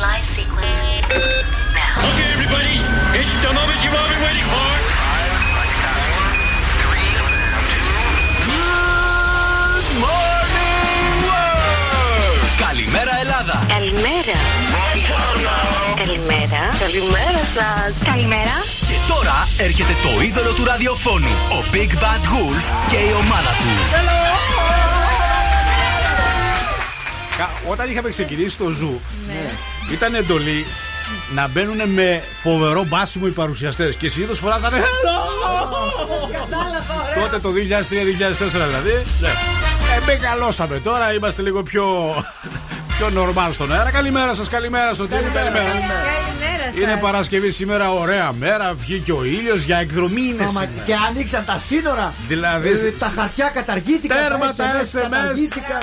fly sequence now. Okay, everybody, it's the moment you've all been waiting for. Good morning, world! Καλημέρα Ελλάδα! Καλημέρα. Καλημέρα. Καλημέρα σας. Καλημέρα. Και τώρα έρχεται το είδωλο του ραδιοφώνου, ο Big Bad Wolf και η ομάδα του. Κα- Όταν είχαμε ξεκινήσει το Ζου, ήταν εντολή να μπαίνουν με φοβερό μπάσιμο οι παρουσιαστές και συνήθως φωνάζανε Τότε το 2003-2004 δηλαδή. Ναι. Ε, μεγαλώσαμε τώρα, είμαστε λίγο πιο. πιο νορμάλ στον αέρα. Καλημέρα σας, καλημέρα στον τύπο, καλημέρα. Καλημέρα σας. Είναι Παρασκευή σήμερα, ωραία μέρα. Βγήκε ο ήλιος για εκδρομή είναι Άμα σήμερα. και ανοίξαν τα σύνορα. Δηλαδή, Ε, τα χαρτιά καταργήθηκαν. Τέρμα τα SMS SMS. καταργήθηκαν.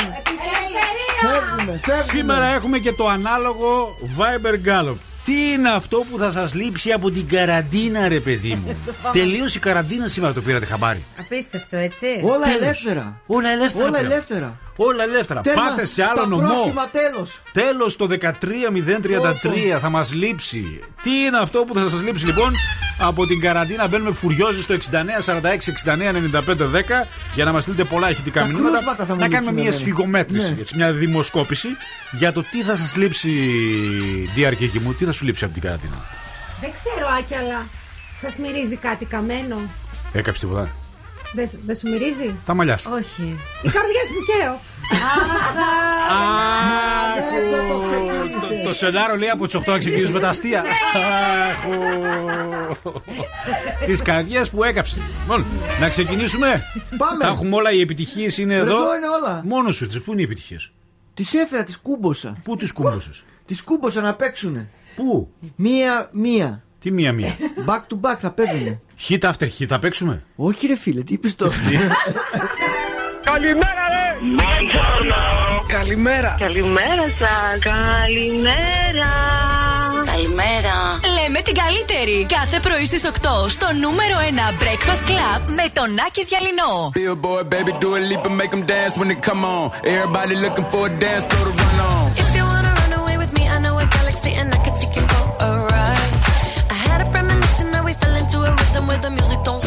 Φεύγουμε, φεύγουμε. Σήμερα έχουμε και το ανάλογο Viber Gallop. Τι είναι αυτό που θα σας λείψει από την καραντίνα, ρε παιδί μου; Τελείωσε η καραντίνα σήμερα, το πήρατε χαμπάρι. Απίστευτο, έτσι. Όλα Τέλος. ελεύθερα. Όλα ελεύθερα. Όλα πλέον. ελεύθερα. Όλα ελεύθερα. Τέρμα, Πάτε σε άλλο τα νομό. πρόστιμα τέλος. Τέλος το 13.033 θα μας λείψει. Τι είναι αυτό που θα σας λείψει λοιπόν; Από την καραντίνα. Μπαίνουμε φουριόζοι στο 6946-699510 για να μας στείλετε πολλά ηχητικά Τα μηνύματα. κρούσματα θα μου Να κάνουμε λείψουν μια εμένα. σφιγομέτρηση, Ναι. έτσι, μια δημοσκόπηση για το τι θα σας λείψει, διαρκική μου, τι θα σου λείψει από την καραντίνα; Δεν ξέρω, Άκη, αλλά σας μυρίζει κάτι καμένο. Έκαψε τίποτα. Δεν δεν σου μυρίζει; Τα μαλλιά σου. Όχι. Οι καρδιές μου καίω. Δεν το ξεκίνησε. Το σενάριο λέει από τις 8 να ξεκινήσουμε τα αστεία. Τις καρδιές που έκαψε. Λοιπόν, να ξεκινήσουμε. Πάμε. Τα έχουμε όλα, οι επιτυχίες είναι εδώ. Εδώ είναι όλα. Μόνος σου, έτσι. Πού είναι οι επιτυχίες; Τη έφερα, τη κούμποσα. Πού τις κούμπωσε. Τη κούμποσα να παίξουνε. Πού; Μία-μία. Τι μία-μία; Back to back θα παίζουνε. Hit after hit θα παίξουμε. Όχι, ρε φίλε, τι είπε τώρα. Καλημέρα, ρε! Καλημέρα! Καλημέρα σα. Καλημέρα. Καλημέρα. Λέμε την καλύτερη. Κάθε πρωί στις 8 στο νούμερο 1 Breakfast Club με τον Άκη Διαλυνό. Billboard, baby, do a leap and make them dance when they come on. Everybody looking for a dance, throw the run on. If you wanna run away with me, I know a galaxy and I a rhythm where the music don't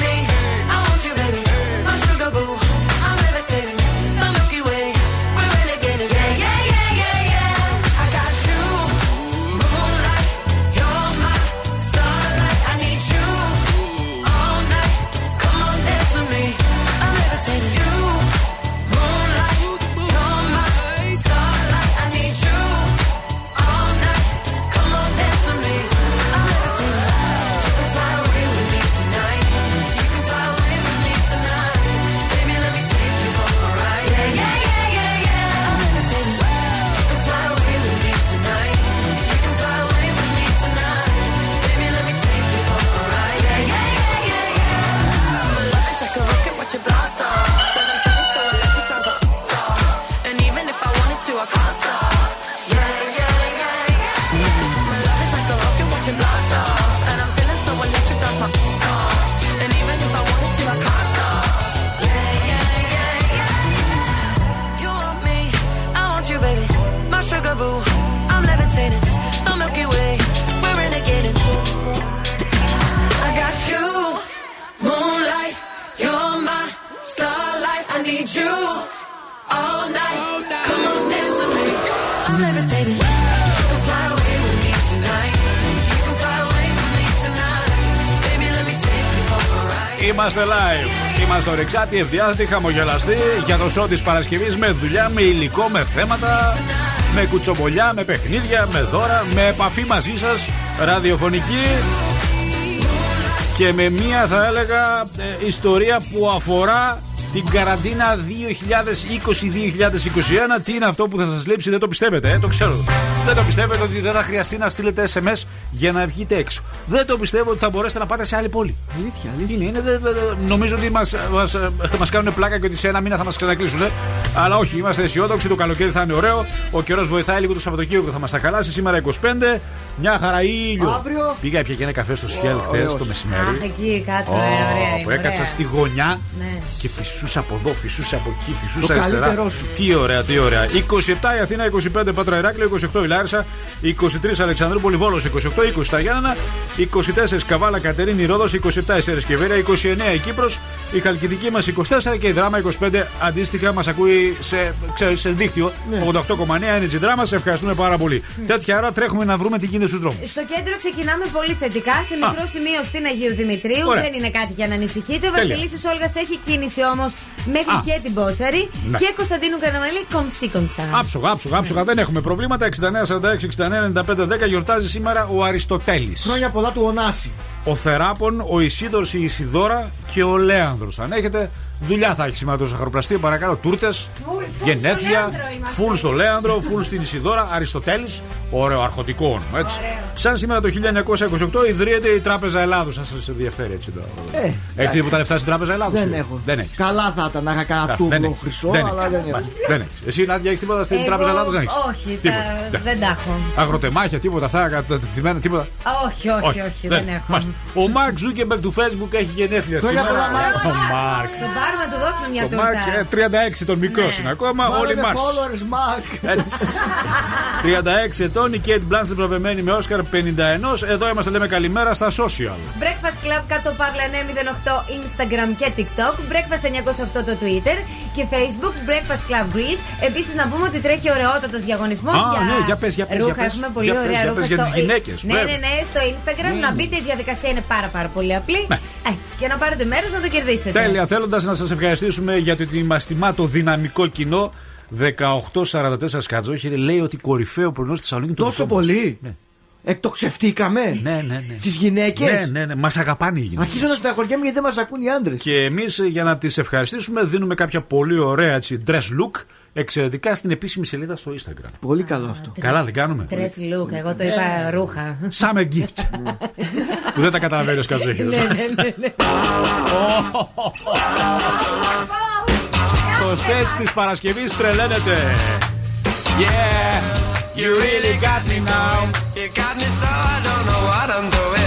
live. Είμαστε ορεξάτοι, ευδιάθετοι, χαμογελαστοί για το show της Παρασκευής με δουλειά, με υλικό, με θέματα, με κουτσομπολιά, με παιχνίδια, με δώρα, με επαφή μαζί σας ραδιοφωνική και με μία θα έλεγα ε, ιστορία που αφορά την καραντίνα 2020-2021. Τι είναι αυτό που θα σας λείψει, δεν το πιστεύετε, ε, το ξέρω. Δεν το πιστεύετε ότι δεν θα χρειαστεί να στείλετε SMS για να βγείτε έξω. Δεν το πιστεύω ότι θα μπορέσετε να πάτε σε άλλη πόλη. Αλήθεια, αλήθεια. Είναι, είναι, δε- δε- δε- νομίζω ότι μας μας, ε, μας κάνουν πλάκα και ότι σε ένα μήνα θα μας ξανακλείσουν. Αλλά όχι, είμαστε αισιόδοξοι. Το καλοκαίρι θα είναι ωραίο. Ο καιρός βοηθάει λίγο το Σαββατοκύριακο θα μας τα καλάσει. Σήμερα 25. Μια χαρά ήλιο. Αύριο; Πήγα πια και ένα καφέ στο Σιέλ χθες ωραίος. το μεσημέρι. Αχ, εκεί κάτω, Ω, ε, ωραία. που είναι, έκατσα ωραία. στη γωνιά Ναι. και φυσούσα από εδώ, φυσούσα από εκεί, φυσούσα Το αριστερά. καλύτερό σου. Τι ωραία, τι ωραία. 27 η Αθήνα, 25 Πάτρα Ηράκλειο, 28 η Λάρισα, 23 Αλεξανδρούπολη Βόλος, 28 20 τα Γιάννενα, 24 Καβάλα Κατερίνη Ρόδος, 27 η Σερεσκεβέρια, 29 η Κύπρος, η Χαλκιδική μας 24 και η Δράμα 25 αντίστοιχα μας ακούει σε, ξέρεις, σε δίκτυο 88,9 Energy Drama. Σε ευχαριστούμε πάρα πολύ. Τέτοια ώρα τρέχουμε να βρούμε τι γίνεται στους δρόμους. Στο κέντρο ξεκινάμε πολύ θετικά. Σε μικρό σημείο στην Αγίου Δημητρίου. Ωραία. Δεν είναι κάτι για να ανησυχείτε. Τέλεια. Βασιλίση Όλγας έχει κίνηση όμως μέχρι Α. και την Πότσαρη. Ναι. Και Κωνσταντίνου Καραμαλή κομψή κομψά. Άψογα, άψογα, άψογα. Δεν έχουμε προβλήματα. 69, 46, 69, 95, 10 γιορτάζει σήμερα ο Αριστοτέλης. Χρόνια πολλά του Ωνάση. Ο Θεράπων, ο Ισίδωρος, η Ισιδώρα και ο Λέανδρος. Αν έχετε δουλειά θα έχει σήμερα το ζαχαροπλαστείο. Παρακαλώ, τούρτες, φουλ στο γενέθλια, Λέανδρο είμαστε. φουλ στο Λέανδρο, φουλ στην Ισιδώρα, Αριστοτέλης. Ωραίο, αρχοντικό όνομα, έτσι. Σαν σήμερα το 1928 ιδρύεται η Τράπεζα Ελλάδος. Αν σας ενδιαφέρει έτσι το. Ε, Έχετε τίποτα λεφτά στην Τράπεζα Ελλάδος; δεν έχω. Δεν έχεις. Καλά θα ήταν να είχα κανένα δεν τούβλο έχεις. χρυσό, Δεν αλλά έχεις. δεν έχω. Μάλιστα. Δεν έχεις. Εσύ, Νάντια, έχεις τίποτα στην Εγώ- Τράπεζα Ελλάδος, δεν έχεις. Όχι, Τίποτα. τα- Ναι. δεν τα έχω. Αγροτεμάχια, τίποτα αυτά, κατευθυμένα, τίποτα. Όχι, όχι, όχι, δεν έχω. Μάλιστα. Ο Μαρκ Ζούκεμπεργκ του Facebook έχει γενέθλια Χρόνια σήμερα. πολλά, Μαρκ. Ο Μαρκ. Τον πάρουμε να του δώσουμε μια Ο Μαρκ, τούρτα. ε, 36 τον μικρό Ναι. είναι ακόμα, όλοι Βάλε Μαρς. followers, Mark. Έτσι. 36 ετών, η Κέιτ Μπλάνσετ βραβευμένη με Όσκαρ 51. Εδώ είμαστε, λέμε καλημέρα στα social. Breakfast Club κάτω παύλα 908 Instagram και TikTok. Breakfast 908 το Twitter και Facebook. Breakfast Club Greece. Επίσης να πούμε ότι τρέχει ωραιότατος διαγωνισμός Α, για ναι, για πες, για πες, για ρούχα. πες. Έχουμε πολύ Για πες, ωραία για ρούχα. πες, για στο- τις γυναίκες, Ναι, βέβαια. ναι, ναι, στο Instagram. Να μπείτε, η διαδικασία είναι πάρα πάρα πολύ απλή. Ναι. Έτσι, και να πάρετε μέρος να το κερδίσετε. Τέλεια, θέλοντας να σας ευχαριστήσουμε για το ότι μας τιμά το δυναμικό κοινό. 1844 Σκατζόχη λέει ότι κορυφαίο πρωινό στη Θεσσαλονίκη το Τόσο δικό μας. πολύ; Ναι. Εκτοξευτήκαμε; Ναι, ναι, ναι. Στις γυναίκες; Ναι, ναι, ναι. Μας αγαπάνε οι γυναίκες. Αρχίζω να στεναχωριέμαι γιατί δεν μας ακούν οι άντρες. Και εμείς για να τις ευχαριστήσουμε δίνουμε κάποια πολύ ωραία έτσι, dress look εξαιρετικά στην επίσημη σελίδα στο Instagram. Πολύ καλό αυτό. Καλά, δεν κάνουμε. Dress look, εγώ το Ε. είπα ρούχα. Summer gift. που δεν τα καταλαβαίνει ο Σκατζόχη. Ναι, Το stage της Παρασκευής τρελαίνεται. Yeah, you really got me now. You got me so I don't know what I'm doing.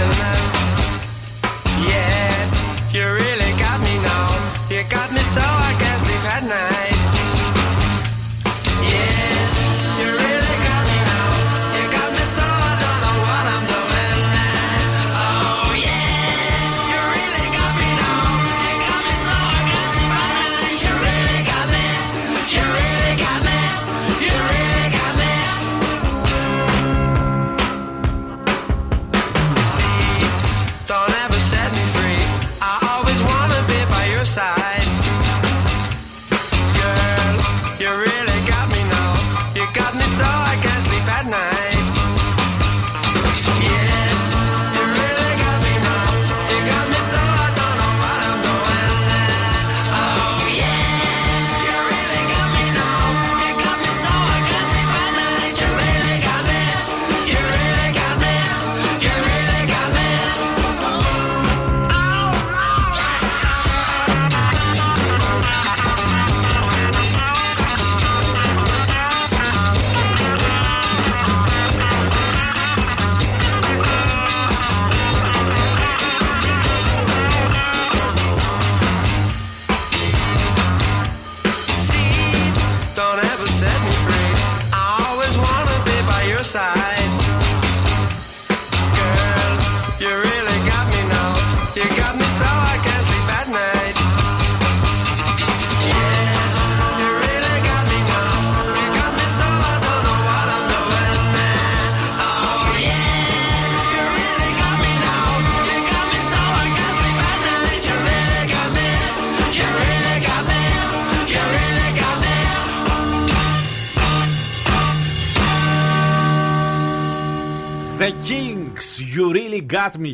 Really Got Me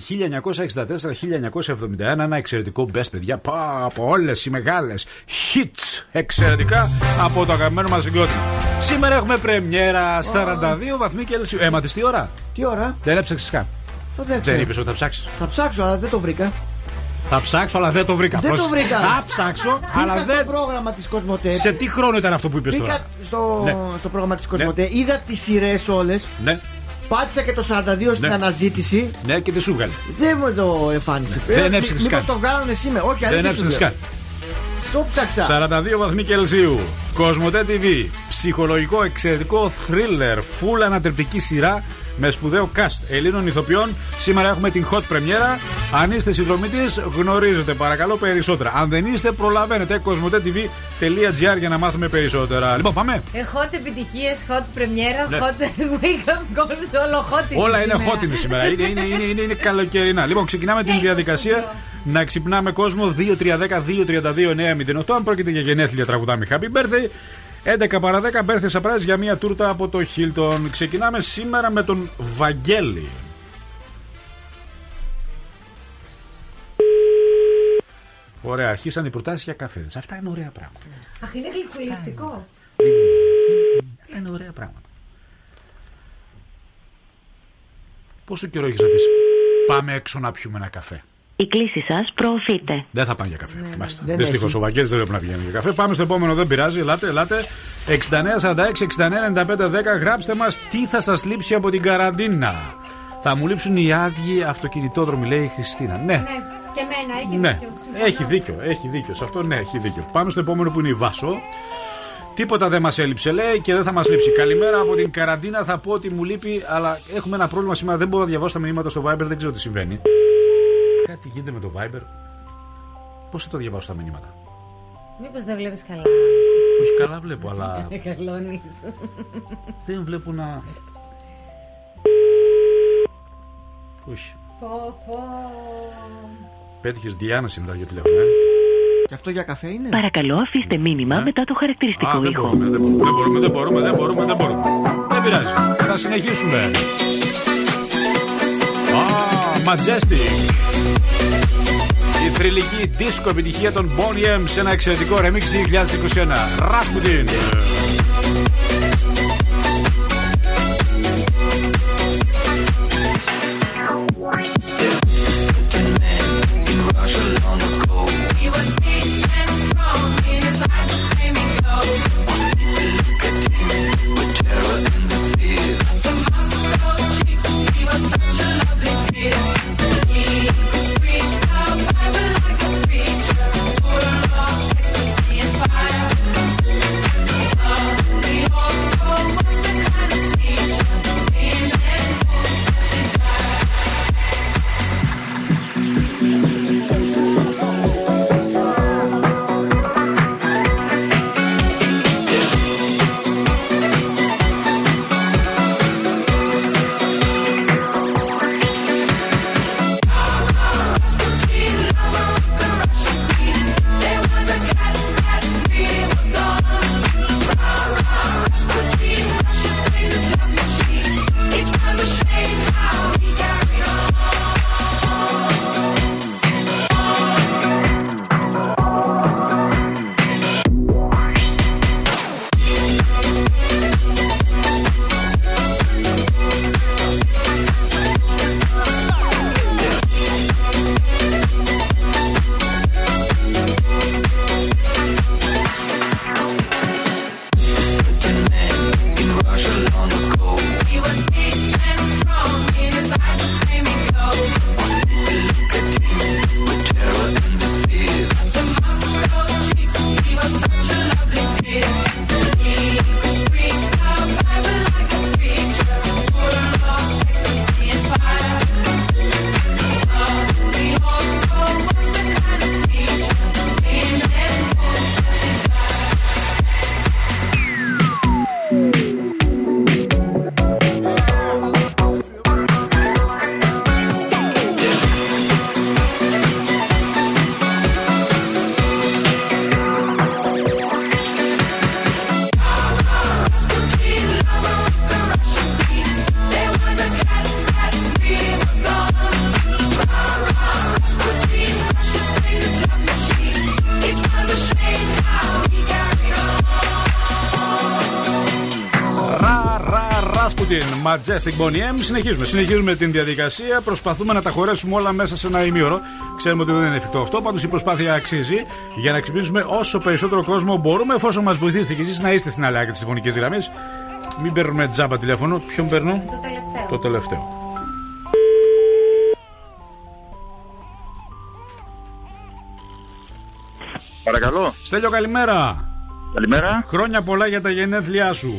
1964-1971. Ένα εξαιρετικό best, παιδιά. Πά, από όλες οι μεγάλες hits εξαιρετικά από το αγαπημένο μας συγκρότημα. Σήμερα έχουμε πρεμιέρα 42 βαθμοί Κελσίου. Έμαθε τι ώρα; Τι ώρα; Δεν έψαξες καν. Το δεν Δεν ξέρω. είπες ότι θα ψάξεις. Θα ψάξω, αλλά δεν το βρήκα. Θα ψάξω, αλλά δεν το βρήκα. Δεν το Πώς- βρήκα. Θα ψάξω, αλλά Πήγα στο δεν. πρόγραμμα της Κοσμοτέ. Σε τι χρόνο ήταν αυτό που είπες τώρα; Πήγα στο, Ναι. στο πρόγραμμα της Κοσμοτέ. Είδα τις σειρές όλες. Ναι, Πάτησα και το 42 στην Ναι. αναζήτηση. ναι, και τι σου βγάλει. Δεν μου το εμφάνισε. Δεν έψαξες Μήπως καν. το βγάλανε σήμερα. Όχι, Δεν αλήθεια σου έψαξες λέω. καν. Το ψάξα. 42 βαθμοί Κελσίου. Κοσμοτέ TV. Ψυχολογικό εξαιρετικό thriller. Full ανατρεπτική σειρά με σπουδαίο cast Ελλήνων ηθοποιών. Σήμερα έχουμε την hot πρεμιέρα. Αν είστε συνδρομητή, γνωρίζετε παρακαλώ περισσότερα. Αν δεν είστε, προλαβαίνετε. κοσμοτέ.tv.gr για να μάθουμε περισσότερα. Λοιπόν, πάμε. Ε, hot επιτυχίες, hot πρεμιέρα, Ναι. hot wake up calls, όλο hot είναι Όλα είναι σήμερα. hot είναι σήμερα. Είναι, είναι, είναι, είναι, είναι καλοκαιρινά. Λοιπόν, ξεκινάμε την διαδικασία να ξυπνάμε κόσμο 2-3-10-2-32-9-08. Αν πρόκειται για γενέθλια, τραγουδάμε Happy Birthday. 11 παρα 10 birthday surprise για μια τούρτα από το Hilton. Ξεκινάμε σήμερα με τον Βαγγέλη. Ωραία, αρχίσαν οι προτάσεις για καφέδες. Αυτά είναι ωραία πράγματα. Αχ, είναι γλυκουλιστικό. Αυτά είναι ωραία πράγματα. Πόσο καιρό έχεις να πεις, Πάμε έξω να πιούμε ένα καφέ. Η κλίση σας προωθείται. Δεν θα πάνε για καφέ. Ναι, δεν Δυστυχώς έχει. ο Βαγγέλης δεν πρέπει να πηγαίνει για καφέ. Πάμε στο επόμενο, δεν πειράζει. Ελάτε, ελάτε. 69 46 69 95 10. Γράψτε μας τι θα σας λείψει από την καραντίνα. Θα μου λείψουν οι άδειοι αυτοκινητόδρομοι, λέει η Χριστίνα. Ναι, Ναι, και εμένα, έχει ναι. δίκιο. συμφωνώ. Έχει δίκιο, έχει δίκιο. Σε αυτό ναι, έχει δίκιο. Πάμε στο επόμενο που είναι η Βάσο. Τίποτα δεν μας έλειψε, λέει, και δεν θα μας λείψει. Καλημέρα από την καραντίνα. Θα πω ότι μου λείπει, αλλά έχουμε ένα πρόβλημα σήμερα. Δεν μπορώ να διαβάσω τα μηνύματα στο Viber, δεν ξέρω τι συμβαίνει. Κάτι γίνεται με το Viber; Πώς θα το διαβάσω τα μηνύματα; Μήπως δεν βλέπεις καλά. Όχι, καλά βλέπω, αλλά Καλώνει. δεν βλέπω να. Όχι. Πω, πω. Πέτυχες Διάννα σήμερα για τηλέφωνο, ε; Και αυτό για καφέ είναι; Παρακαλώ αφήστε μήνυμα Ναι. μετά το Α, χαρακτηριστικό δεν ήχο. μπορούμε, δεν μπορούμε, δεν μπορούμε, δεν μπορούμε, δεν μπορούμε, δεν μπορούμε. Δεν πειράζει. Θα συνεχίσουμε. Α, Majestic. Η θρηλυκή δίσκο επιτυχία των Bonnie M σε ένα εξαιρετικό remix 2021. Rasputin. Majestic Bonnie M. Συνεχίζουμε. Συνεχίζουμε την διαδικασία. Προσπαθούμε να τα χωρέσουμε όλα μέσα σε ένα ημίωρο. Ξέρουμε ότι δεν είναι εφικτό αυτό. Πάντως η προσπάθεια αξίζει για να ξυπνήσουμε όσο περισσότερο κόσμο μπορούμε. Εφόσον μας βοηθήσετε κι εσείς να είστε στην άλλη άκρη της τηλεφωνικής γραμμής. Μην παίρνουμε τζάμπα τηλέφωνο. Ποιον παίρνω; Το τελευταίο. Το τελευταίο. Παρακαλώ. Στέλιο, καλημέρα. Καλημέρα. Χρόνια πολλά για τα γενέθλιά σου.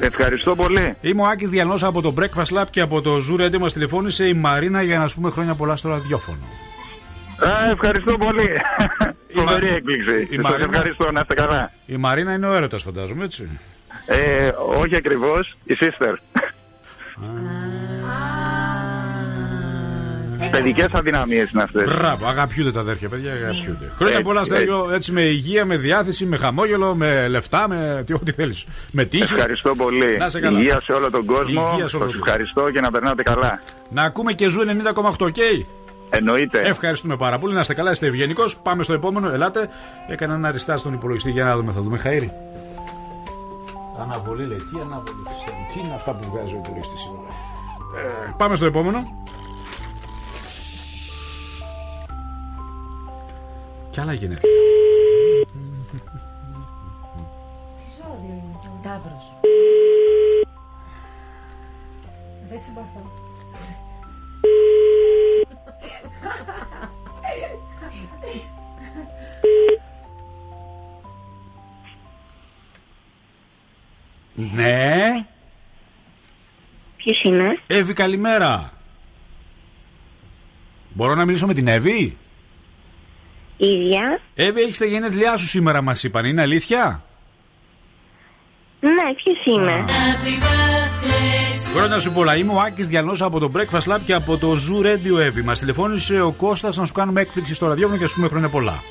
Ευχαριστώ πολύ. Είμαι ο Άκης Διαλνό από το Breakfast Lab και από το Zoo Radio μας τηλεφώνησε η Μαρίνα για να σου πούμε χρόνια πολλά στο ραδιόφωνο. Α, ευχαριστώ πολύ. Φοβερή Μα- έκπληξη. η Σας Μαρίνα- ευχαριστώ, να είστε καλά. Η Μαρίνα είναι ο έρωτας, φαντάζομαι, έτσι. Ε, όχι ακριβώς, η sister. Παιδικές αδυναμίες είναι αυτές. Μπράβο, αγαπιούνται τα αδέρφια, παιδιά, αγαπιούνται. Χρόνια Έτσι, πολλά, έτσι. Στέλιο, έτσι με υγεία, με διάθεση, με χαμόγελο, με λεφτά, με τι, ό,τι θέλεις. Με τύχη. Ευχαριστώ πολύ. Να είσαι καλά. Υγεία σε όλο τον κόσμο. Υγεία σε όλο Σας τον ευχαριστώ και να περνάτε καλά. Να ακούμε και ζου 90,8, οκ; Εννοείται. Ευχαριστούμε πάρα πολύ. Να είστε καλά, είστε ευγενικός. Πάμε στο επόμενο. Ελάτε. Έκανα ένα αριστά στον υπολογιστή για να δούμε. Θα δούμε χαίρι. Αναβολή λέει. Τι αναβολή. Χριστέ μου, Τι είναι αυτά που βγάζει ο υπολογιστής σήμερα; Ε, πάμε στο επόμενο. Κι άλλα γενέθλια. Ταύρος. Δεν συμπαθώ. Ναι. Ποιος είναι; Εύη, καλημέρα. Μπορώ να μιλήσω με την Εύη; Ίδια. Εύη, έχεις τα γενέθλιά σου σήμερα, μας είπαν. Είναι αλήθεια; Ναι, ποιος είναι; Χρόνια σου πολλά. Είμαι ο Άκης Διαλνό από το Breakfast Lab και από το Zoo Radio Εύη. Μας τηλεφώνησε ο Κώστας να σου κάνουμε έκπληξη στο ραδιόφωνο και να σου πούμε χρόνια πολλά.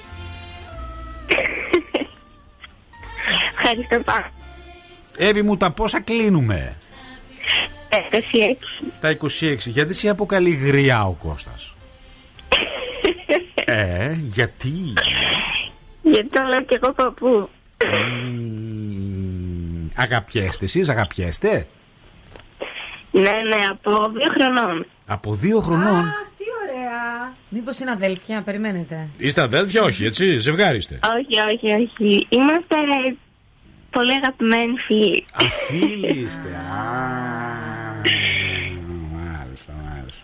Ευχαριστώ πάρα Εύη μου, τα πόσα κλείνουμε; πολύ. Τα 26. Γιατί σε αποκαλεί γριά ο Κώστας; Ε, γιατί; Γιατί το λέω και εγώ παππού. Αγαπιέστε εσείς, αγαπιέστε; Ναι, ναι, από δύο χρονών. Από δύο χρονών; Τι ωραία. Μήπως είναι αδέλφια, περιμένετε. Είστε αδέλφια, όχι, έτσι, ζευγάρι είστε. Όχι, όχι, όχι. Είμαστε πολύ αγαπημένοι φίλοι. Αφίλοι είστε. Α, μάλιστα, μάλιστα.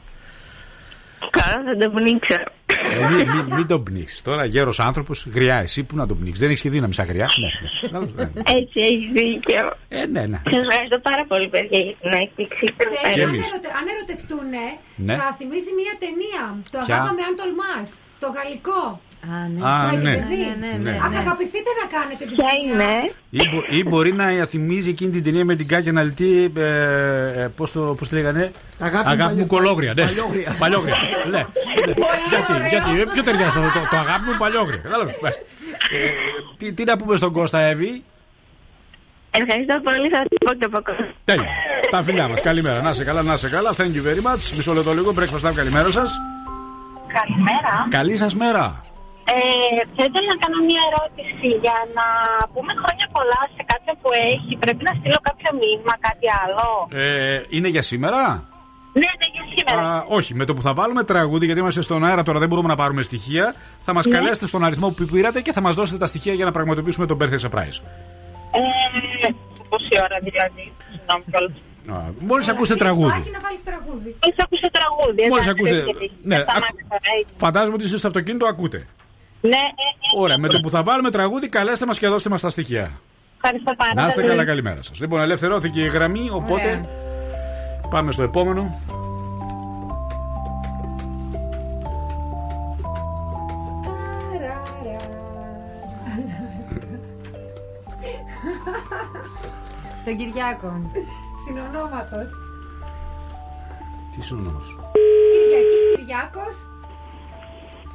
Καλά, θα το πνίξω. Ε, μην, μην, μην τον πνίξεις. Τώρα γέρος άνθρωπος, γριά εσύ που να τον πνίξεις. Δεν έχεις και δύναμη σαν γριά. Ναι, ναι. Ναι, ναι. Έτσι, έχεις δίκιο. Ε, ναι, ναι. Σα ευχαριστώ πάρα πολύ, παιδιά, για την έκπληξη. Ήταν Ξέρεις, Και αν, εμείς. ερωτε, αν ερωτευτούν, Ναι. θα θυμίζει μια ταινία. Το Ποια; αγάπαμε αν τολμάς. Το γαλλικό. Α, ναι. Α, Το ναι. έχετε δει; Ναι, ναι, Ναι. ναι. Αχ, αγαπηθείτε να κάνετε την Ποια ταινία. είναι; Ή, μπο- ή μπορεί να θυμίζει εκείνη την ταινία με την Κάκια Ναλτή. Ε, ε, Πώς το πώς τη λέγανε; Αγάπη μου μου παλιό- κολόγρια. Ναι. παλιόγρια. Παλιόγρια. ναι. ναι. γιατί, γιατί, ε, ποιο ταιριάζει αυτό, το, το αγάπη μου παλιόγρια. Κατάλαβες, μάλιστα. Ε, τι, τι να πούμε στον Κώστα Εύη; Ευχαριστώ πολύ, θα σα πω και από κοντά. Τέλεια. Τα φιλιά μας. Καλημέρα. Να σε καλά, να σε καλά. Thank you very much. Μισό λεπτό λίγο. Breakfast time. Καλημέρα σας. Καλημέρα. Καλή σας μέρα. Ε, θα ήθελα να κάνω μια ερώτηση για να πούμε χρόνια πολλά σε κάποιον που έχει. Πρέπει να στείλω κάποιο μήνυμα, κάτι άλλο; Ε, είναι για σήμερα; Ναι, ναι, για σήμερα. Α, όχι, με το που θα βάλουμε τραγούδι, γιατί είμαστε στον αέρα τώρα, δεν μπορούμε να πάρουμε στοιχεία. Θα μας καλέσετε στον αριθμό που πήρατε και θα μας δώσετε τα στοιχεία για να πραγματοποιήσουμε τον birthday surprise. Ε, πόση ώρα δηλαδή. Συγγνώμη κιόλας. Μόλι ακούσετε τραγούδι. Σφάκι να βάλεις τραγούδι. Μόλις ακούσετε τραγούδι. Μόλι εντάξει, ακούσετε. έτσι, Ναι, σταμάτησα, ακού- έτσι. φαντάζομαι ότι είστε στο αυτοκίνητο, ακούτε. Ναι, ναι, ναι. Ωραία, με το που θα βάλουμε τραγούδι, καλέστε μας και δώστε μας τα στοιχεία. Ευχαριστώ πάρα Να είστε πολύ. καλά, καλημέρα σας. Λοιπόν, ελευθερώθηκε η γραμμή, οπότε πάμε στο επόμενο. Τον Κυριάκο. Συνονόματος. Τι σου όνομα σου. Κυριακή, Κυριάκος.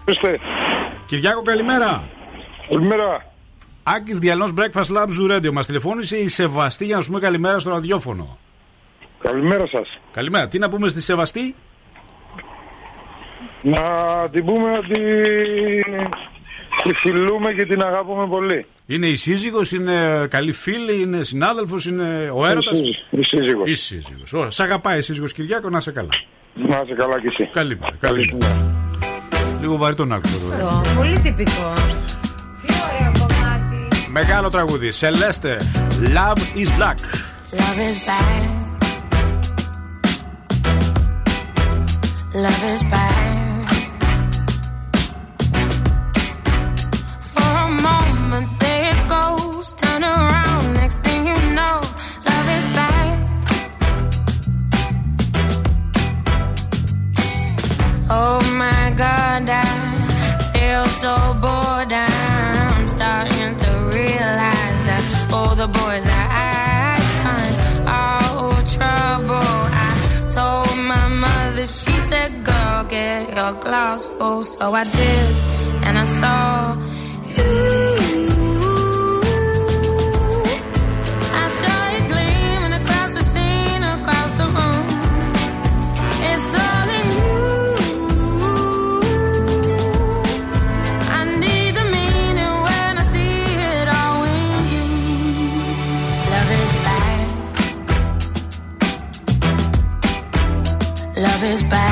Είστε. Κυριάκο, καλημέρα. Καλημέρα. Άκης Διαλνός Breakfast Lab Zoo Radio. Μας τηλεφώνησε η Σεβαστή για να σου πούμε καλημέρα στο ραδιόφωνο. Καλημέρα σας. Καλημέρα. Τι να πούμε στη Σεβαστή; Να την πούμε ότι Τη φιλούμε και την αγαπούμε πολύ. Είναι η σύζυγος, είναι καλή φίλη, είναι συνάδελφος, είναι ο έρωτας; Η σύζυγος. Η σύζυγος. Η σύζυγος. Ωραία. Σ' αγαπάει η σύζυγος Κυριάκο, να είσαι καλά. Να είσαι καλά κι εσύ. Καλή μέρα. Καλή μέρα. Λίγο βαρύ τον άκουσα τώρα. Αυτό, πολύ τυπικό. Τι ωραίο κομμάτι. Μεγάλο τραγούδι. Σελέστε. Love is black. Love is bad. Love is bad. For a moment, there it goes. Turn around, next thing you know, love is bad. Oh my I feel so bored. I'm starting to realize that all the boys I find are all trouble. I told my mother, she said, Girl, get your glass full. So I did, and I saw you. years back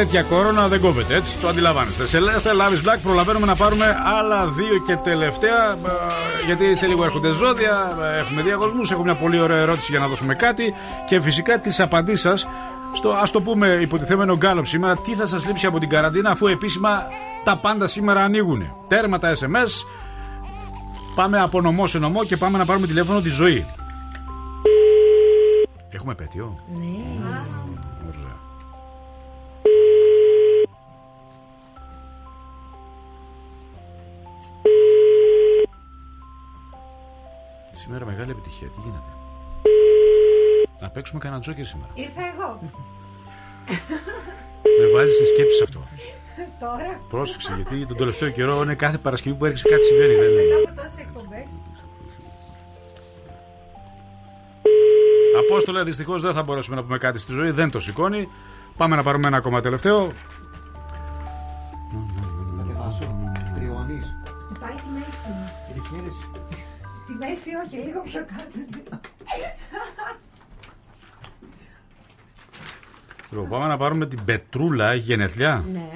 Τέτοια κόρονα δεν κόβεται, έτσι το αντιλαμβάνεστε. Σε Λέστα, Love is Black, προλαβαίνουμε να πάρουμε άλλα δύο και τελευταία. ε, Γιατί σε λίγο έρχονται ζώδια, ε, έχουμε διαγωνισμούς. Έχω μια πολύ ωραία ερώτηση για να δώσουμε κάτι. Και φυσικά τις απαντήσεις σας στο ας το πούμε υποτιθέμενο γκάλωπ σήμερα. Τι θα σας λείψει από την καραντίνα, αφού επίσημα τα πάντα σήμερα ανοίγουν. Τέρμα τα SMS. Πάμε από νομό σε νομό και πάμε να πάρουμε τηλέφωνο τη ζωή. Έχουμε πέτειο. Ναι. Σήμερα μεγάλη επιτυχία. Τι γίνεται; Να παίξουμε κανένα τζόκερ σήμερα. Ήρθα εγώ. Με βάζεις σε σκέψεις αυτό. Τώρα; Πρόσεξε, γιατί τον τελευταίο καιρό είναι κάθε Παρασκευή που έρχεσαι κάτι συμβαίνει. Δεν Μετά είναι. από τόσες εκπομπές. Απόστολε, δυστυχώς δεν θα μπορέσουμε να πούμε κάτι στη ζωή. Δεν το σηκώνει. Πάμε να πάρουμε ένα ακόμα τελευταίο. Κατεβάσω. Τριώνει. μέση, όχι, λίγο πιο κάτω. Λοιπόν, πάμε να πάρουμε την Πετρούλα, έχει γενεθλιά. Ναι.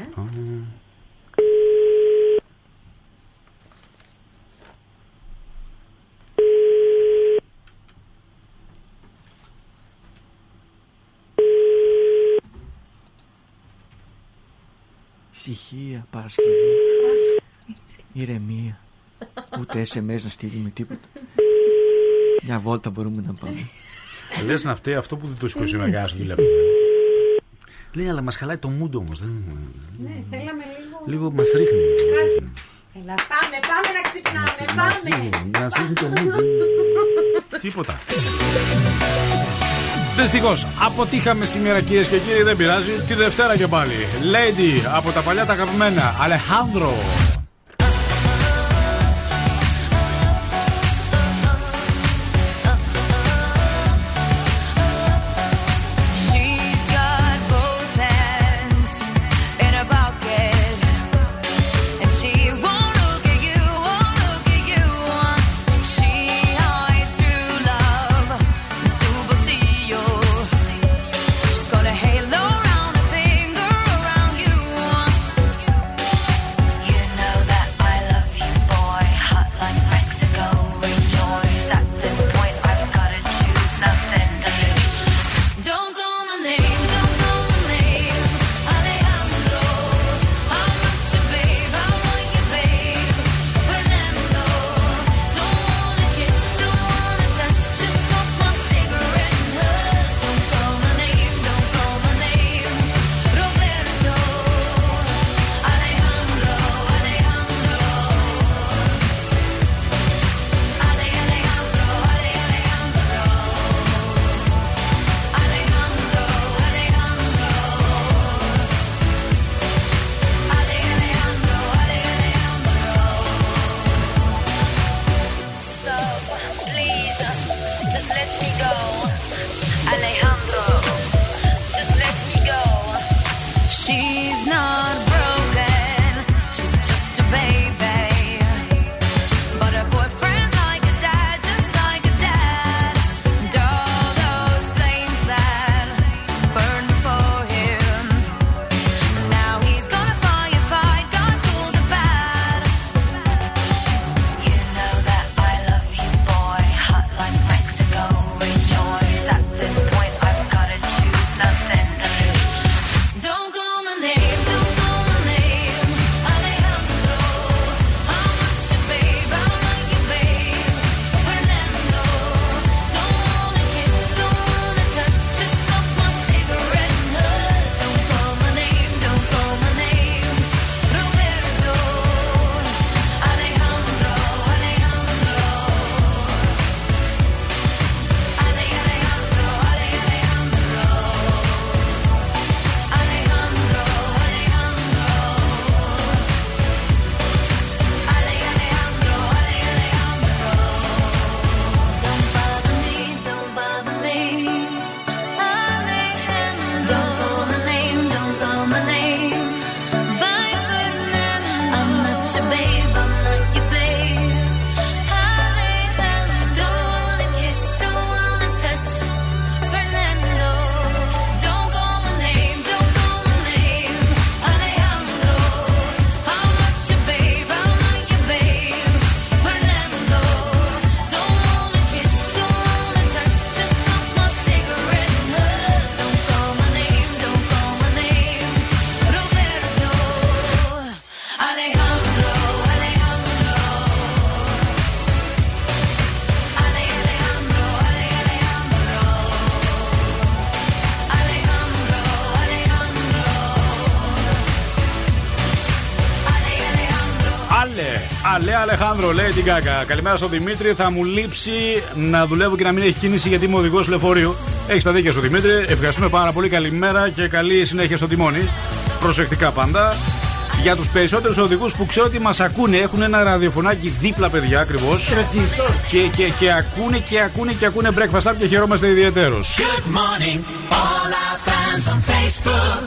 Ψυχία, Παρασκευή, ηρεμία. Ούτε SMS να στείλουμε τίποτα. Μια βόλτα μπορούμε να πάμε. Λες να φταίει αυτό που δεν το σηκώσει με κανένα τηλέφωνο. Λέει, αλλά μας χαλάει το μούντο όμως. Ναι, θέλαμε λίγο. Λίγο μας ρίχνει. Έλα, πάμε, πάμε να ξυπνάμε, πάμε. Μας ρίχνει το μούντο. Τίποτα. Δυστυχώς, αποτύχαμε σήμερα κυρίες και κύριοι, δεν πειράζει. Τη Δευτέρα και πάλι. Lady από τα παλιά τα αγαπημένα. Αλεχάνδρο. Λέει την Κάκα. Καλημέρα στον Δημήτρη. Θα μου λείψει να δουλεύω και να μην έχει κίνηση γιατί είμαι οδηγός λεωφορείου. Έχεις τα δίκια σου Δημήτρη. Ευχαριστούμε πάρα πολύ. Καλημέρα και καλή συνέχεια στο τιμόνι. Προσεκτικά πάντα. Για τους περισσότερους οδηγούς που ξέρω ότι μας ακούνε, έχουν ένα ραδιοφωνάκι δίπλα, παιδιά ακριβώς. Και, και, και ακούνε και ακούνε και ακούνε breakfast lab και χαιρόμαστε ιδιαίτερω.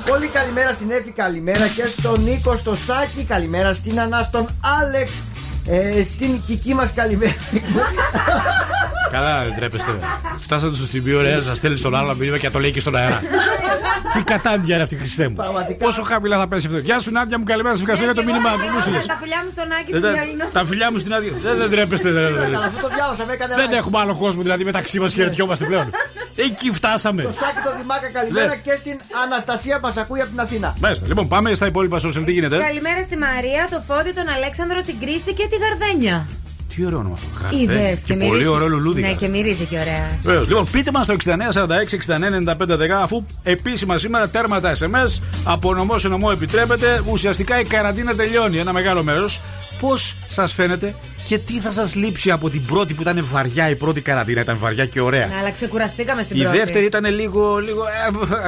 Πολύ καλημέρα στην Εύη, καλημέρα και στον Νίκο, στο Σάκη, καλημέρα στην Ανά, στον Άλεξ, ε, στην Κική μας καλημέρα. Καλά, δεν τρέπεστε. Φτάσατε στο στιγμίο, ρε, σας στέλνει στον άλλο μήνυμα και να το λέει και στον αέρα. Τι κατάντια είναι αυτή, Χριστέ μου. Πόσο χαμηλά θα πέσει αυτό. Γεια σου, Νάντια μου, καλημέρα. Σε ευχαριστώ για το μήνυμα που μου στείλες. Τα φιλιά μου στον Άκη Δεν του τα- Γυαλινού. Τα φιλιά μου στην άδεια. Δεν δεν τρέπεστε. δεν- δεν- Καλά, αυτό το διάβασα, με έκανε Δεν like. έχουμε άλλο κόσμο δηλαδή μεταξύ μας χαιρετιόμαστε πλέον. Εκεί φτάσαμε. Στο σάκι το Δημάκα, καλημέρα ναι. και στην Αναστασία μας ακούει από την Αθήνα. Μάλιστα. Λοιπόν, πάμε στα υπόλοιπα social. Τι γίνεται; Καλημέρα στη Μαρία, το Φώτη, τον Αλέξανδρο, την Κρίστη και τη Γαρδένια. Τι ωραίο όνομα αυτό. Είδε και, και. Πολύ ωραίο λουλούδι. Ναι, και μυρίζει και ωραία. Λοιπόν, πείτε μας το 6946-6995 αφού επίσημα σήμερα τέρμα τα SMS. Από νομό σε νομό επιτρέπεται. Ουσιαστικά η καραντίνα τελειώνει ένα μεγάλο μέρος. Πώς σας φαίνεται και τι θα σας λείψει από την πρώτη που ήταν βαριά, η πρώτη καραντίνα ήταν βαριά και ωραία; Ναι, αλλά ξεκουραστήκαμε στην η πρώτη. Η δεύτερη ήταν λίγο, λίγο, ε,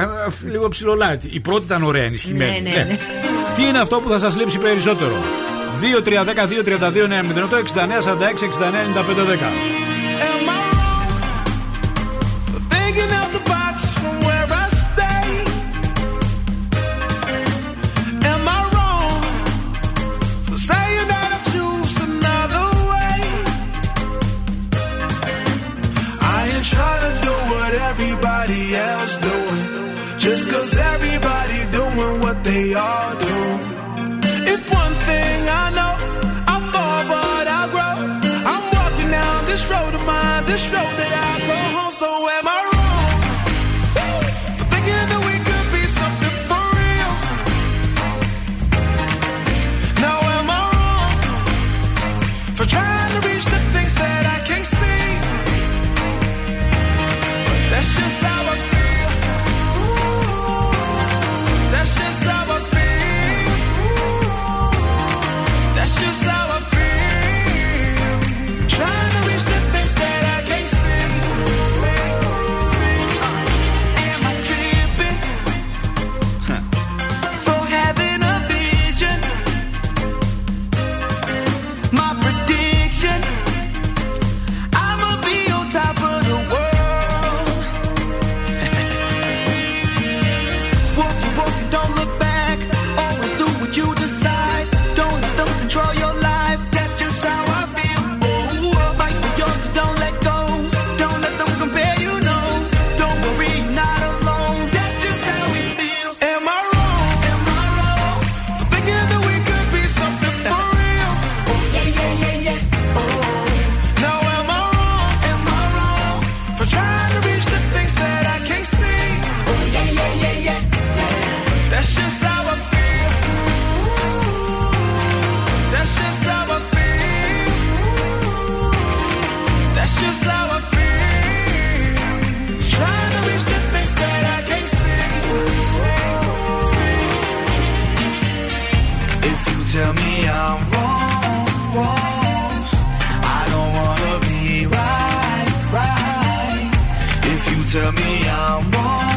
ε, ε, λίγο ψηλολάτη. Η πρώτη ήταν ωραία, ενισχυμένη. Ναι, ναι, ναι, ναι. Τι είναι αυτό που θα σας λείψει περισσότερο; 2-3-10-2-32-9-08-69-46-69-95-10. tell me I'm wrong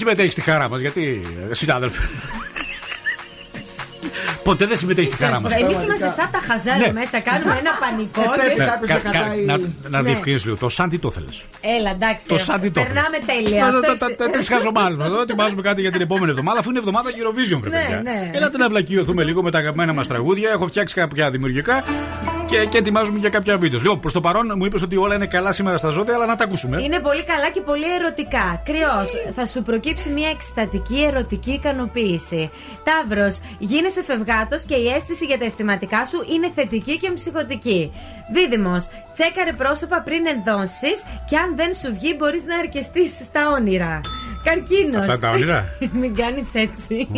συμμετέχεις στη χαρά μας, γιατί. ε, Συνάδελφε; Ποτέ δεν συμμετέχεις στη χαρά μας. Εμείς είμαστε σαν τα χαζάρια Ναι. μέσα, κάνουμε ένα πανικό. πρέπει και- κάποιος να κατάει- Να, να Ναι. διευκρινίσει λίγο. Το σαν τι το θέλει. Έλα, εντάξει. Το σαν τι το θέλεις. Περνάμε τέλεια. Αυτό είσαι- Τρει χαζομάρε μας εδώ. Ετοιμάζουμε κάτι για την επόμενη εβδομάδα, αφού είναι εβδομάδα Eurovision, βρε Ναι, παιδιά. ναι. Έλατε να βλακιωθούμε λίγο με τα αγαπημένα μας τραγούδια. Έχω φτιάξει κάποια δημιουργικά και, και ετοιμάζουμε για κάποια βίντεο. Λοιπόν, προς το παρόν μου είπες ότι όλα είναι καλά σήμερα στα ζώδια, αλλά να τα ακούσουμε. Είναι πολύ καλά και πολύ ερωτικά. Κρυός, θα σου προκύψει μια εκστατική ερωτική ικανοποίηση. Ταύρος, γίνεσαι φευγάτος και η αίσθηση για τα αισθηματικά σου είναι θετική και ψυχοτική. Δίδυμος, τσέκαρε πρόσωπα πριν ενδώσει και αν δεν σου βγει, μπορείς να αρκεστείς στα όνειρα. Καρκίνος. Αυτά τα όνειρα; Μην κάνεις έτσι.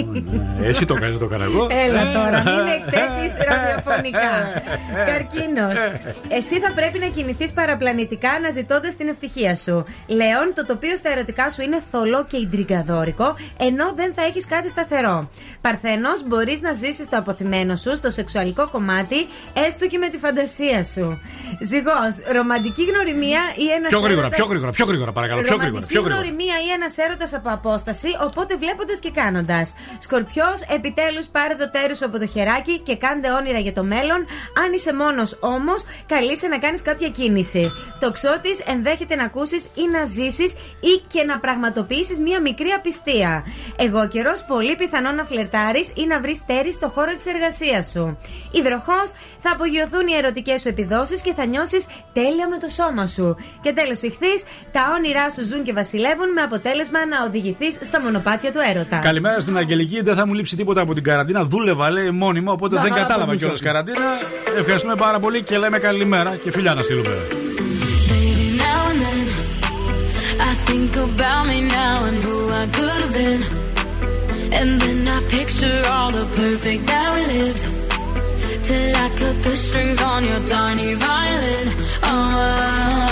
Ε, Εσύ το κάνεις, το έκανα εγώ. Έλα Ε. τώρα, μην με εκθέτει ραδιοφωνικά. Καρκίνος. Εσύ θα πρέπει να κινηθείς παραπλανητικά αναζητώντας την ευτυχία σου. Λέων, το τοπίο στα ερωτικά σου είναι θολό και ιντριγκαδόρικο, ενώ δεν θα έχεις κάτι σταθερό. Παρθένος, μπορείς να ζήσεις το αποθυμένο σου στο σεξουαλικό κομμάτι, έστω και με τη φαντασία σου. Ζυγός, ρομαντική γνωριμία ή ένας Πιο γρήγορα, πιο γρήγορα, πιο γρήγορα, παρακαλώ. Πιο γρήγορα, Ρομαντική πιο γρήγορα. γνωριμία ή ένας έρωτα από απόσταση, οπότε βλέποντας και κάνοντας. Σκορπιός, επιτέλους πάρε το τέρις σου από το χεράκι και κάντε όνειρα για το μέλλον. Αν είσαι μόνος όμως, καλείσαι να κάνεις κάποια κίνηση. Τοξότη, ενδέχεται να ακούσεις ή να ζήσεις ή και να πραγματοποιήσεις μία μικρή απιστία. Εγώ καιρός, πολύ πιθανό να φλερτάρεις ή να βρεις τέρις στο χώρο της εργασίας σου. Υδροχός, θα απογειωθούν οι ερωτικές σου επιδόσεις και θα νιώσεις τέλεια με το σώμα σου. Και τέλος, ηχθείς, τα όνειρά σου ζουν και βασιλεύουν με αποτέλεσμα να οδηγηθείς στα μονοπάτια του έρωτα. Καλημέρα στην Αγγελική. Δεν θα μου λείψει τίποτα από την καραντίνα. Δούλευα, λέει, μόνιμα. Οπότε Να δεν χαρά κατάλαβα το κιόλας μισό. καραντίνα. Ευχαριστούμε πάρα πολύ και λέμε καλημέρα και φιλιά να στείλουμε. Baby, now and then I think about me now and who I could have been. And then I picture all the perfect that we lived. Till I cut the strings on your tiny violin. Oh,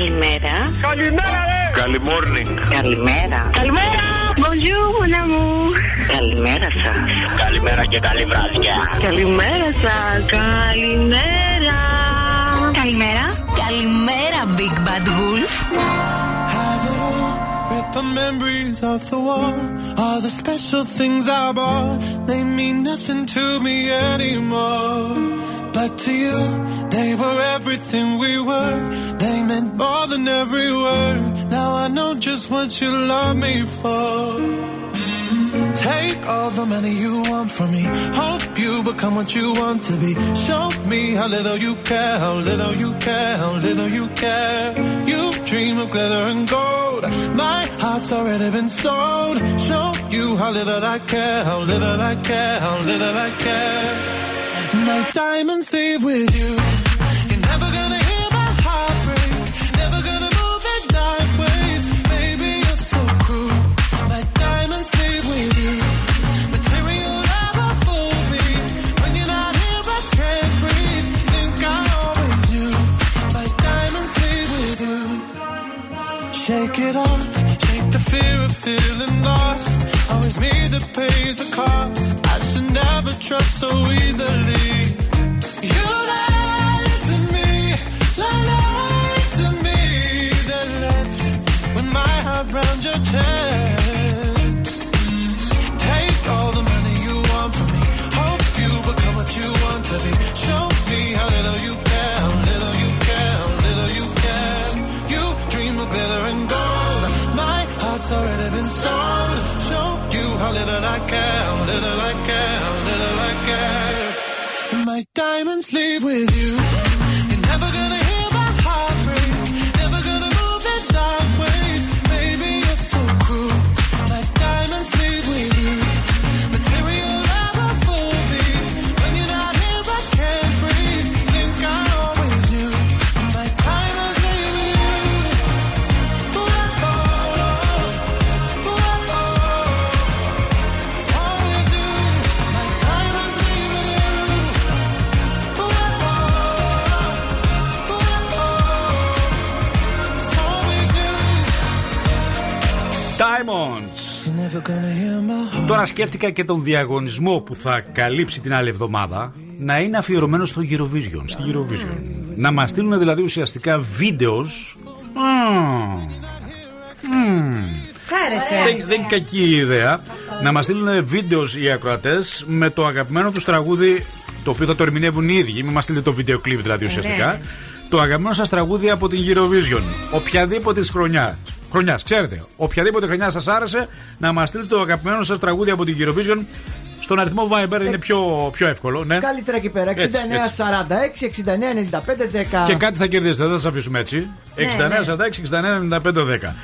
Καλημέρα. Καλημέρα, ρε. Καλημόρνινγκ. Καλημέρα. Καλημέρα. Bonjour, mon amour. Καλημέρα σας. Καλημέρα και καλή βραδιά. Καλημέρα σας. Καλημέρα. Καλημέρα. Καλημέρα, Big Bad Wolf. Have it all, rip the memories of the war. All the special things I bought, they mean nothing to me anymore. But to you, they were everything we were. They meant more than every word. Now I know just what you love me for. Take all the money you want from me. Hope you become what you want to be. Show me how little you care, how little you care, how little you care. You dream of glitter and gold. My heart's already been sold. Show you how little I care, how little I care, how little I care. My diamonds leave with you. You're never gonna hear my heart break. Never gonna move in dark ways. Baby, you're so cruel. My diamonds leave with you. Material never fooled me. When you're not here, I can't breathe. Think I always knew. My diamonds leave with you. Shake it off. Shake the fear of feeling lost. Always me that pays the cost. Never trust so easily. You lied to me, lied to me, then left with my heart round your chest. Take all the money you want from me. Hope you become what you want to be. Show me how little you care, little you care, little you care. You dream of glitter and gold. Already been sold. Show you how little I care, how little I care, how little I care. My diamonds leave with you. Τώρα σκέφτηκα και τον διαγωνισμό που θα καλύψει την άλλη εβδομάδα να είναι αφιερωμένο στο Eurovision, στη Eurovision. Να μας στείλουν δηλαδή ουσιαστικά βίντεος. Σ' άρεσε. Δεν, δεν είναι κακή ιδέα να μας στείλουν βίντεος οι ακροατές με το αγαπημένο τους τραγούδι το οποίο θα το ερμηνεύουν οι ίδιοι. Μην μας στείλετε το βίντεο κλειπ δηλαδή ουσιαστικά. ναι. Το αγαπημένο σας τραγούδι από την Eurovision. Οποιαδήποτε χρονιάς. Χρονιάς, ξέρετε. Οποιαδήποτε χρονιά σας άρεσε να μας στείλετε το αγαπημένο σας τραγούδι από την Eurovision Στον αριθμό Viber είναι πιο, πιο εύκολο. Ναι. Καλύτερα εκεί πέρα. 69 Έτσι, έτσι. 46, 69 95 10. Και κάτι θα κερδίσετε, δεν θα σας αφήσουμε έτσι. Ναι, 69, 46, 69, 95, 10.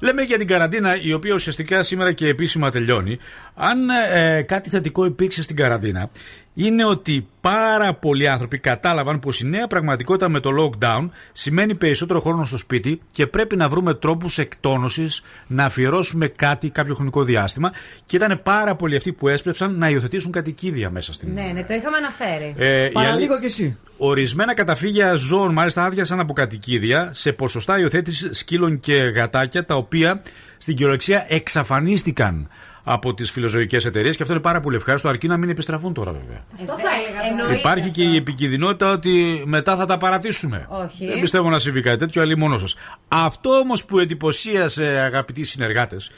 Λέμε για την καραντίνα, η οποία ουσιαστικά σήμερα και επίσημα τελειώνει. Αν ε, κάτι θετικό υπήρξε στην καραντίνα, είναι ότι πάρα πολλοί άνθρωποι κατάλαβαν πως η νέα πραγματικότητα με το lockdown σημαίνει περισσότερο χρόνο στο σπίτι και πρέπει να βρούμε τρόπους εκτόνωσης, να αφιερώσουμε κάτι κάποιο χρονικό διάστημα. Και ήταν πάρα πολλοί αυτοί που έσπευσαν να υιοθετήσουν κατοικίδια μέσα στην. Ναι, ναι, το είχαμε αναφέρει. Ε, η αλή- Παραλίγο κι εσύ. Ορισμένα καταφύγια ζώων μάλιστα άδειασαν από κατοικίδια σε ποσοστά υιοθέτησης σκύλων και γατάκια τα οποία στην κυριολεξία εξαφανίστηκαν από τις φιλοζωικές εταιρείες και αυτό είναι πάρα πολύ ευχάριστο, αρκεί να μην επιστραφούν τώρα βέβαια. Αυτό θα έλεγα. τώρα. Υπάρχει και η επικινδυνότητα ότι μετά θα τα παρατήσουμε. Όχι. Δεν πιστεύω να συμβεί κάτι τέτοιο, αλλή μόνο σας. Αυτό όμως που εντυπωσίασε, αγαπητοί συνεργάτες,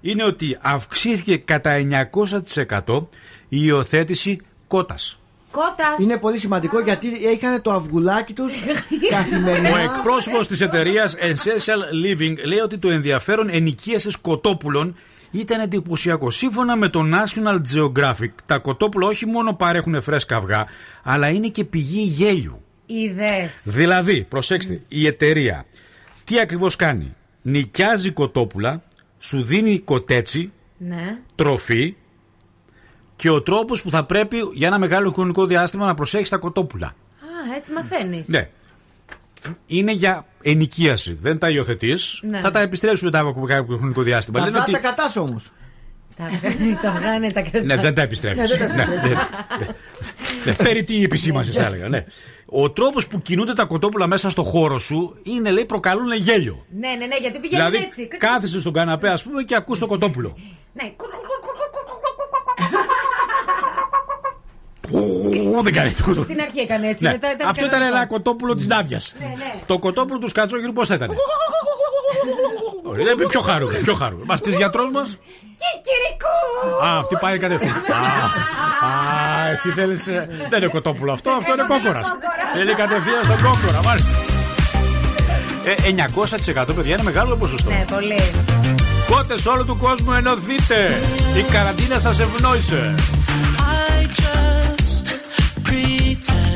είναι ότι αυξήθηκε κατά 900% η υιοθέτηση κότας. Κότας. Είναι πολύ σημαντικό γιατί είχαν το αυγουλάκι τους καθημερινά. Ο εκπρόσωπος της εταιρείας Essential Living λέει ότι το ενδιαφέρον ενοικίαση κοτόπουλων ήταν εντυπωσιακό. Σύμφωνα με το National Geographic, τα κοτόπουλα όχι μόνο παρέχουν φρέσκα αυγά, αλλά είναι και πηγή γέλιου. Είδε. Δηλαδή, προσέξτε, η εταιρεία τι ακριβώς κάνει; Νοικιάζει κοτόπουλα, σου δίνει κοτέτσι, Ναι. τροφή και ο τρόπος που θα πρέπει για ένα μεγάλο χρονικό διάστημα να προσέχεις τα κοτόπουλα. Α, έτσι μαθαίνεις. Ναι. Είναι για ενοικίαση. Δεν τα υιοθετείς. Ναι. Θα τα επιστρέψεις μετά από κάποιο χρονικό διάστημα. Τα Λένε αυγά ότι... τα κατάς όμως. Τα τα βγάνε τα κρατά. Ναι, δεν τα επιστρέφει. Ναι, δεν τα επιστρέφεις. ναι, περί τι η επισήμανσης, θα έλεγα. Ναι. Ο τρόπος που κινούνται τα κοτόπουλα μέσα στο χώρο σου είναι, λέει, προκαλούν γέλιο. Ναι, ναι, ναι, γιατί πηγαίνουν Δηλαδή, έτσι. κάθεσαι στον καναπέ, ας πούμε, και ακούς το κοτόπουλο. Ναι. Ου, Δεν κάνει τίποτα. Στην αρχή έκανε έτσι. Ναι. Μετά ήταν Αυτό ήταν κανονικό. ένα κοτόπουλο της Νάντια. Ναι, ναι. Το κοτόπουλο του Σκατσόγυρου πώς θα ήταν; Είναι πιο χαρούμενο. Πιο χαρούμενο. Μας τη γιατρός μας; Κικυρικού! Α, αυτή πάει κατευθείαν. Α, Α, εσύ θέλεις. Δεν είναι κοτόπουλο αυτό, αυτό είναι κόκορας. Είναι κατευθείαν στον κόκορα, μάλιστα. Ε, 900% παιδιά είναι μεγάλο ποσοστό. Ναι, πολύ. Κότε όλου του κόσμου ενωθείτε. Η καραντίνα σας ευνόησε. pretend.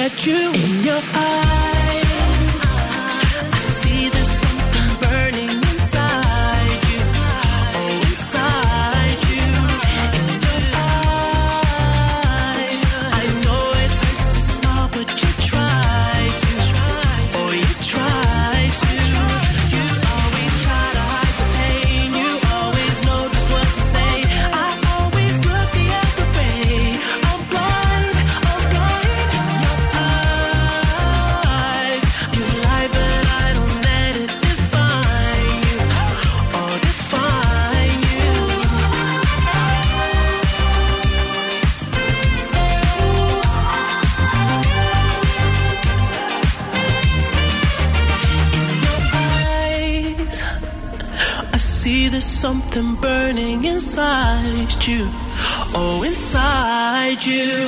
at you in your eyes, you.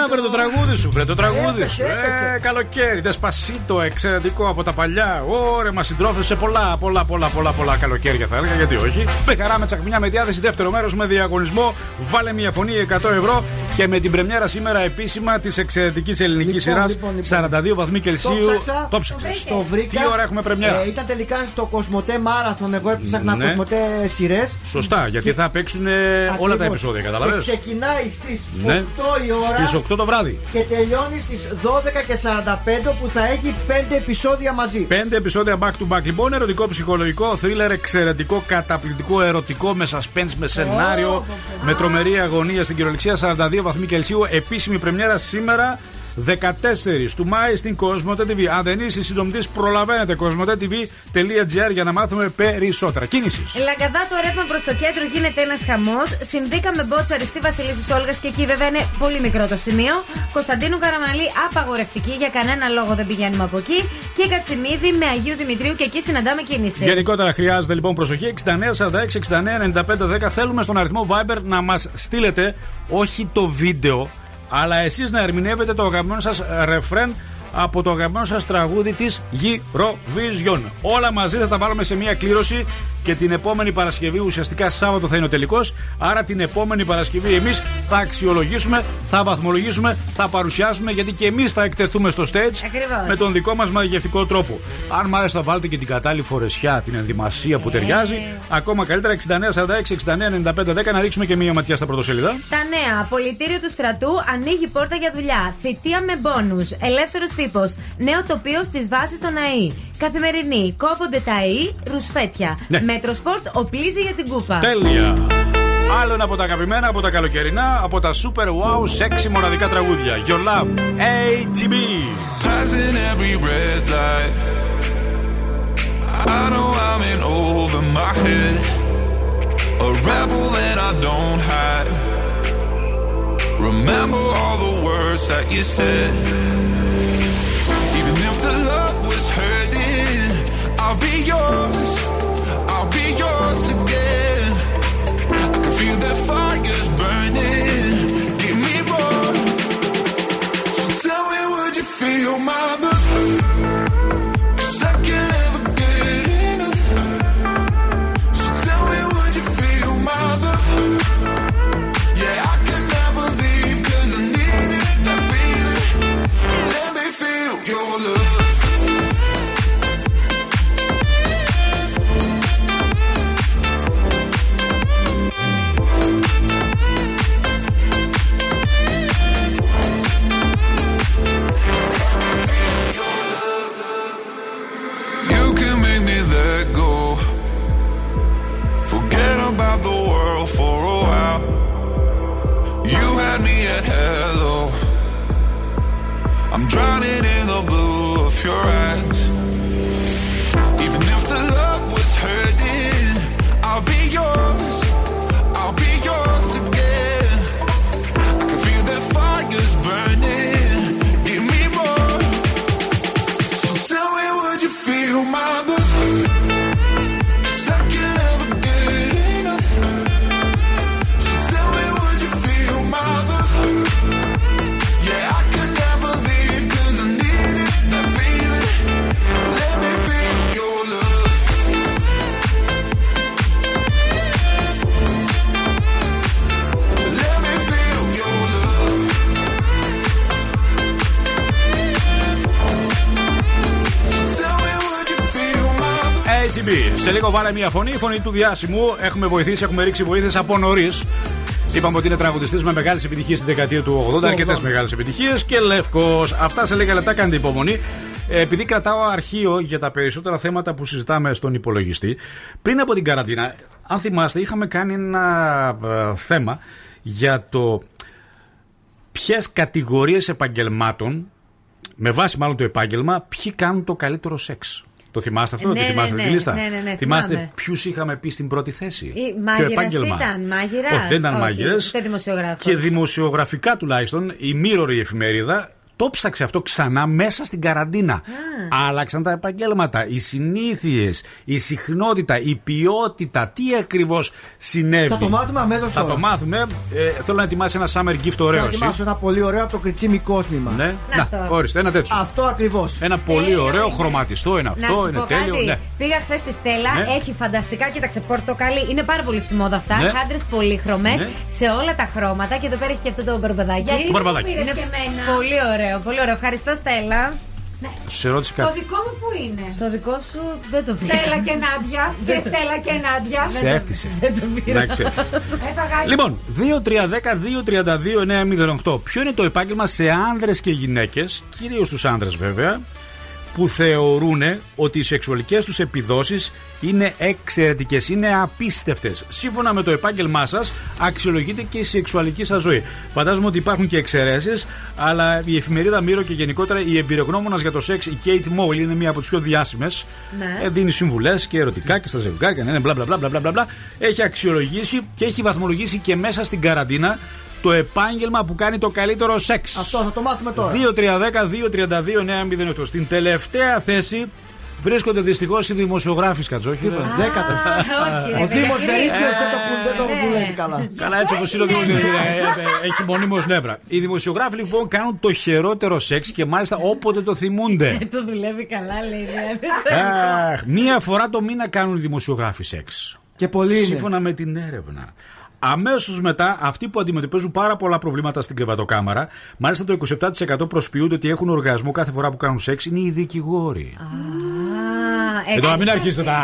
να βρε το τραγούδι σου, βρε το τραγούδι σου. Ε, καλοκαίρι, δεσπασίτο, εξαιρετικό από τα παλιά. Ωρε, μας συντρόφευσε πολλά, πολλά, πολλά, πολλά, πολλά καλοκαίρια θα έλεγα, γιατί όχι. Με χαρά, με τσακμιά με διάθεση, δεύτερο μέρος με διαγωνισμό. Βάλε μια φωνή 100 ευρώ και με την πρεμιέρα σήμερα επίσημα της εξαιρετικής ελληνικής Λοιπόν, σειράς λοιπόν, λοιπόν. 42 βαθμοί Κελσίου. Το ψάξα. Το ψάξες. Το βρήκα. Τι ώρα έχουμε πρεμιέρα; Ε, ήταν τελικά στο Κοσμοτέ Μάραθον. Εγώ έψαχνα Ναι. Κοσμοτέ σειρές. Σωστά, γιατί θα παίξουν ε, όλα τα επεισόδια, καταλαβες. Ξεκινάει στις 8 Ναι. η ώρα. Στις 8 το βράδυ. Και τελειώνει στις 12 και 45 που θα έχει 5 επεισόδια μαζί. Πέντε επεισόδια back to back. Λοιπόν, ερωτικό, ψυχολογικό, θρίλερ, εξαιρετικό, καταπληκτικό, ερωτικό, με suspense, με σενάριο, με τρομερή αγωνία στην κυριολεξία 42 βαθμοί Κελσίου. Επίσημη πρεμιέρα σήμερα. 14 του Μάη στην Cosmote TV. Αν δεν είσαι συνδρομητή, προλαβαίνετε cosmotetv.gr για να μάθουμε περισσότερα. Κίνηση. Λαγκαδά το ρεύμα προς το κέντρο γίνεται ένας χαμός. Συνδίκαμε μπότσα αριστεί Βασιλίση Όλγας και εκεί βέβαια είναι πολύ μικρό το σημείο. Κωνσταντίνου Καραμαλή απαγορευτική, για κανένα λόγο δεν πηγαίνουμε από εκεί. Και Κατσιμίδη με Αγίου Δημητρίου και εκεί συναντάμε κίνηση. Γενικότερα χρειάζεται λοιπόν προσοχή. 69, 46, 69, 95, 10. Θέλουμε στον αριθμό Viber να μας στείλετε όχι το βίντεο, αλλά εσείς να ερμηνεύετε το αγαπημένο σας ρεφρέν από το αγαπημένο σας τραγούδι της Eurovision. Όλα μαζί θα τα βάλουμε σε μια κλήρωση και την επόμενη Παρασκευή, ουσιαστικά Σάββατο θα είναι ο τελικός. Άρα την επόμενη Παρασκευή εμείς θα αξιολογήσουμε, θα βαθμολογήσουμε, θα παρουσιάσουμε γιατί και εμείς θα εκτεθούμε στο stage Ακριβώς. με τον δικό μας μαγευτικό τρόπο. Αν μ' άρεσε, θα βάλετε και την κατάλληλη φορεσιά, την ενδυμασία που ταιριάζει. Ακόμα καλύτερα 69, 46, 69, 95, 10 να ρίξουμε και μία ματιά στα πρωτοσέλιδα. Τα νέα. Πολιτήριο του στρατού ανοίγει πόρτα για δουλειά. Θητεία με μπόνου. Ελεύθερος τύπος. Νέο τοπίο στις βάσεις των ΑΕΗ. Καθημερινή. Κόβονται τα ΑΕΗ. Ρουσφέτια. Ναι. Metrosport. Οπλίζει για την κούπα. Τέλεια! Άλλο ένα από τα αγαπημένα, από τα καλοκαιρινά, από τα super wow, sexy μοναδικά τραγούδια. Your Love, ATB. Passing every red light. I know I'm in over my head. A rebel that I don't hide. Remember all the words that you said. Σε λίγο βάλε μια φωνή, η φωνή του διάσημου. Έχουμε βοηθήσει, έχουμε ρίξει βοήθειες από νωρίς. Είπαμε ότι είναι τραγουδιστής με μεγάλες επιτυχίες στη δεκαετία του 80, αρκετές μεγάλες επιτυχίες και λευκός. Αυτά σε λίγα λεπτά κάντε υπομονή. Ε, Επειδή κρατάω αρχείο για τα περισσότερα θέματα που συζητάμε στον υπολογιστή, πριν από την καραντίνα, αν θυμάστε, είχαμε κάνει ένα ε, θέμα για το ποιες κατηγορίες επαγγελμάτων, με βάση μάλλον το επάγγελμα, ποιοι κάνουν το καλύτερο σεξ. Το θυμάστε αυτό, Ναι, τη ναι, θυμάστε ναι, τη λίστα; ναι, ναι, ναι, θυμάστε θυμάμαι. ποιους είχαμε πει στην πρώτη θέση; Ή Ποιο μάγειρας επάγγελμα. ήταν, μάγειρας. Όχι, δεν ήταν μάγειρες. Και δημοσιογράφος. Και δημοσιογραφικά τουλάχιστον, η Mirror η εφημερίδα Το ψάξε αυτό ξανά μέσα στην καραντίνα. Άλλαξαν τα επαγγέλματα, οι συνήθειες, η συχνότητα, η ποιότητα. Τι ακριβώς συνέβη. Θα το μάθουμε αμέσως Θα τώρα. το μάθουμε. Ε, θέλω να ετοιμάσει ένα summer gift ωραίο. Θα εσύ. ετοιμάσω ένα πολύ ωραίο από το κριτσίμι κόσμημα. Ναι, να, ορίστε, ένα τέτοιο. Αυτό ακριβώς. Ένα πολύ ωραίο χρωματιστό είναι Να αυτό, σου είναι πω τέλειο. κάτι. Ναι. Πήγα χθες στη Στέλλα, Ναι. έχει φανταστικά, κοίταξε, πορτοκαλί. Είναι πάρα πολύ στη μόδα αυτά. Ναι. Χάντρες πολύχρωμε Ναι. σε όλα τα χρώματα. Και εδώ πέρα έχει και αυτό το μπαρμπαδάκι. Γιατί Το μπαρμπαδάκι. Είναι και εμένα; πολύ ωραίο, πολύ ωραίο. Ευχαριστώ, Στέλλα. Σε ρώτησε Το κάτι. δικό μου που είναι; Το δικό σου δεν το βρήκα. Στέλλα και Νάντια. Και Στέλλα και Νάντια. Σε έφτιασε. Να ξέρεις. Έφαγα Λοιπόν, 2-3-10-2-32-908. Ποιο είναι το επάγγελμα σε άνδρες και γυναίκες, κυρίως τους άνδρες βέβαια, που θεωρούν ότι οι σεξουαλικές τους επιδόσεις είναι εξαιρετικές, είναι απίστευτες. Σύμφωνα με το επάγγελμά σας, αξιολογείται και η σεξουαλική σας ζωή. Φαντάζομαι ότι υπάρχουν και εξαιρέσεις, αλλά η εφημερίδα Μύρο και γενικότερα η εμπειρογνώμονας για το σεξ, η Kate Moyle, είναι μία από τις πιο διάσημες. Ναι. Ε, δίνει συμβουλές και ερωτικά και στα ζευγάρια. Ναι, ναι, μπλα, μπλα, μπλα, μπλα, μπλα, μπλα. Έχει αξιολογήσει και έχει βαθμολογήσει και μέσα στην καραντίνα το επάγγελμα που κάνει το καλύτερο σεξ. Αυτό θα το μάθουμε τώρα. 2-3-10-2-32-908. Στην τελευταία θέση βρίσκονται δυστυχώς οι δημοσιογράφοι Σκατζόχη. Δέκατα. Ο Δήμος Βερίκιο δεν το, δεν το Ναι. δουλεύει καλά. Καλά, έτσι όπως είναι ο Δήμος έχει μονίμως νεύρα. Οι δημοσιογράφοι λοιπόν κάνουν το χειρότερο σεξ και μάλιστα όποτε το θυμούνται. Το δουλεύει καλά, λέει. ναι. Αχ, μία φορά το μήνα κάνουν οι δημοσιογράφοι σεξ. Και πολλοί είναι. Σύμφωνα με την έρευνα. Αμέσως μετά, αυτοί που αντιμετωπίζουν πάρα πολλά προβλήματα στην κρεβατοκάμαρα, μάλιστα το 27% προσποιούνται ότι έχουν οργασμό κάθε φορά που κάνουν σεξ, είναι οι δικηγόροι. Ε, τώρα μην αρχίσετε τα.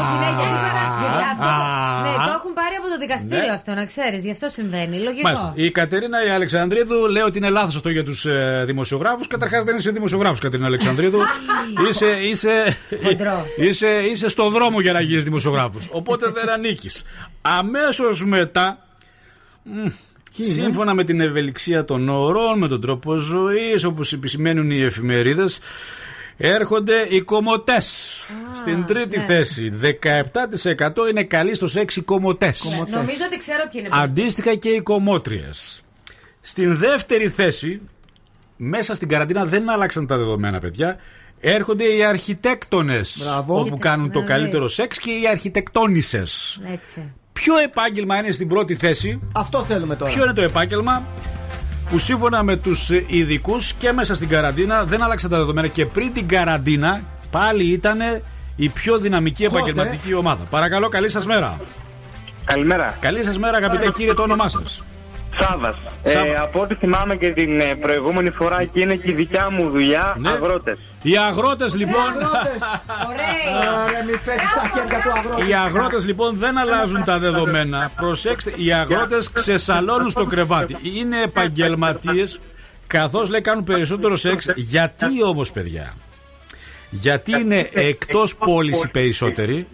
Όχι, ναι, γιατί γιατί αυτό. Α. Ναι, το έχουν πάρει από το δικαστήριο Ναι. αυτό, να ξέρεις. Γι' αυτό συμβαίνει. Λογικό. Μάλιστα. Η Κατερίνα η Αλεξανδρίδου λέει ότι είναι λάθος αυτό για τους ε, δημοσιογράφους. Καταρχάς δεν είσαι δημοσιογράφος, Κατερίνα Αλεξανδρίδου. είσαι, είσαι, Χοντρό. είσαι, είσαι στο δρόμο για να γίνεις δημοσιογράφος. Οπότε δεν ανήκεις. Αμέσως μετά. Μ, Σύμφωνα με την ευελιξία των ορών, με τον τρόπο ζωής, όπως επισημαίνουν οι εφημερίδες, έρχονται οι κομμωτές. Στην τρίτη ναι. θέση, 17% είναι καλοί στο σεξ οι κομμωτές. Νομίζω ότι ξέρω ποιοι είναι. Αντίστοιχα και οι κομμότριες. Στην δεύτερη θέση, μέσα στην καραντίνα δεν άλλαξαν τα δεδομένα, παιδιά. Έρχονται οι αρχιτέκτονες Μπράβο. όπου Κοίταξε κάνουν να το δεις. καλύτερο σεξ και οι αρχιτεκτόνισσες. Έτσι. Ποιο επάγγελμα είναι στην πρώτη θέση, Αυτό θέλουμε τώρα. ποιο είναι το επάγγελμα; Που σύμφωνα με τους ειδικούς και μέσα στην καραντίνα δεν άλλαξαν τα δεδομένα και πριν την καραντίνα πάλι ήταν η πιο δυναμική Hot, επαγγελματική ομάδα. Παρακαλώ, καλή σας μέρα. Καλημέρα. Καλή σας μέρα, αγαπητέ κύριε, το όνομά σας. Σάβα. Σάβα. Ε, από ό,τι θυμάμαι και την ε, προηγούμενη φορά και είναι και η δικιά μου δουλειά, Ναι. αγρότες. Οι αγρότες λοιπόν. Ωραία. Άρα μην πέσει στα χέρια του αγρότη. Οι αγρότες λοιπόν δεν αλλάζουν τα δεδομένα. Προσέξτε, οι αγρότες ξεσαλώνουν στο κρεβάτι. Είναι επαγγελματίες, καθώς λέει κάνουν περισσότερο σεξ. Γιατί όμως, παιδιά, γιατί είναι εκτός πόλη οι περισσότεροι,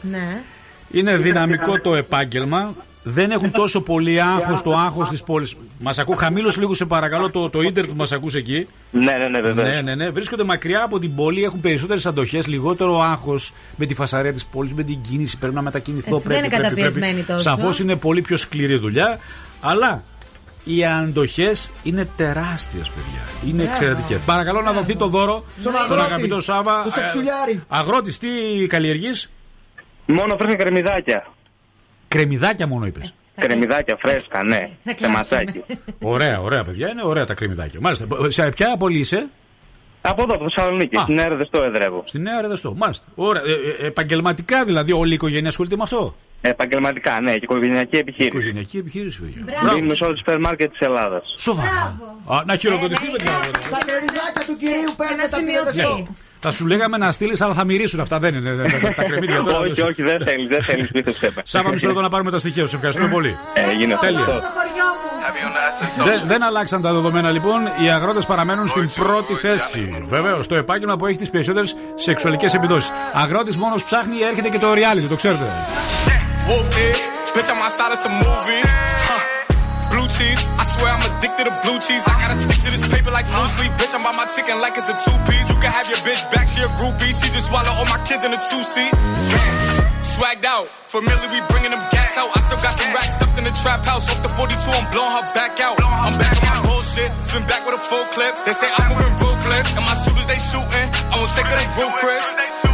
Ναι. είναι δυναμικό το επάγγελμα. Δεν έχουν τόσο πολύ άγχος το άγχος της πόλης. Μας ακού, χαμήλωσε λίγο σε παρακαλώ το, το ίντερ που μας ακούς εκεί. Ναι, ναι, ναι, βεβαίως. Ναι, ναι, ναι. Βρίσκονται μακριά από την πόλη, έχουν περισσότερες αντοχές, λιγότερο άγχος με τη φασαρία της πόλης, με την κίνηση. Πρέπει να μετακινηθώ. Έτσι, πρέπει, δεν είναι πρέπει, καταπιεσμένοι πρέπει. τόσο. Σαφώς είναι πολύ πιο σκληρή δουλειά. Αλλά οι αντοχές είναι τεράστιες, παιδιά. Είναι εξαιρετικές. Παρακαλώ να δοθεί το δώρο Στον στον αγρότη. αγαπητό Σάβα. Το σεξουλιάρι. Αγρότης, τι καλλιεργείς; Μόνο φρέσκα κρεμμυδάκια. Κρεμμυδάκια μόνο είπες. Κρεμμυδάκια φρέσκα, ναι. Θα Σε κλάψουμε. ματσάκι. Ωραία, ωραία, παιδιά. Είναι ωραία τα κρεμμυδάκια. Μάλιστα. Σε ποια πόλη είσαι, Από εδώ, από Θεσσαλονίκη, Α. στην Νέα Ρεδεστό εδρεύω. Στη Νέα Ρεδεστό. Μάλιστα. Ωραία. Ε, ε, επαγγελματικά δηλαδή, όλη η οικογένεια ασχολείται με αυτό; Επαγγελματικά, ναι, και οικογενειακή επιχείρηση. Οικογενειακή επιχείρηση, παιδιά. Δίνουμε σε όλο το σούπερ μάρκετ της Ελλάδας. Σοβαρά. Α, να χειροκροτηθεί με την αγρότη. Τα κρεμμυδάκια του κυρίου παίρνουν Ένα τα σημειωθεί. πυροδεστό. Θα σου λέγαμε να στείλεις, αλλά θα μυρίσουν αυτά. Δεν είναι τα, τα, τα κρεμμύδια τώρα. όχι, όχι, δεν θέλεις, δεν θέλεις, πείθεσαι με. Σάβα, μισό λεπτό να πάρουμε τα στοιχεία σου. Ευχαριστούμε πολύ. Έγινε Τέλεια. αυτό. Στο χωριό μου. Δεν, δεν αλλάξαν τα δεδομένα λοιπόν. Οι αγρότες παραμένουν στην πρώτη θέση. Βεβαίως, το επάγγελμα που έχει τις περισσότερες σεξουαλικές επιδόσεις. Αγρότης μόνος ψάχνει, έρχεται και το reality, το ξέρετε. Cheese, I swear I'm addicted to blue cheese. I gotta stick to this paper like blue sleep. Bitch, I'm by my chicken like it's a two piece. You can have your bitch back, she a groupie. She just swallow all my kids in a two seat. Swagged out. Familiar, we bringing them gas out. I still got some racks stuffed in the trap house. Off the 42, I'm blowing her back out. I'm back on my bullshit. Spin back with a full clip. They say I'm moving ruthless. And my shooters, they shooting. I won't sick of they Chris.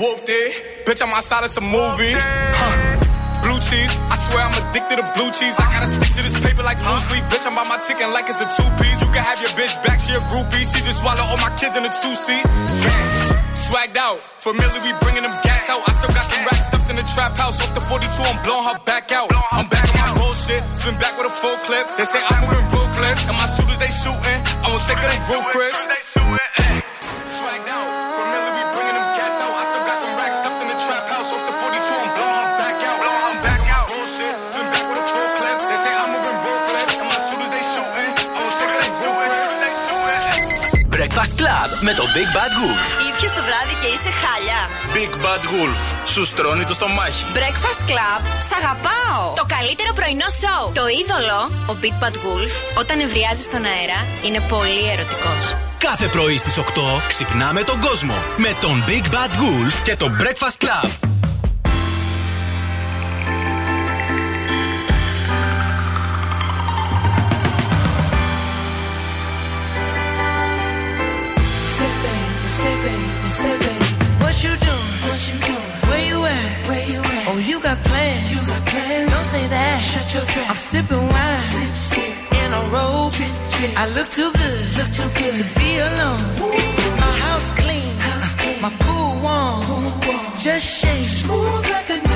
Whooped it, bitch, I'm outside of some movie. Huh. Blue cheese, I swear I'm addicted to blue cheese. I gotta stick to this paper like blue sleep. Bitch, I'm by my chicken like it's a two piece. You can have your bitch back, she a groupie. She just swallow all my kids in a two seat. Swagged out, familiar, we bringing them gas out. I still got some racks stuffed in the trap house. Off the 42, I'm blowing her back out. I'm back on my bullshit, spin back with a full clip. They say I'm moving ruthless, and my shooters they shooting. I won't sick of they roof, Chris. Club με το Big Bad Wolf. Ήπιες το βράδυ και είσαι χάλια. Big Bad Wolf. Σου στρώνει το στομάχι. Breakfast Club, σ' αγαπάω. Το καλύτερο πρωινό σοου. Το είδωλο, ο Big Bad Wolf, όταν ευριάζει στον αέρα, είναι πολύ ερωτικός. Κάθε πρωί στις 8 ξυπνάμε τον κόσμο με τον Big Bad Wolf και το Breakfast Club. I'm sipping wine. Sip, sip. In a robe. I look too good. Look too good to be alone. My house clean. House clean. My pool warm. Pool warm. Just shake. Smooth like a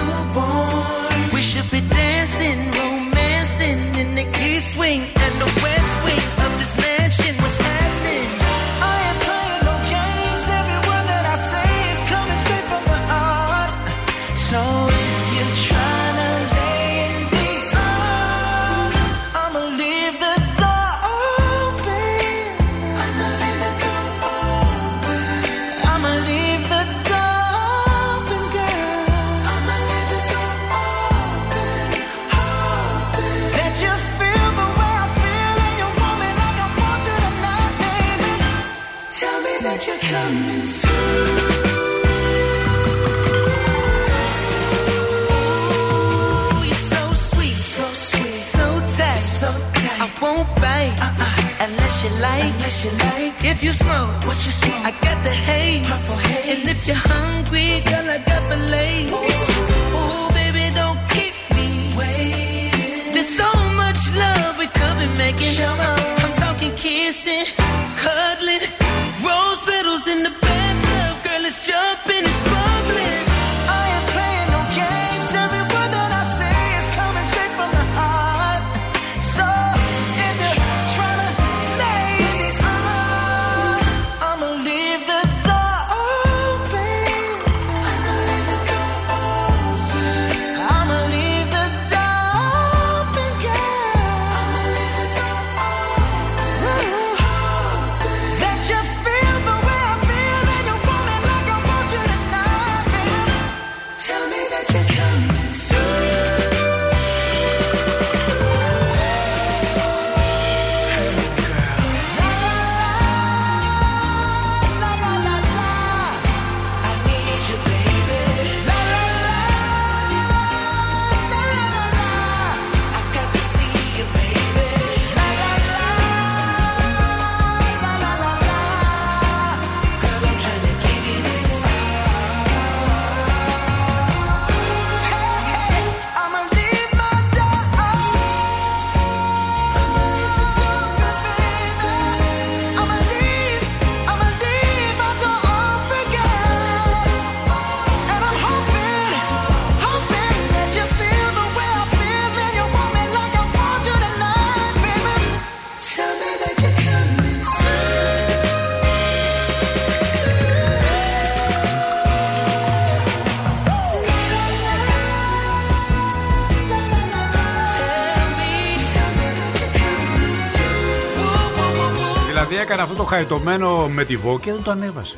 έκανε αυτό το χαϊτωμένο με τη Vogue και δεν το ανέβασε.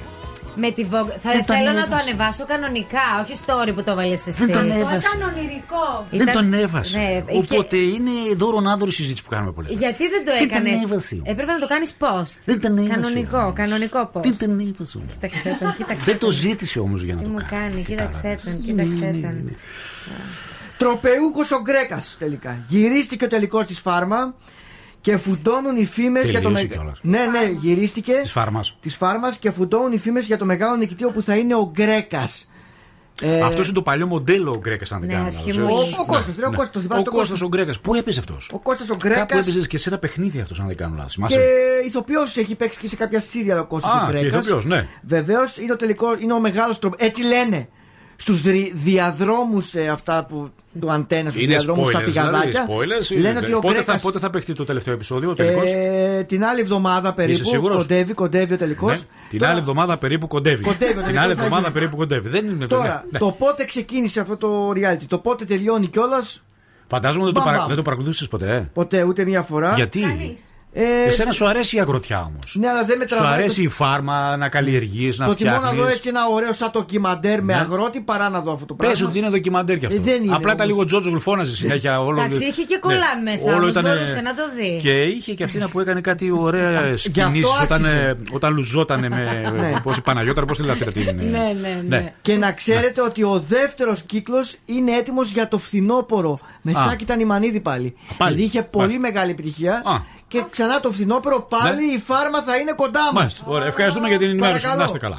Με τη Vogue. Θα Δεν το θέλω να το ανέβασε. ανεβάσω κανονικά, όχι story που το βάλες εσύ. Δεν το ανέβασε. Το έκανε ονειρικό. Δεν Ήταν- τον έβασε. Ναι, Οπότε είναι δώρο-άδωρο συζήτηση που κάνουμε πολλές Γιατί δεν το Δεν τον έκανε. έβασε. Έπρεπε να το κάνεις post. Δεν τον έβασε Κανονικό, όμως. κανονικό post. Δεν τον έβασε. όμως. Κοίταξε τον, κοίταξε Δεν το τον. ζήτησε όμως για να Τι το μου κάνει. κάνει, κοίταξε τον, κοίταξε τον. Τροπεούχος ο Γκρέκας τελικά. Γυρίστηκε ο τελικός της φάρμα και φουντώνουν οι φήμες για το Τελείωσε μεγα- κιόλας. Ναι, ναι, γυρίστηκες. Της φάρμας. Της φάρμας και φουντώνουν οι φήμες για το μεγάλο νικητή όπου θα είναι ο Γκρέκας. Ε, Αυτός είναι το παλιό μοντέλο ο Γκρέκας, αν δεν Ναι, κάνω ασχημού. λάθος, Ο- ο Κώστας, ρε, ο Κώστας, το θυμάσαι Ο τον Κώστας Κώστας. ο Γκρέκας. Πού έπαιζε αυτός; Ο Κώστας ο Γκρέκας Κάπου έπαιζε και σε ένα παιχνίδι αυτός, αν δεν κάνω λάθος. Και ηθοποιός έχει παίξει και σε κάποια σύρια ο Κώστας Α, ο και Γκρέκας. ηθοποιός, ναι. Βεβαίως είναι ο τελικό, είναι ο μεγάλος τρόπο. Έτσι λένε. Στους διαδρόμους αυτά που. του αντένα, στους Είναι διαδρόμους στα spoilers, δηλαδή, πηγαδάκια. spoilers, λένε είναι. ότι ο πότε, Γκρέκας θα, πότε θα παιχτεί το τελευταίο επεισόδιο, ο τελικός; Ε, την άλλη εβδομάδα περίπου. σίγουρος; Κοντεύει, κοντεύει ο τελικός. Ναι, την άλλη εβδομάδα περίπου κοντεύει. Κοντεύει, ο την τελικός άλλη θα εβδομάδα γίνει. περίπου κοντεύει. Δεν είναι Τώρα, ναι. το πότε ξεκίνησε αυτό το reality, το πότε τελειώνει κιόλας; Φαντάζομαι δεν το, Μπαμ, παρα... μπαμ. δεν το παρακολούθησε ποτέ. ε. Ποτέ ούτε μία φορά. Γιατί; Ε, Εσένα σου αρέσει η αγροτιά όμως; Ναι, αλλά δεν με Σου τραβάει. αρέσει η φάρμα να καλλιεργείς, να Προτιμώ να φτιάχνεις; δω έτσι ένα ωραίο σαν ντοκιμαντέρ με Ναι. αγρότη παρά να δω αυτό το Πες πράγμα. ότι είναι δοκιμαντέρ κι αυτό. Ε, δεν είναι Απλά ήταν όμως. λίγο Τζότζογλ φώναζε συνέχεια. Όλο... Εντάξει, είχε και Ναι. κολλάν μέσα, Όλο όμως ήταν- μπορούσε να το δει. Και είχε και αυτή που έκανε κάτι ωραία γι' κινήσει αυτό όταν, άξιζε. ε, όταν λουζότανε με. Ναι. Πώς η Παναγιώτα, πώς τη λέει αυτή την. ε, Ναι, ναι, ναι. Και να ξέρετε ότι ο δεύτερος κύκλος είναι έτοιμος για το φθινόπωρο. Με Α. Σάκη ήταν η Μανίδη πάλι. πάλι. Γιατί είχε πολύ Μάλιστα. μεγάλη επιτυχία. Α. Και ξανά το φθινόπωρο πάλι η φάρμα θα είναι κοντά μα. Μάλιστα. Ωραία, ευχαριστούμε για την ενημέρωση. Να είστε καλά.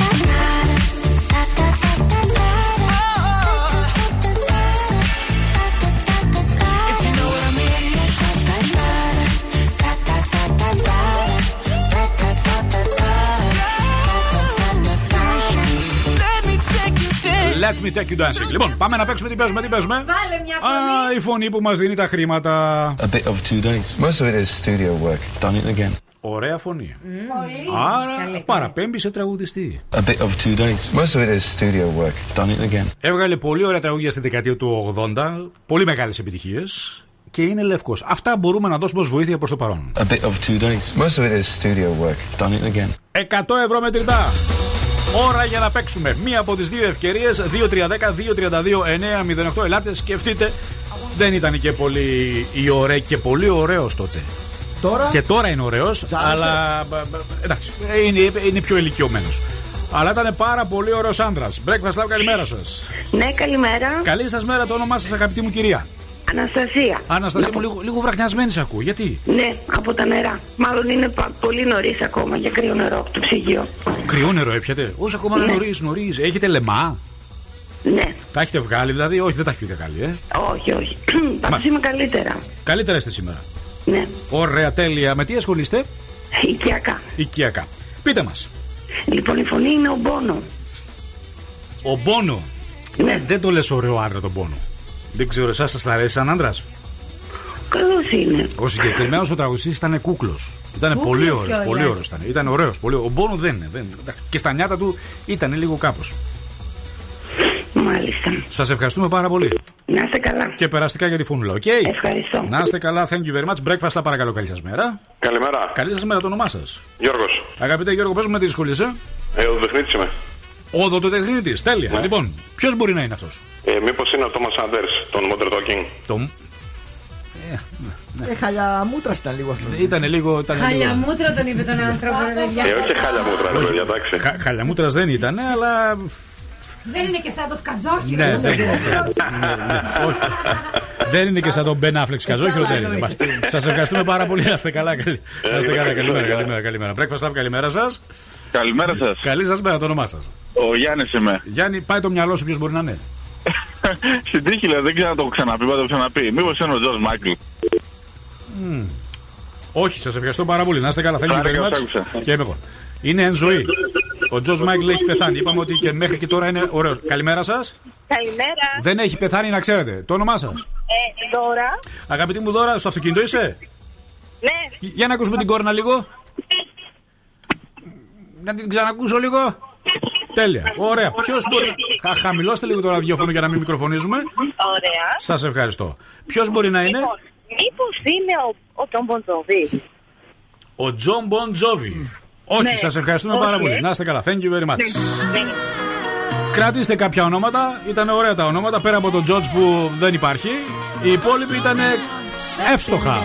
Let me take you dancing. Λοιπόν, πάμε να παίξουμε τι παίζουμε, τι παίζουμε; Βάλε μια φωνή. Α, η φωνή που μας δίνει τα χρήματα. A bit of two days. Most of it is studio work. It's done it again. Ωραία φωνή. Πολύ. Άρα παραπέμπει σε τραγουδιστή. A bit of two days. Most of it is studio work. It's done it again. Έβγαλε πολύ ωραία τραγούδια στη δεκαετία του 80, πολύ μεγάλες επιτυχίες και είναι λευκός. Αυτά μπορούμε να δώσουμε ως βοήθεια προς το παρόν. A bit of two days. Most of it is studio work. It's done it again. 100 ευρώ μετρητά. Ώρα για να παίξουμε. Μία από τις δύο ευκαιρίες. 2-3-10-2-32-9-08. Ελάτε, σκεφτείτε. Δεν ήταν και πολύ η ωραία και πολύ ωραίος τότε. τώρα; Και τώρα είναι ωραίος, αλλά. μπ, μπ, Εντάξει, είναι, είναι πιο ηλικιωμένος. Αλλά ήταν πάρα πολύ ωραίος άντρας. Breakfast Lab, καλημέρα σας. Ναι, καλημέρα. Καλή σας μέρα, το όνομά σας, αγαπητή μου κυρία. Αναστασία. Αναστασία μου, λίγο, λίγο βραχνιασμένη σε ακούω. Γιατί; Ναι, από τα νερά. Μάλλον είναι πα- πολύ νωρίς ακόμα για κρύο νερό από το ψυγείο. Κρυό νερό έπιατε; Όσο ακόμα Ναι. νωρίς, νωρίς. Έχετε λεμά; Ναι. Τα έχετε βγάλει, δηλαδή; Όχι, δεν τα έχετε βγάλει, ε. Όχι, όχι. Πάντως είμαι καλύτερα. Καλύτερα είστε σήμερα. Ναι. Ωραία, τέλεια. Με τι ασχολείστε, Οικιακά. Οικιακά. Πείτε μας. Λοιπόν, η φωνή είναι ο Μπόνο. Ο Μπόνο. Ναι. Δεν το λες ωραίο άντρα τον Πόνο. Δεν ξέρω, εσάς σας αρέσει σαν άντρας; Καλός είναι. Ο συγκεκριμένος ο τραγουδιστής ήταν κούκλος. Ήταν Κούκλος πολύ ωραίος. κιόλας. Πολύ ωραίος ήταν. Ήταν ωραίος. Πολύ... Ο Μπόνο δεν είναι. Δεν... Και στα νιάτα του ήταν λίγο κάπως. Μάλιστα. Σας ευχαριστούμε πάρα πολύ. Να είστε καλά. Και περαστικά για τη φούνουλα, οκ; Ευχαριστώ. Να είστε καλά, thank you very much. Breakfast, la παρακαλώ, καλή σας μέρα. Καλημέρα. Καλή σας μέρα, το όνομά σας. Γιώργος. Αγαπητέ Γιώργο, πες μου με τι σχολείσαι. Ε, ο Δεχνήτης είμαι. Ο δοτοτεχνίτη, τέλεια. Λοιπόν, ποιος μπορεί να είναι αυτός; Ε, μήπως είναι ο Τόμας Άντερς, τον Modern Talking. Το... Ε, χαλιαμούτρας ήταν λίγο αυτό. Ήταν λίγο. Ήταν λίγο... Χαλιαμούτρο τον είπε τον άνθρωπο, ρε παιδιά. Ε, όχι χάλια μούτρα, ρε παιδιά, εντάξει. Χα, χαλιαμούτρας δεν ήταν, αλλά. Δεν είναι και σαν το σκατζόχυρο. Ναι, δεν είναι. Ναι, ναι, όχι. Δεν είναι και σαν τον Μπεν Αφλεξ Καζόχυρο, δεν είναι. Σας ευχαριστούμε πάρα πολύ. Να είστε καλά. καλή- Να είστε καλά. Καλημέρα, καλημέρα, καλημέρα. Breakfast Lab, καλημέρα σας. Καλημέρα σας. Καλή σας μέρα, το όνομά σας. Ο Γιάννης είμαι. Γιάννη, πάει το μυαλό σου, ποιος μπορεί να είναι. Στην τύχη λέω, δεν ξέρω να το έχω ξαναπεί, θα το ξαναπεί. Μήπως είναι ο Τζορ Μάικλ. Μμμ. Όχι, σας ευχαριστώ πάρα πολύ. Να είστε καλά. Thank you very Χάρηκα, much. σ' άκουσα. Και είμαι εγώ. Είναι εν ζωή. Ο Τζορτζ Μάικλ έχει πεθάνει. Είπαμε ότι και μέχρι και τώρα είναι ωραίος. Καλημέρα σας. Καλημέρα. Δεν έχει πεθάνει, να ξέρετε. Το όνομά σας. Ε, Δώρα. Αγαπητή μου Δώρα, στο αυτοκίνητο είσαι; Ναι. Για να ακούσουμε την κόρνα λίγο. Να την ξανακούσω λίγο. Τέλεια. Ωραία. Ποιος μπορεί. Χα, χαμηλώστε λίγο το ραδιόφωνο για να μην μικροφωνίζουμε. Ωραία. Σας ευχαριστώ. Ποιος μπορεί να είναι; Λοιπόν, μήπως είναι ο, ο Τον Μποντζοβί. Ο Τζον Μπον Τζόβι. Όχι, Ναι. σας ευχαριστούμε Όχι, πάρα ε. πολύ. Να είστε καλά. Thank you very much. Ναι. Κρατήστε κάποια ονόματα. Ήταν ωραία τα ονόματα. Πέρα από τον Τζορτζ που δεν υπάρχει. Οι υπόλοιποι ήταν εύστοχα.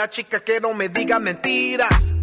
Una chica que no me diga mentiras.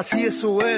Así eso es.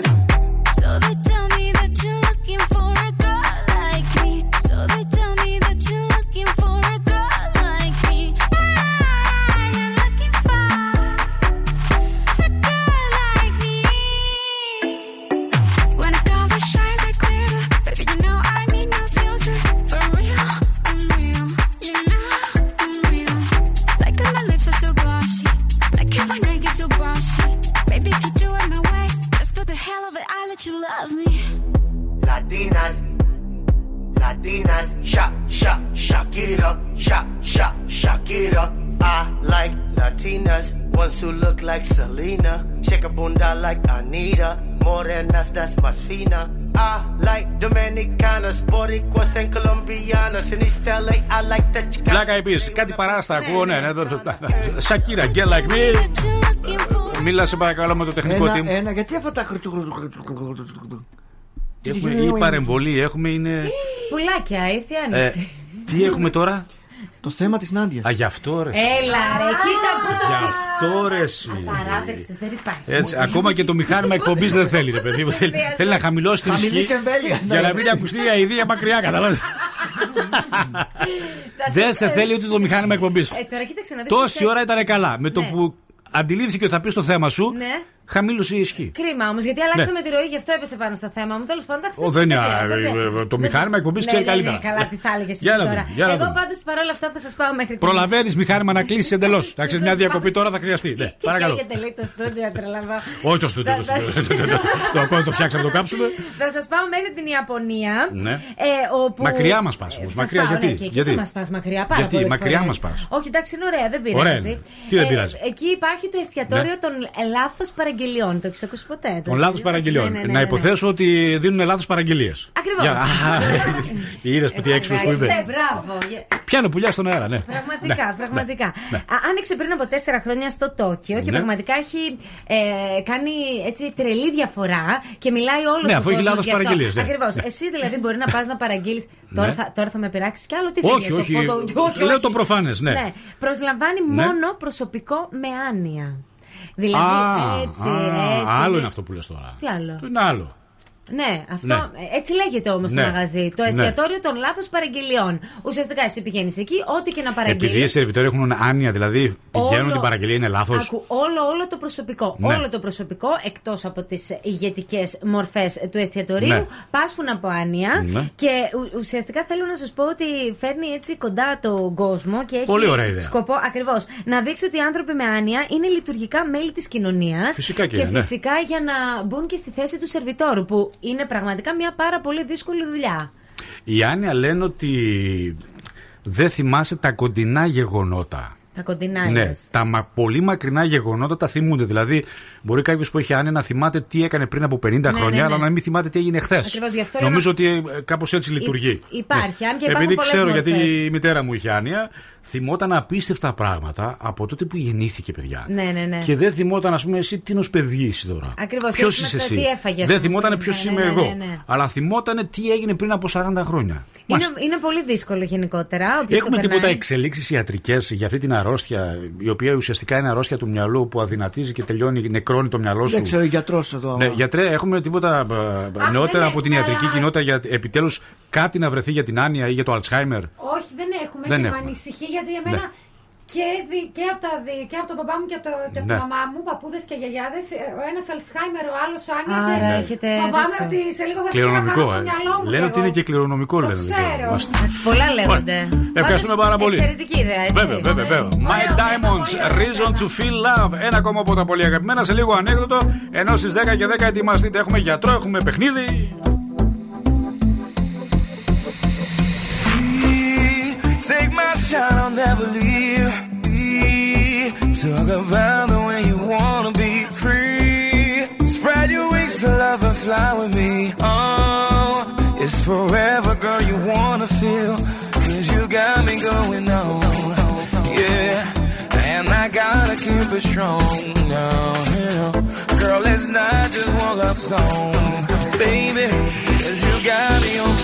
Eyed Peas, κάτι παράστα ακούω, ναι, ναι. Σακύρα, get like me. Μίλα σε παρακαλώ με το τεχνικό Ένα, team. ένα, γιατί αυτά τα χρυτσου- χρυτσου- χρυτσου- χρυτσου- χρυτσου- Έχουμε ή παρεμβολή, έχουμε είναι. Πουλάκια, ήρθε η Ε, άνοιξη. τι έχουμε τώρα; Το θέμα της Νάντιας. Α, γι' αυτό ρε. Έλα ρε, κοίτα που το Γι' αυτό ρε. εσύ. Απαράδεκτος, δεν υπάρχει. Έτσι, ακόμα και το μηχάνημα εκπομπής δεν θέλει, ρε παιδί μου. Θέλει, θέλει να χαμηλώσει την Χαμηλής ισχύ εμβέλειας, για ναι. να μην ακουστεί η αηδία μακριά, καταλάβει. Δεν σε θέλει ούτε το μηχάνημα εκπομπής. Ε, τώρα κοίταξε να δεις Τόση τι- ώρα ήταν καλά. Με το Ναι. που αντιλήφθηκε ότι θα πεις το θέμα σου, Ναι. Χαμήλωσε η ισχύ. Κρίμα όμως, γιατί αλλάξαμε τη ροή, γι' αυτό έπεσε πάνω στο θέμα μου. Τέλος πάντων, εντάξει. Ναι. Ω, δεν είναι, πειράζει, α, δεν πειράζει. ε, το μηχάνημα εκπομπής Ναι, ξέρει ναι, ναι, καλύτερα. Καλά, τι θα έλεγες εσύ Για να τώρα. δούμε, για να Εγώ δούμε. πάντως παρόλα αυτά θα σας πάω μέχρι την. Προλαβαίνεις μηχάνημα να κλείσεις εντελώς. Θα ξέρεις μια σας διακοπή πάω- τώρα θα χρειαστεί. Ναι, Τι παρακαλώ. καίγεται λέει το στούντιο, τρελαβά. Όχι το στούντιο. το Θα- στούντιο. Το ακόμα το φτιάξαμε, το κάψουμε. Θα σας πάω μέχρι την Ιαπωνία. Ναι. Ε, όπου... Μακριά μας πας όμως. Σας Μακριά πάω, γιατί; Ναι, και εκεί Γιατί; σε μας πας μακριά πάρα Γιατί; πολλές Μακριά φορές. μας πας; Όχι, εντάξει, είναι ωραία, δεν Ωραία πειράζει. είναι. Τι δεν πειράζει; εκεί υπάρχει το εστιατόριο Ναι. των λάθο παραγγελιών. Το έχεις ακούσει ποτέ. το Των λάθος έχεις παραγγελιών. Ναι, ναι, ναι, Να ναι. υποθέσω ότι δίνουν λάθος παραγγελίες. Ακριβώς. Είδες που τι έξυπνος που Ευχαριστώ, είπε. Μπράβο. Πιάνω πουλιά στον αέρα, ναι. Πραγματικά, Ναι, πραγματικά. ναι. Α, άνοιξε πριν από τέσσερα χρόνια στο Τόκιο και Ναι. πραγματικά έχει ε, κάνει έτσι τρελή διαφορά και μιλάει όλος Ναι, ο αφού έχει κόσμος λάθος γι' αυτό. παραγγελίες, ναι. Ακριβώς. Ναι. Εσύ δηλαδή μπορεί να πας να παραγγείλεις. Ναι. Τώρα, θα, τώρα θα με πειράξεις κι άλλο τι Όχι, θέλεις, όχι. το- το- όχι, Λέω όχι. το προφανές, ναι. Προσλαμβάνει Ναι. μόνο προσωπικό με άνοια. Δηλαδή Α, έτσι, α, έτσι. Άλλο ναι. είναι αυτό που λες τώρα. Τι άλλο; Το είναι άλλο. Ναι, αυτό Ναι. ε, έτσι λέγεται όμως Ναι. το μαγαζί. Το Ναι. εστιατόριο των λάθος παραγγελιών. Ουσιαστικά εσύ πηγαίνεις εκεί, ό,τι και να Επειδή οι παραγγείλει. σερβιτόροι έχουν άνοια, δηλαδή πηγαίνουν Όλο- την παραγγελία, είναι λάθος. Άκου, όλο, όλο το προσωπικό. Ναι. Όλο το προσωπικό, εκτός από τις ηγετικές μορφές του εστιατορίου, Ναι. πάσχουν από άνοια. Ναι. Και ου- ουσιαστικά θέλω να σας πω ότι φέρνει έτσι κοντά τον κόσμο και έχει Πολύ ωραία ιδέα. σκοπό ακριβώς να δείξει ότι οι άνθρωποι με άνοια είναι λειτουργικά μέλη της κοινωνίας. Φυσικά και και είναι, ναι. φυσικά για να μπουν και στη θέση του σερβιτόρου, που είναι πραγματικά μια πάρα πολύ δύσκολη δουλειά. Οι Άνια λένε ότι δεν θυμάσαι τα κοντινά γεγονότα. Τα κοντινά Ναι, λες. τα μα, πολύ μακρινά γεγονότα τα θυμούνται. Δηλαδή, μπορεί κάποιος που έχει άνοια να θυμάται τι έκανε πριν από 50 Ναι, χρόνια, ναι, ναι. αλλά να μην θυμάται τι έγινε χθες. Ακριβώς, γι' αυτό λέω Νομίζω να- ότι κάπως έτσι λειτουργεί. Υπάρχει, αν και Επειδή υπάρχουν πολλές ξέρω, γιατί μορφές. η μητέρα μου είχε άνοια, θυμόταν απίστευτα πράγματα από τότε που γεννήθηκε, παιδιά. Ναι, ναι, ναι. Και δεν θυμόταν, ας πούμε, εσύ τι ω παιδί είσαι τώρα. Ακριβώς, Ποιος έτσι είσαι μετά εσύ. τι έφαγες, δεν ας πούμε, θυμόταν πριν. ποιος Ναι, είμαι ναι, ναι, εγώ. ναι. Αλλά θυμόταν τι έγινε πριν από 40 χρόνια. Είναι, είναι πολύ δύσκολο γενικότερα. όποιος Έχουμε το τίποτα περνάει. εξελίξεις ιατρικές για αυτή την αρρώστια, η οποία ουσιαστικά είναι αρρώστια του μυαλού που αδυνατίζει και τελειώνει, νεκρώνει το μυαλό σου. Δεν ξέρω, γιατρός εδώ. Ναι, γιατρέ, έχουμε τίποτα ε, νεότερα από την ιατρική κοινότητα για επιτέλους κάτι να βρεθεί για την άνοια ή για το Αλτσχάιμερ. Όχι, δεν έχουμε Δεν και έχουμε. με ανησυχεί γιατί εμένα και, δι- και, από τα, δι- και από τον παπά μου και από, το, και από Ναι. τη μαμά μου, παππούδες και γιαγιάδες, ο ένας Αλτσχάιμερ, ο άλλος Άνια. Άρα Και έχετε φοβάμαι τέτοιο. ότι σε λίγο θα Κληρονομικό, ξεχάσω ε. το μυαλό μου. Λένε κι ότι είναι εγώ. και κληρονομικό, Το λένε. δεν ξέρω. Μάλιστα. Έτσι, πολλά λέγονται. Ευχαριστούμε Πάντως, πάρα πολύ. Εξαιρετική ιδέα, έτσι. Βέβαια, βέβαια, βέβαια. My Diamonds, Reason to Feel Love. Ένα ακόμα από τα πολύ αγαπημένα, σε λίγο ανέκδοτο. Ενώ στις 10 και 10 ετοιμαστείτε. Έχουμε γιατρό, έχουμε παιχνίδι. Take my shot, I'll never leave. Talk about the way you wanna be free. Spread your wings to love and fly with me. Oh, it's forever, girl, you wanna feel. Cause you got me going on. Yeah, and I gotta keep it strong now. Girl, it's not just one love song, baby. Cause you got me on.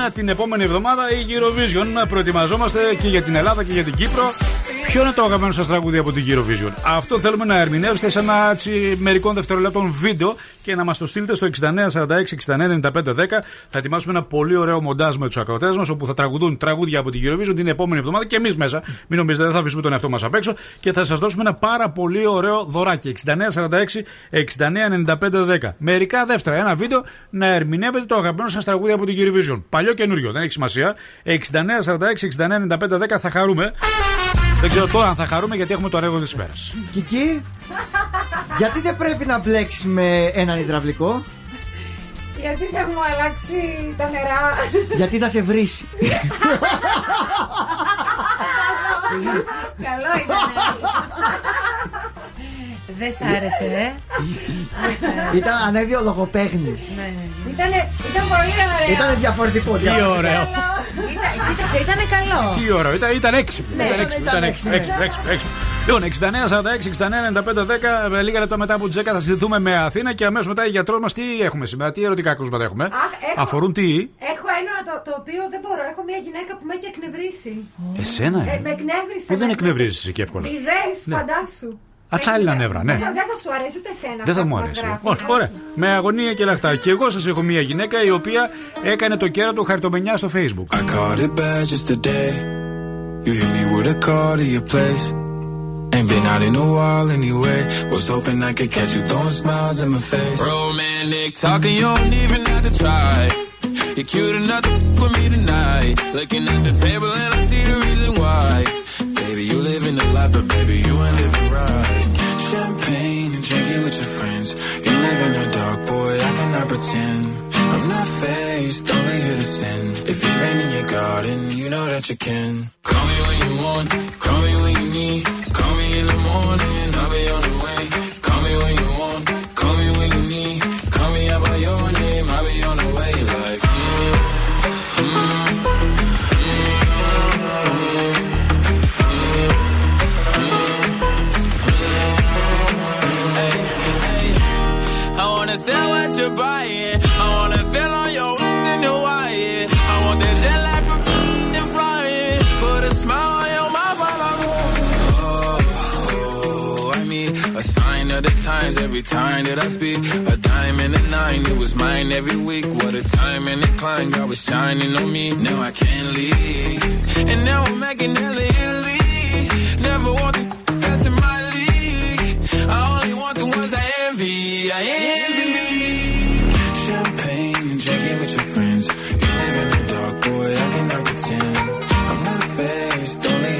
Αφορμή λοιπόν την επόμενη εβδομάδα η Eurovision. Προετοιμαζόμαστε και για την Ελλάδα και για την Κύπρο. Ποιο είναι το αγαπημένο σας τραγούδι από την Eurovision; Αυτό θέλουμε να ερμηνεύσετε σε ένα έτσι, μερικών δευτερολέπτων βίντεο και να μας το στείλετε στο 6946-699510. Θα ετοιμάσουμε ένα πολύ ωραίο μοντάζ με τους ακροτέ μας όπου θα τραγουδούν τραγούδια από την Eurovision την επόμενη εβδομάδα και εμείς μέσα. Μην νομίζετε, δεν θα αφήσουμε τον εαυτό μας απ' έξω και θα σας δώσουμε ένα πάρα πολύ ωραίο δωράκι. 6946-699510. Μερικά δεύτερα, ένα βίντεο να ερμηνεύετε το αγαπημένο σας τραγούδι από την Eurovision. Παλιό καινούριο, δεν έχει σημασία. 6946-699510 θα χαρούμε. Δεν ξέρω τώρα αν θα χαρούμε γιατί έχουμε το ρεύμα της ημέρα. Κική, γιατί δεν πρέπει να μπλέξεις με έναν υδραυλικό, Γιατί θα μου αλλάξει τα νερά. γιατί θα σε βρήσει. Καλό ήταν. Δεν σ' άρεσε, ε. Δεν σ' άρεσε. Ήταν ανέβιο λογοπαίγνη. Ναι, ναι. Ήτανε, ήταν πολύ ωραίο. Ήταν διαφορετικό. Τι ωραίο. Ήταν, κοίταξε, ήταν καλό. Τι ωραίο, ήταν, ήταν έξυπνο. Ναι, ήταν ήταν έξυπνο. Ήταν έξυπνο, έξυπνο. ναι. έξυπνο, έξυπνο, έξυπνο. Λοιπόν, 69-46-69-95-10. Λίγα λεπτά μετά από τι 10 θα συζητούμε με Αθήνα και αμέσως μετά οι γιατρός μας τι έχουμε σήμερα, τι ερωτικά κρούσματα έχουμε. έχω. Αφορούν τι; Έχω ένα το, το οποίο δεν μπορώ. Έχω μια γυναίκα που με έχει εκνευρίσει. Εσένα, Ε, ε. με εκνεύρισε. Που δεν με- εκνευρίζει εσύ και εύκολα; Ιδέες, Ναι. φαντάσου. Ατσάλινα νεύρα, ναι. Δεν δεν θα σου αρέσει ούτε εσένα. Δεν θα αυτό μου που μας αρέσει. γράφει. Όχι, ωραία. Με αγωνία και λαχτά. Και εγώ σα έχω μία γυναίκα η οποία έκανε το κέρατο του χαρτομενιά στο Facebook. I caught it bad just today. You hit me with a call to your place. Ain't been out in a while anyway. Was hoping I could catch you throwing smiles in my face. Romantic talking, you don't even have to try. You're cute enough to f- with me tonight. Looking at the table and I see the reason why. Baby, you live in the light, but baby, you ain't living right. Champagne and drinking with your friends. You live in the dark, boy, I cannot pretend. I'm not faced, only here to sin. If you rain in your garden, you know that you can. Call me when you want, call me when you need. Call me in the morning, I'll be on the every time that I speak. A dime and a nine, it was mine every week. What a time and a climb, God was shining on me. Now I can't leave. And now I'm making hella Italy. Never want the that's in my league. I only want the ones I envy. I envy. Champagne and drinking with your friends. You live in the dark, boy, I cannot pretend. I'm not faced, only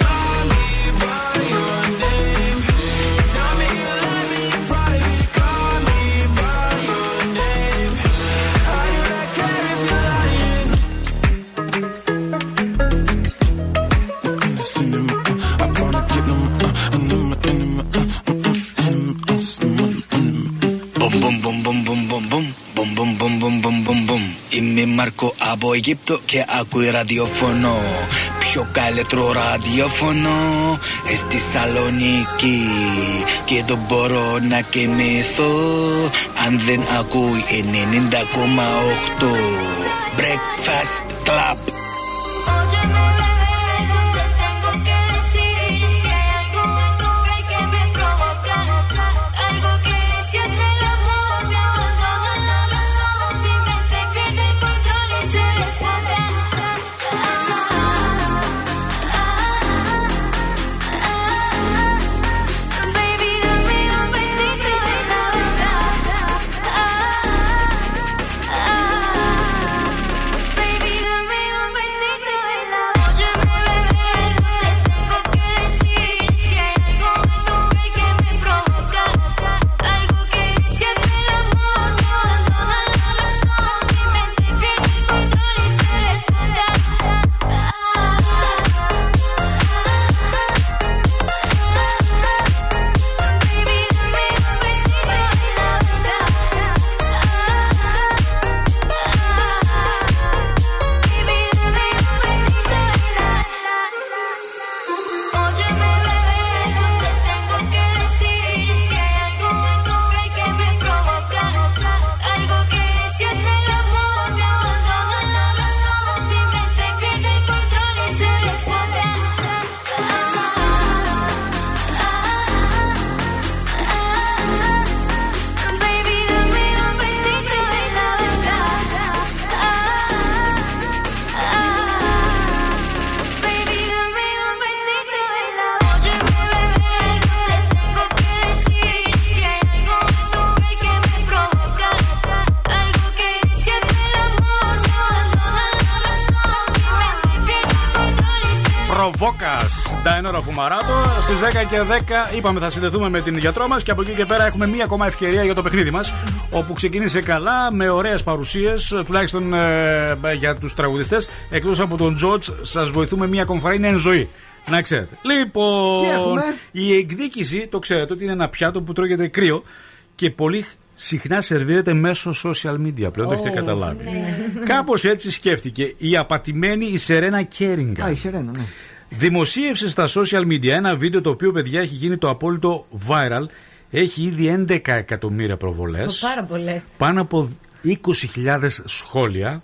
Μπομ μπομ μπομ μπομ μπομ μπομ μπομ Μπομ μπομ μπομ μπομ μπομ μπομ μπομ Είμαι Μάρκο από Αιγύπτο και ακούει ραδιοφωνό. Πιο καλύτερο ραδιοφωνό. Ε, στη Σαλονίκη Και δεν μπορώ να κοιμηθώ Αν δεν ακούει 90,8 Breakfast Club Ντάινορα Φουμαράτο. Στις 10 και 10 είπαμε θα συνδεθούμε με την γιατρό μας και από εκεί και πέρα έχουμε μία ακόμα ευκαιρία για το παιχνίδι μας. Όπου ξεκίνησε καλά με ωραίες παρουσίες, τουλάχιστον ε, για τους τραγουδιστές. Εκτός από τον Τζορτζ, σας βοηθούμε μία ακόμα φορά. Είναι εν ζωή. Να ξέρετε. Λοιπόν, Τι έχουμε; η εκδίκηση, το ξέρετε ότι είναι ένα πιάτο που τρώγεται κρύο και πολύ συχνά σερβίρεται μέσω social media. Πλέον το έχετε καταλάβει. Κάπως έτσι σκέφτηκε η απατημένη η Σερένα Κέριγκα. Α, η Σερένα, ναι. Δημοσίευσε στα social media ένα βίντεο το οποίο, παιδιά, έχει γίνει το απόλυτο viral. Έχει ήδη 11 εκατομμύρια προβολές. Πάρα πολλές. Πάνω από 20.000 σχόλια.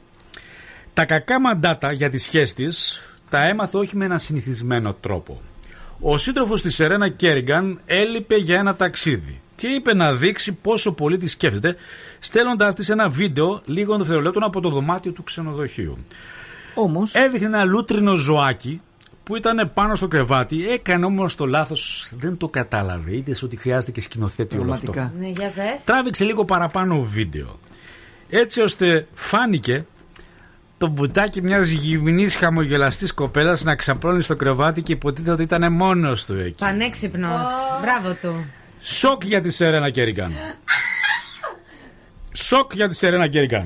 Τα κακά μαντάτα για τη σχέση της τα έμαθε όχι με ένα συνηθισμένο τρόπο. Ο σύντροφος της Σερένα Κέριγκαν έλειπε για ένα ταξίδι και είπε να δείξει πόσο πολύ τη σκέφτεται, στέλνοντάς της ένα βίντεο λίγων δευτερολέπτων από το δωμάτιο του ξενοδοχείου. Όμως. Έδειχνε ένα λούτρινο ζωάκι που ήταν πάνω στο κρεβάτι, έκανε όμως το λάθος, δεν το κατάλαβε. Είδε ότι χρειάζεται και σκηνοθέτη όλο αυτό. Πραγματικά. Ναι, για πες. Τράβηξε λίγο παραπάνω βίντεο. Έτσι ώστε φάνηκε το μπουτάκι μιας γυμνής χαμογελαστής κοπέλας να ξαπλώνει στο κρεβάτι και υποτίθεται ότι ήταν μόνος του εκεί. Πανέξυπνος. Μπράβο του. Σοκ για τη Σερένα Κέριγκαν. Σοκ για τη Σερένα Κέριγκαν.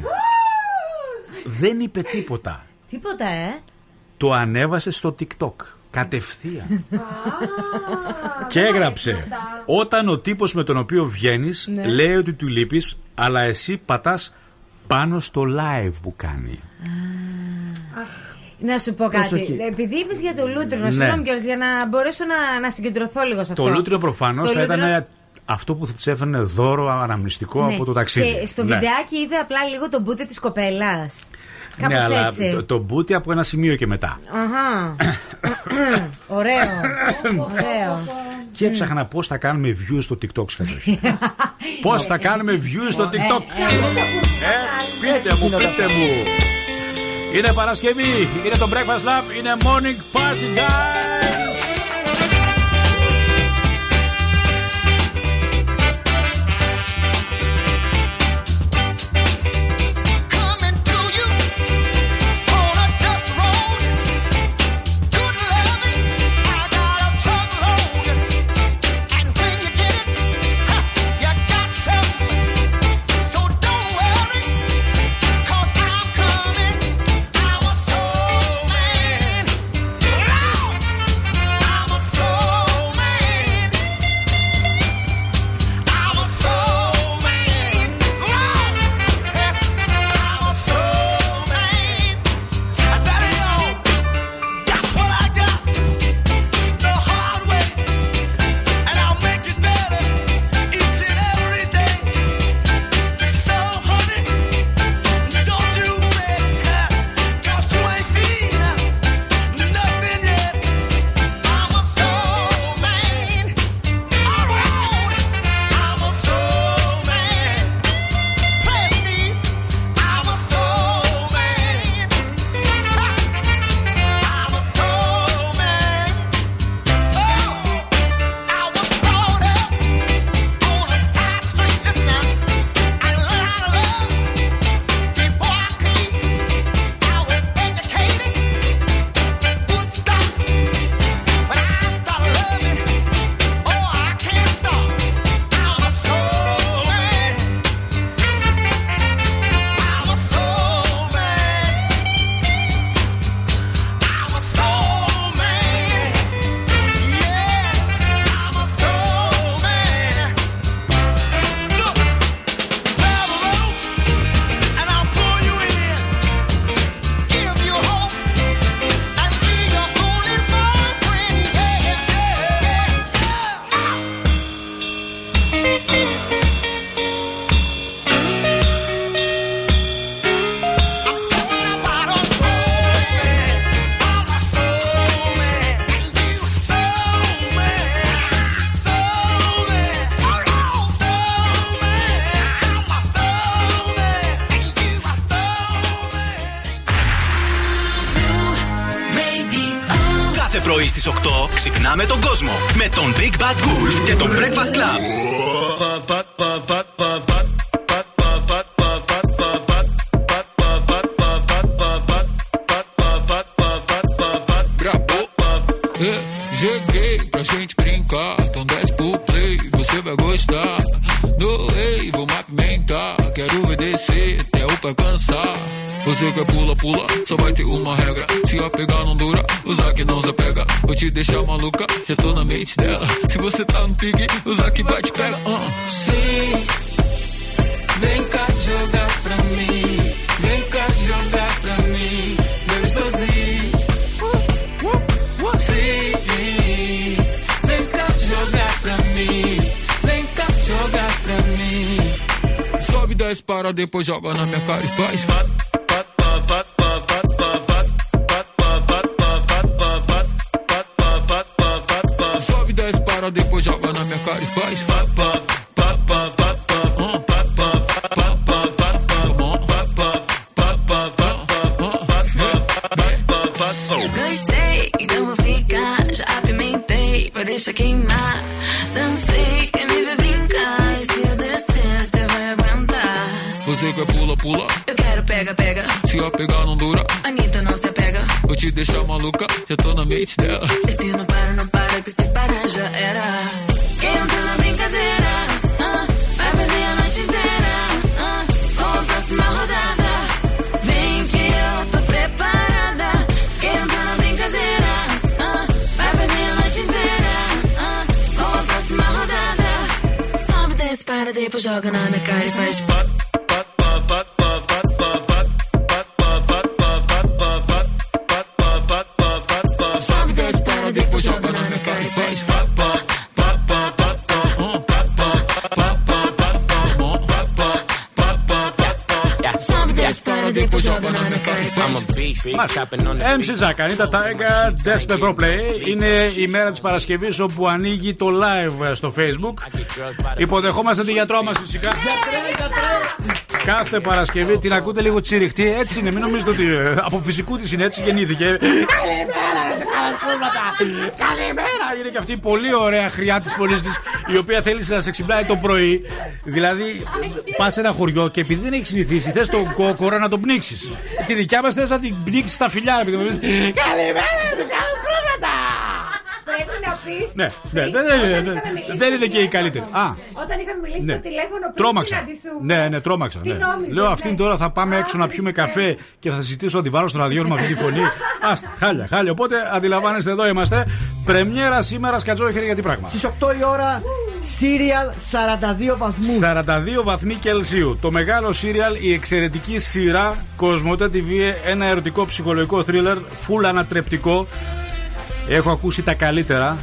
Δεν είπε τίποτα. Τίποτα, ε. Το ανέβασε στο TikTok. Κατευθείαν. και έγραψε Όταν ο τύπος με τον οποίο βγαίνεις Ναι. λέει ότι του λείπεις Αλλά εσύ πατάς πάνω στο live που κάνει Να σου πω κάτι. Προσοχή. Επειδή είπες για το λούτρινο, Ναι. συγγνώμη κιόλας, για να μπορέσω να, να συγκεντρωθώ λίγο σε αυτό. Το λούτρινο προφανώς Το θα λούτρινο- ήταν αυτό που θα της έφερνε δώρο αναμνηστικό Ναι. από το ταξίδι Και στο Ναι. βιντεάκι είδε απλά λίγο το μπούτι της κοπέλας. Κάπω Ναι, αλλά έτσι. το, το μπούτι από ένα σημείο και μετά Αχα. Ωραίο. Ωραίο. Και έψαχνα πώς θα κάνουμε views στο TikTok καταρχήν. Πώς θα κάνουμε views στο TikTok Ε, πείτε μου, πείτε μου Είναι Παρασκευή, είναι το Breakfast Lab, είναι Morning Party guys και τον Breakfast Club. Cheguei pra gente brincar, então desce pro play, você vai gostar. No way, vou me apimentar, quero ver descer até o pé cansar. Você quer pula, pula, só vai ter uma regra. Se a pegar não dura, usar que não se pega. te deixar maluca, já tô na mente dela. Se você tá no pique, usar que vai te pega. Uh. Sim, vem cá jogar pra mim. Vem cá jogar pra mim. Bebe sozinho. Sim, vem cá jogar pra mim. Vem cá jogar pra mim. Sobe 10 para, depois joga na minha cara e faz. MC Ζακ, Anita Tiger, Despe Pro Play. Είναι η μέρα της Παρασκευής όπου ανοίγει το live στο Facebook. Υποδεχόμαστε τη γιατρό μας φυσικά. Κάθε Παρασκευή την ακούτε λίγο τσιριχτή. Έτσι είναι, μην νομίζετε ότι ε, από φυσικού της είναι έτσι γεννήθηκε. Καλημέρα, σε καλά κρούματα. Καλημέρα. Είναι και αυτή η πολύ ωραία χρειά της φωνής της, η οποία θέλεις να σε ξυπνάει το πρωί. Δηλαδή, πας σε ένα χωριό και επειδή δεν έχεις συνηθίσει, θες τον κόκορα να τον πνίξεις. Τη δικιά μας θες να την πνίξεις στα φιλιά. επειδή μου λες, Καλημέρα, Ναι, ναι, δεν, δεν- δεν- δεν είναι και η καλύτερη. Α, Όταν είχαμε μιλήσει Ναι. στο τηλέφωνο πριν Τρόμαξα. συναντηθούμε. Ναι, ναι, τρόμαξα. Τι ναι. νόμιζες, Λέω ναι. αυτήν τώρα θα πάμε έξω να πιούμε καφέ και θα συζητήσω να τη βάλω στο ραδιόφωνο με αυτή τη φωνή. Άστα, χάλια, χάλια. Οπότε αντιλαμβάνεστε εδώ είμαστε. Πρεμιέρα σήμερα σκατζόχερη για τι πράγμα; Στις 8 η ώρα, Serial 42 βαθμούς. 42 βαθμοί Κελσίου. Το μεγάλο σύριαλ, η εξαιρετική σειρά Κοσμοτέ TV, ένα ερωτικό ψυχολογικό θρίλερ, full ανατρεπτικό. Έχω ακούσει τα καλύτερα.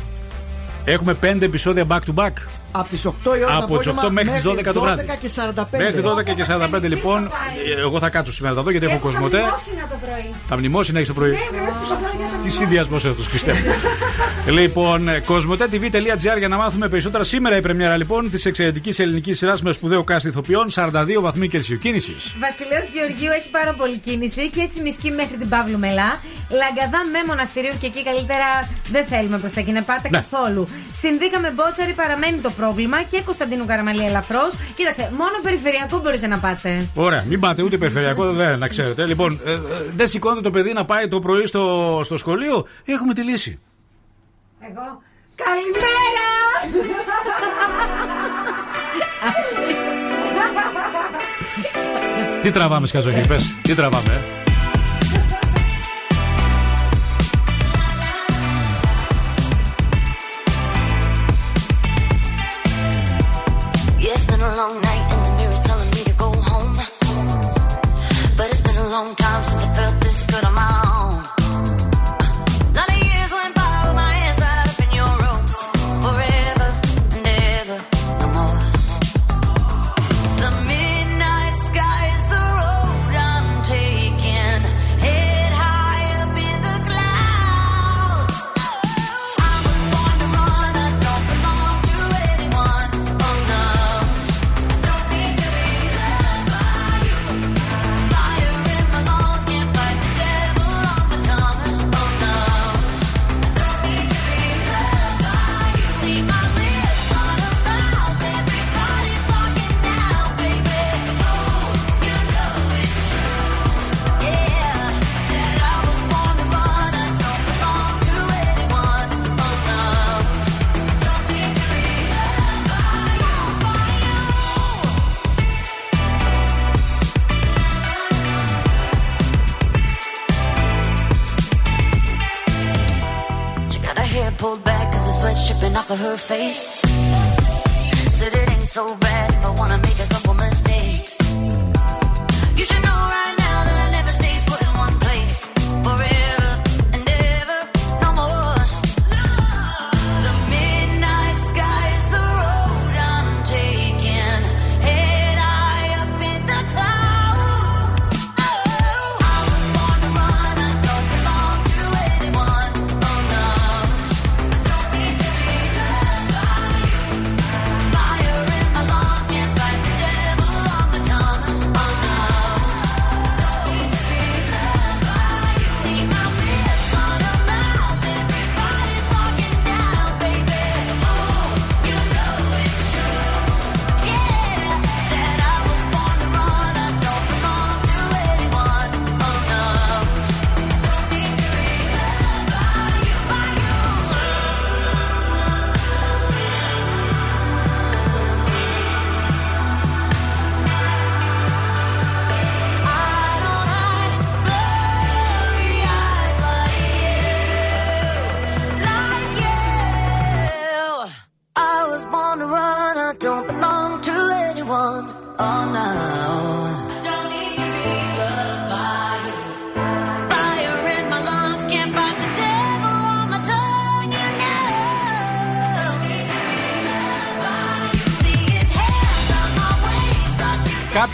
Έχουμε 5 επεισόδια back to back. Από τις 8 η ώρα Από το τις απόγευμα 8 μέχρι τις 12 το βράδυ. 12 και 45. Μέχρι 12 και 45 λοιπόν. ε, Εγώ θα κάτσω σήμερα να τα δω γιατί έχω Κοσμοτέ. Μνημόσυνα το πρωί. Τα μνημόσυνα έχει το πρωί. Ναι, ναι, σηκωθώ για τα Τι συνδυασμός αυτός, Χριστέ μου. λοιπόν, ε, κοσμοτέ.tv.gr για να μάθουμε περισσότερα. Σήμερα η πρεμιέρα λοιπόν της εξαιρετικής ελληνικής σειράς με σπουδαίο cast ηθοποιών 42 βαθμοί Κελσίου κίνηση. Βασιλέο Γεωργίου έχει πάρα πολύ κίνηση και έτσι μισκεί μέχρι την Παύλου Μελά. Λαγκαδά με μοναστηρίου και εκεί καλύτερα δεν θέλουμε προς τα εκεί να πάτε Ναι. καθόλου. Συνδίκαμε μπότσαρη παραμένει το πρόβλημα και Κωνσταντίνου Καραμαλή ελαφρώς. Κοίταξε, μόνο περιφερειακό μπορείτε να πάτε. Ωραία, μην πάτε ούτε περιφερειακό, δεν να ξέρετε. Λοιπόν, ε, ε, δεν σηκώνετε το παιδί να πάει το πρωί στο, στο σχολείο. Έχουμε τη λύση. Εγώ. Καλημέρα! Τι τραβάμε, Σκαζοχή, πες, τι τραβάμε, ε; face. Said it ain't so bad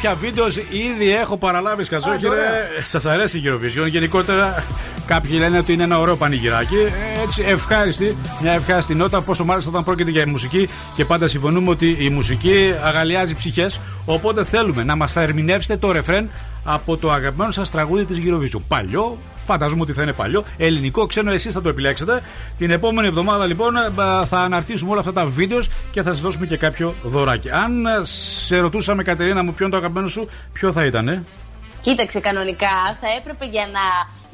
Κάποια βίντεο ήδη έχω παραλάβει σκατζόχυρε. Σας αρέσει η Eurovision. Γενικότερα κάποιοι λένε ότι είναι ένα ωραίο πανηγυράκι. Ε, Έτσι ευχάριστη, μια ευχάριστη νότα. Πόσο μάλιστα όταν πρόκειται για μουσική και πάντα συμφωνούμε ότι η μουσική αγαλιάζει ψυχές. Οπότε θέλουμε να μας θα ερμηνεύσετε το ρεφρέν από το αγαπημένο σας τραγούδι της Eurovision. Παλιό, φανταζούμε ότι θα είναι παλιό. Ελληνικό, ξένο, εσείς θα το επιλέξετε. Την επόμενη εβδομάδα λοιπόν ε, θα αναρτήσουμε όλα αυτά τα βίντεος και θα σας δώσουμε και κάποιο δωράκι. Αν ε, σε ρωτούσαμε, Κατερίνα μου, ποιο είναι το αγαπημένο σου, ποιο θα ήταν, ε; Κοίταξε, κανονικά θα έπρεπε για να,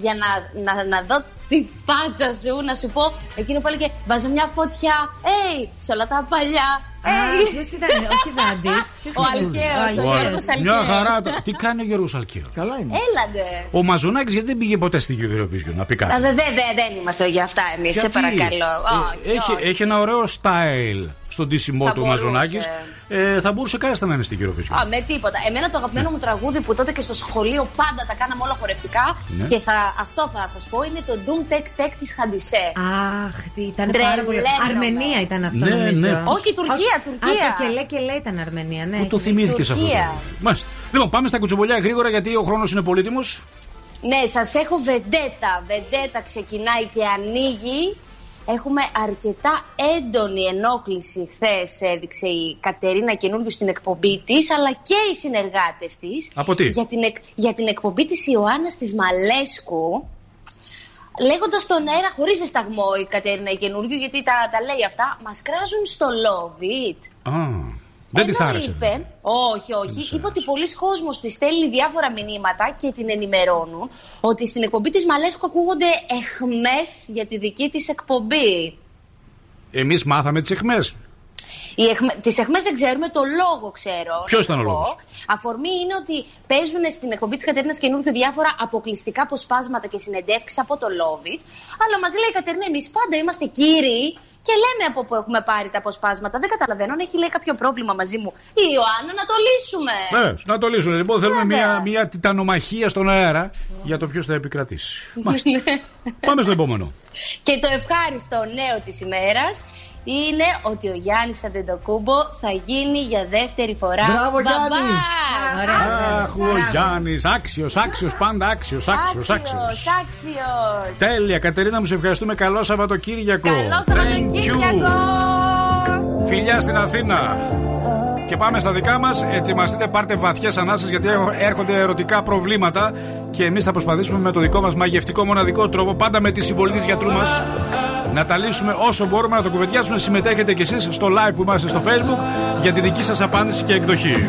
για να, να, να δω τη φάτσα σου να σου πω εκείνο που έλεγε Βάζω μια φωτιά, hey, σε όλα τα παλιά. Α, Hey. ποιος ήταν, όχι Δάντης. Ποιος Ο ήταν; Αλκαίος, ο Α, Γιώργος Μια Αλκαίος. χαρά. το- Τι κάνει ο Γιώργο Αλκαίος; Καλά είναι. Έλατε. Ο Μαζονάκη γιατί δεν πήγε ποτέ στην Eurovision να πει κάτι; Α, δε- δε- δε- δεν είμαστε για αυτά εμείς, σε Γιατί; παρακαλώ. Ε, Όχι, έχει, όχι. έχει ένα ωραίο style στον τίσιμό Θα του μπορούσε. Μαζονάκης. Ε, θα μπορούσε κάλλιστα να είναι στην Eurovision. Α, με τίποτα. Εμένα το αγαπημένο μου τραγούδι που τότε και στο σχολείο πάντα τα κάναμε όλα χορευτικά Ναι. και θα, αυτό θα σας πω είναι το Doom Tech Tech της Χαντισέ. Αχ, τι ήταν πάρα πολύ. Τρελαίνομαι. Αρμενία ήταν αυτό, Ναι, νομίζω. ναι. Όχι, Τουρκία, Α, Τουρκία. το κελέ κελέ ήταν Αρμενία, ναι. Πού το θυμήθηκε αυτό. Τουρκία. Μάλιστα. Λοιπόν, πάμε στα κουτσομπολιά γρήγορα γιατί ο χρόνος είναι πολύτιμος. Ναι, σας έχω βεντέτα. Βεντέτα ξεκινάει και ανοίγει. Έχουμε αρκετά έντονη ενόχληση. Χθες έδειξε η Κατερίνα καινούργιου στην εκπομπή της, αλλά και οι συνεργάτες της. Από τι; Για την, εκ- για την εκπομπή της Ιωάννας της Μαλέσκου. Λέγοντας τον αέρα χωρίς ζεσταγμό η Κατερίνα η καινούργιου, γιατί τα, τα λέει αυτά, μας κράζουν στο Love It. Α, δεν της Ενώ άρεσε. Είπε, όχι, όχι. Είπε ότι πολλοί κόσμος της στέλνει διάφορα μηνύματα και την ενημερώνουν ότι στην εκπομπή της Μαλέσκου ακούγονται εχμές για τη δική της εκπομπή. Εμείς μάθαμε τις εχμές. Οι εχμέ, τις εχμές δεν ξέρουμε, το λόγο ξέρω. Ποιος να ήταν ο σου πω. λόγος; Αφορμή είναι ότι παίζουν στην εκπομπή της Κατερίνας καινούργιου διάφορα αποκλειστικά αποσπάσματα και συνεντεύξεις από το Love It. Αλλά μας λέει η Κατερίνα, εμείς πάντα είμαστε κύριοι και λέμε από πού έχουμε πάρει τα αποσπάσματα. Δεν καταλαβαίνω αν έχει λέει κάποιο πρόβλημα μαζί μου η Ιωάννα να το λύσουμε. Ναι, να το λύσουμε. Λοιπόν, θέλουμε Βέβαια. μια, μια τιτανομαχία στον αέρα για το ποιος θα επικρατήσει. Μάλιστα. Ναι. Πάμε στο επόμενο. Και το ευχάριστο νέο της ημέρας είναι ότι ο Γιάννης Αντεντοκούμπο θα γίνει για δεύτερη φορά Μπράβο, Γιάννη! μπαμπάς. Αχ, ο Γιάννης, άξιος, άξιος, πάντα άξιος, άξιος, άξιος. Άξιος, άξιος. Τέλεια, Κατερίνα μου, σε ευχαριστούμε. Καλό Σαββατοκύριακο. Καλό Thank Σαββατοκύριακο. you. Φιλιά στην Αθήνα. Και πάμε στα δικά μας. Ετοιμαστείτε, πάρτε βαθιές ανάσες γιατί έρχονται ερωτικά προβλήματα. Και εμείς θα προσπαθήσουμε με το δικό μας μαγευτικό μοναδικό τρόπο, πάντα με τη συμβολή της γιατρού μας, να τα λύσουμε όσο μπορούμε, να το κουβεντιάσουμε. Συμμετέχετε κι εσείς στο live που είμαστε στο Facebook για τη δική σας απάντηση και εκδοχή.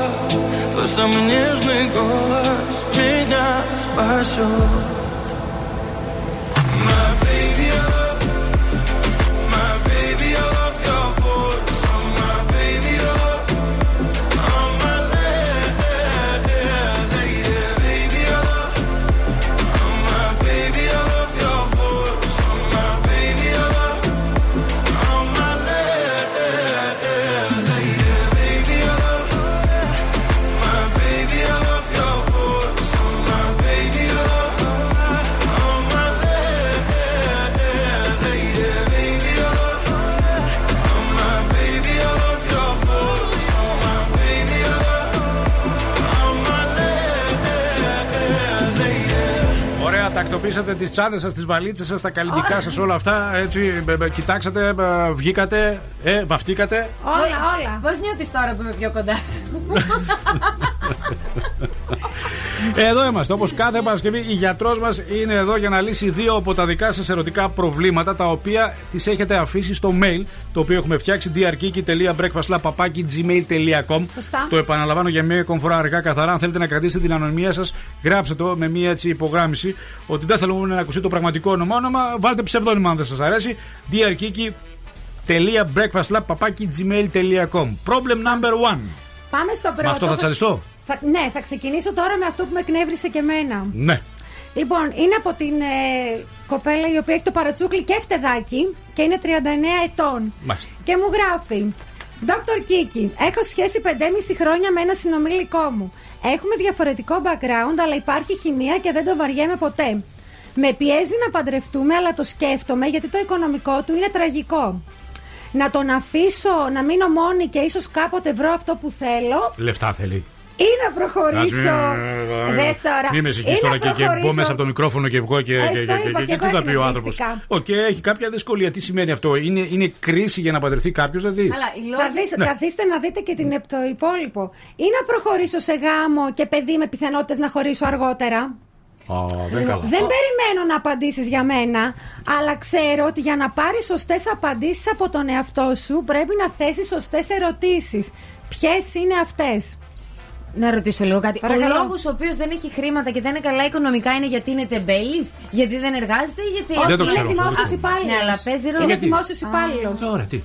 Твой самый нежный голос Меня спасет Ωραία, τακτοποιήσατε τις τσάντε σας, τις βαλίτσες σας, τα καλλιτικά σας, όλα αυτά. Έτσι, μπε, μπε, κοιτάξατε, μπε, βγήκατε, ε, βαφτήκατε. Όλα, όλα. Πώς νιώθεις τώρα που είμαι πιο κοντάς; σου. Εδώ είμαστε. Όπως κάθε Παρασκευή, η γιατρός μας είναι εδώ για να λύσει δύο από τα δικά σας ερωτικά προβλήματα, τα οποία τις έχετε αφήσει στο mail, το οποίο έχουμε φτιάξει drkiki.breakfastlab.gmail.com. Σωστά. Το επαναλαμβάνω για μία ακόμη φορά αργά καθαρά. Αν θέλετε να κρατήσετε την ανωνυμία σας, γράψτε το με μία έτσι υπογράμμιση ότι δεν θέλουμε να ακουστεί το πραγματικό όνομα. όνομα βάλτε ψευδόνυμα αν δεν σας αρέσει. drkiki.breakfastlab.gmail.com Problem number one. Πάμε στο πρώτο. Με αυτό θα τσαλιστώ. Θα- ναι, θα ξεκινήσω τώρα με αυτό που με εκνεύρισε και εμένα. Ναι. Λοιπόν, είναι από την ε, κοπέλα η οποία έχει το παρατσούκλι και φτεδάκι και είναι 39 ετών. Μάλιστα. Και μου γράφει Δόκτωρ Κίκη, έχω σχέση 5,5 χρόνια με ένα συνομήλικό μου. Έχουμε διαφορετικό background, αλλά υπάρχει χημεία και δεν το βαριέμαι ποτέ. Με πιέζει να παντρευτούμε, αλλά το σκέφτομαι γιατί το οικονομικό του είναι τραγικό. Να τον αφήσω να μείνω μόνη και ίσως κάποτε βρω αυτό που θέλω Λεφτά θέλει. ή να προχωρήσω. Δες τώρα. Μην με Ή συγχύσεις να τώρα και, και προχωρήσω. μπω μέσα από το μικρόφωνο και βγω και. Ε, και, στο και, είπα και, και και εγώ τι θα πει ο άνθρωπος. εκνευρίστηκα. Οκ, έχει κάποια δυσκολία. Τι σημαίνει αυτό, Είναι, είναι κρίση για να παντρευτεί κάποιος, δηλαδή; Θα δεις, Ναι. Καθίστε να δείτε και την, το υπόλοιπο. Ή να προχωρήσω σε γάμο και παιδί με πιθανότητες να χωρίσω αργότερα. Α, δεν καλά. Δεν περιμένω να απαντήσεις για μένα, αλλά ξέρω ότι για να πάρεις σωστές απαντήσεις από τον εαυτό σου πρέπει να θέσεις σωστές ερωτήσεις. Ποιες είναι αυτές; Να ρωτήσω λίγο κάτι. Παρακαλώ. Ο λόγος ο οποίος δεν έχει χρήματα και δεν είναι καλά οικονομικά είναι γιατί είναι τεμπέλης, γιατί δεν εργάζεται ή γιατί. Όχι, Δεν το είναι ξέρω αυτό. δημόσιος Α, υπάλληλο. Ναι, αλλά παίζει ρόλο. Είναι Γιατί; δημόσιος υπάλληλος. Ε, Ωραία, τι;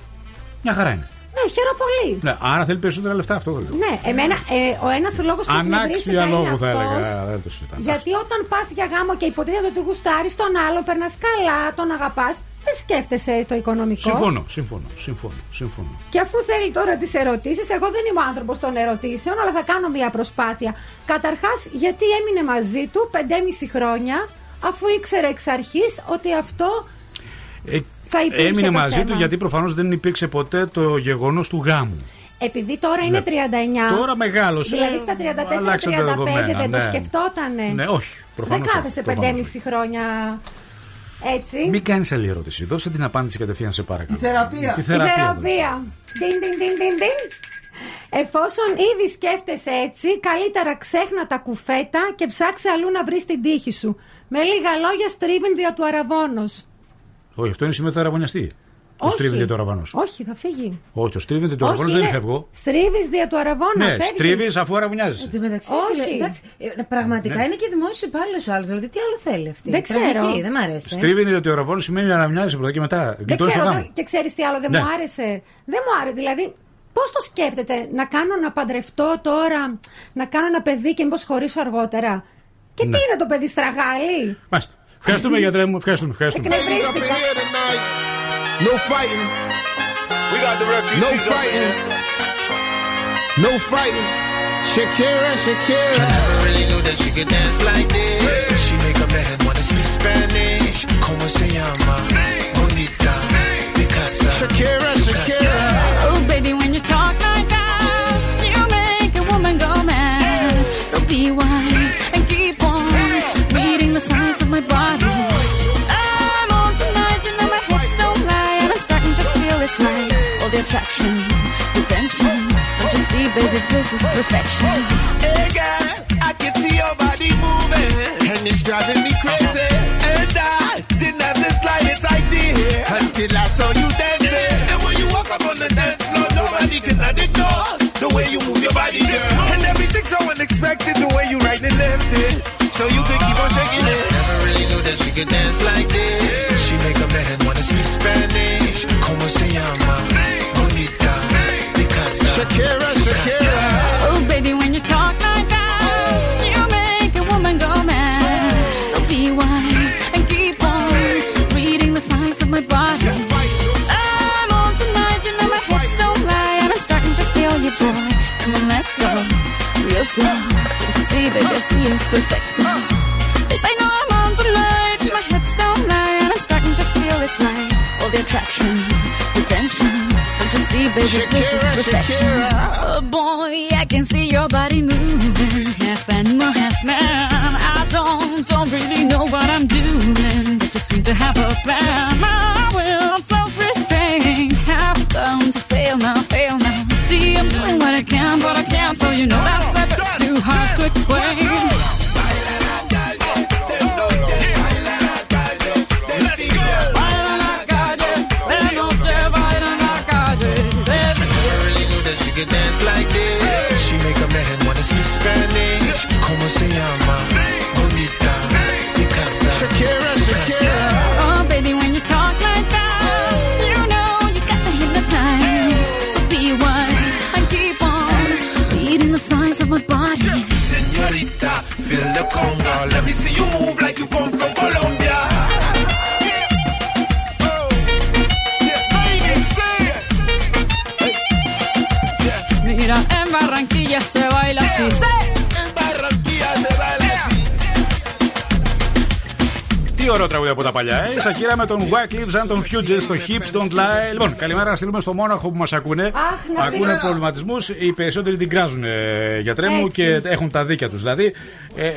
Μια χαρά είναι. Ναι, χαίρομαι πολύ. Ναι, άρα θέλει περισσότερα λεφτά αυτό. δεν λέω. Ναι, εμένα ε, ο ένας λόγος που εκνευρίστηκα Ανάξια είναι λόγου θα έλεγα. αυτός, Α, Δεν το συζητάμε. Γιατί όταν πας για γάμο και υποτίθεται ότι γουστάρεις τον άλλο, περνάς καλά, τον αγαπάς, δεν σκέφτεσαι το οικονομικό. Συμφωνώ, συμφωνώ, συμφωνώ, συμφωνώ. Και αφού θέλει τώρα τις ερωτήσεις, εγώ δεν είμαι ο άνθρωπος των ερωτήσεων, αλλά θα κάνω μια προσπάθεια. Καταρχάς, γιατί έμεινε μαζί του 5,5 χρόνια, αφού ήξερε εξ αρχής ότι αυτό Ε, Θα υπήρχε έμεινε το μαζί θέμα. του γιατί προφανώς δεν υπήρξε ποτέ το γεγονός του γάμου. Επειδή τώρα είναι Ναι. 39. Τώρα μεγάλωσε, Δηλαδή στα 34-35 αλλάξαν τα δεδομένα, δεν το ναι. σκεφτότανε. Ναι, όχι. Προφανώς δεν κάθεσαι όχι, προφανώς 5,5 χρόνια έτσι. Μην κάνεις άλλη ερώτηση. Δώσε την απάντηση κατευθείαν, σε παρακαλώ. Η θεραπεία. Τη Η θεραπεία. θεραπεία. Ντιν, ντιν, ντιν, ντιν, ντιν. Εφόσον ήδη σκέφτεσαι έτσι, καλύτερα ξέχνα τα κουφέτα και ψάξε αλλού να βρεις την τύχη σου. Με λίγα λόγια, στρίβην δια του αραβόνος. Όχι, αυτό είναι σημείο του αραβωνιαστή. Το Όχι. στρίβεται το αραβανό. Όχι, θα φύγει. Όχι, το στρίβεται το αραβανό δεν είναι- φεύγω. Στρίβεις δια του αραβόνα. Ναι, φεύγεις. στρίβεις αφού αραβωνιάζει. Εν τω μεταξύ, Όχι. φίλε, εντάξει, ε, πραγματικά Ναι. είναι και δημόσιος υπάλληλος ο άλλος. Δηλαδή, τι άλλο θέλει αυτή; Δεν ξέρω. Τραγική, δεν μ' αρέσει. ε. Στρίβεται ότι ο αραβανό σημαίνει αραβωνιάζει πρώτα και μετά. Δεν Γλιτώνεις το ξέρω, γάμο. το- και ξέρεις τι άλλο δεν Ναι. μου άρεσε. Δεν μου άρεσε. Δηλαδή, πώς το σκέφτεται να κάνω να παντρευτώ τώρα, να κάνω ένα παιδί και μήπω χωρίσω αργότερα; Και τι Ναι. είναι το παιδί στραγάλι. Μάλιστα. Ευχαριστούμε γιατρέ μου, ευχαριστούμε. ευχαριστούμε. No fighting. We got the refugees no fighting. No fighting. Shakira, Shakira. I never really knew that she could dance like this. She make a man wanna speak Spanish. Como se llama? Bonita. Picasa. Shakira, Shakira. Oh, baby, when you talk like that, you make a woman go mad. So be wise. It's right. All the attraction, the tension. Don't you see, baby, this is perfection. Hey girl, I can see your body moving, and it's driving me crazy. And I didn't have the slightest idea until I saw you dancing. And when you walk up on the dance floor, nobody can ignore the way you move your body, girl. And everything's so unexpected, the way you right and left it. So you can keep on shaking it. Never really knew that she could dance like this. She make a man wanna speak Spanish. Como se llama? Bonita. Because Shakira, Shakira. Oh, baby, when you talk like that, you make a woman go mad. So be wise and keep on reading the signs of my body. I'm on tonight, you know my hips don't lie, and I'm starting to feel you, boy. Come on, let's go real slow. Don't you see, baby, I see it's perfect. Uh. Babe, I know I'm on tonight, my hips don't lie, and I'm starting to feel it's right. All the attraction, the tension. Don't you see, baby, this is perfection. Shakira. Oh boy, I can see your body moving, half animal, half man. I don't, don't really know what I'm doing, but just seem to have a plan. My will, self-restraint, have come to fail now, fail now. See, I'm doing what I can, but I can't, so you know that's a bit too hard to explain. Knew that dance like this. She make a man wanna speak Spanish. Como se llama? Bonita. Because Shakira, Shakira. Oh, baby, when you talk like that, you know you got me hypnotized. So be wise and keep on reading the signs of my body. Senorita, feel the conga. Let me see you move like se baila así. Τι ωραίο τραγούδι από τα παλιά, ε. Η Σακύρα με τον Wycliffe and τον Fugees στο Hips Don't Lie. Λοιπόν, καλημέρα να στείλουμε στο Μόναχο που μας ακούνε. να ακούνε στείλω. προβληματισμούς. Οι περισσότεροι την κράζουν, ε, γιατρέ μου, Έτσι. και έχουν τα δίκια τους. Δηλαδή, ε,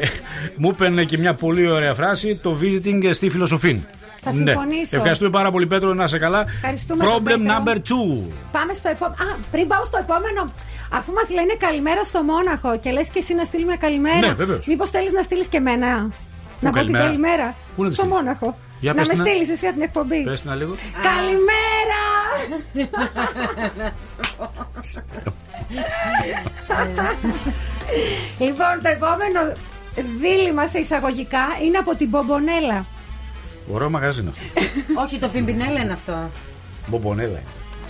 μου έπαιρνε και μια πολύ ωραία φράση το visiting στη φιλοσοφή. Θα συμφωνήσω. Ευχαριστούμε πάρα πολύ, Πέτρο, να είσαι καλά. Ευχαριστούμε, Problem Πέτρο. number two. Πάμε στο επόμενο. Α, πριν πάω στο επόμενο. Αφού μας λένε καλημέρα στο Μόναχο και λες και εσύ να στείλουμε καλημέρα. Ναι, βεβαίως. Μήπως θέλεις να στείλεις και εμένα; Να πω την καλημέρα; καλημέρα. Πού να τη στο στείλω; Μόναχο. Για να πες με την, α. στείλεις εσύ από την εκπομπή. Πες την λίγο. Καλημέρα! λοιπόν, το επόμενο δίλημα σε εισαγωγικά είναι από την Μπομπονέλα. Ωραίο μαγαζί είναι αυτό. Όχι, το πιμπινέλα είναι αυτό. Μπομπονέλα.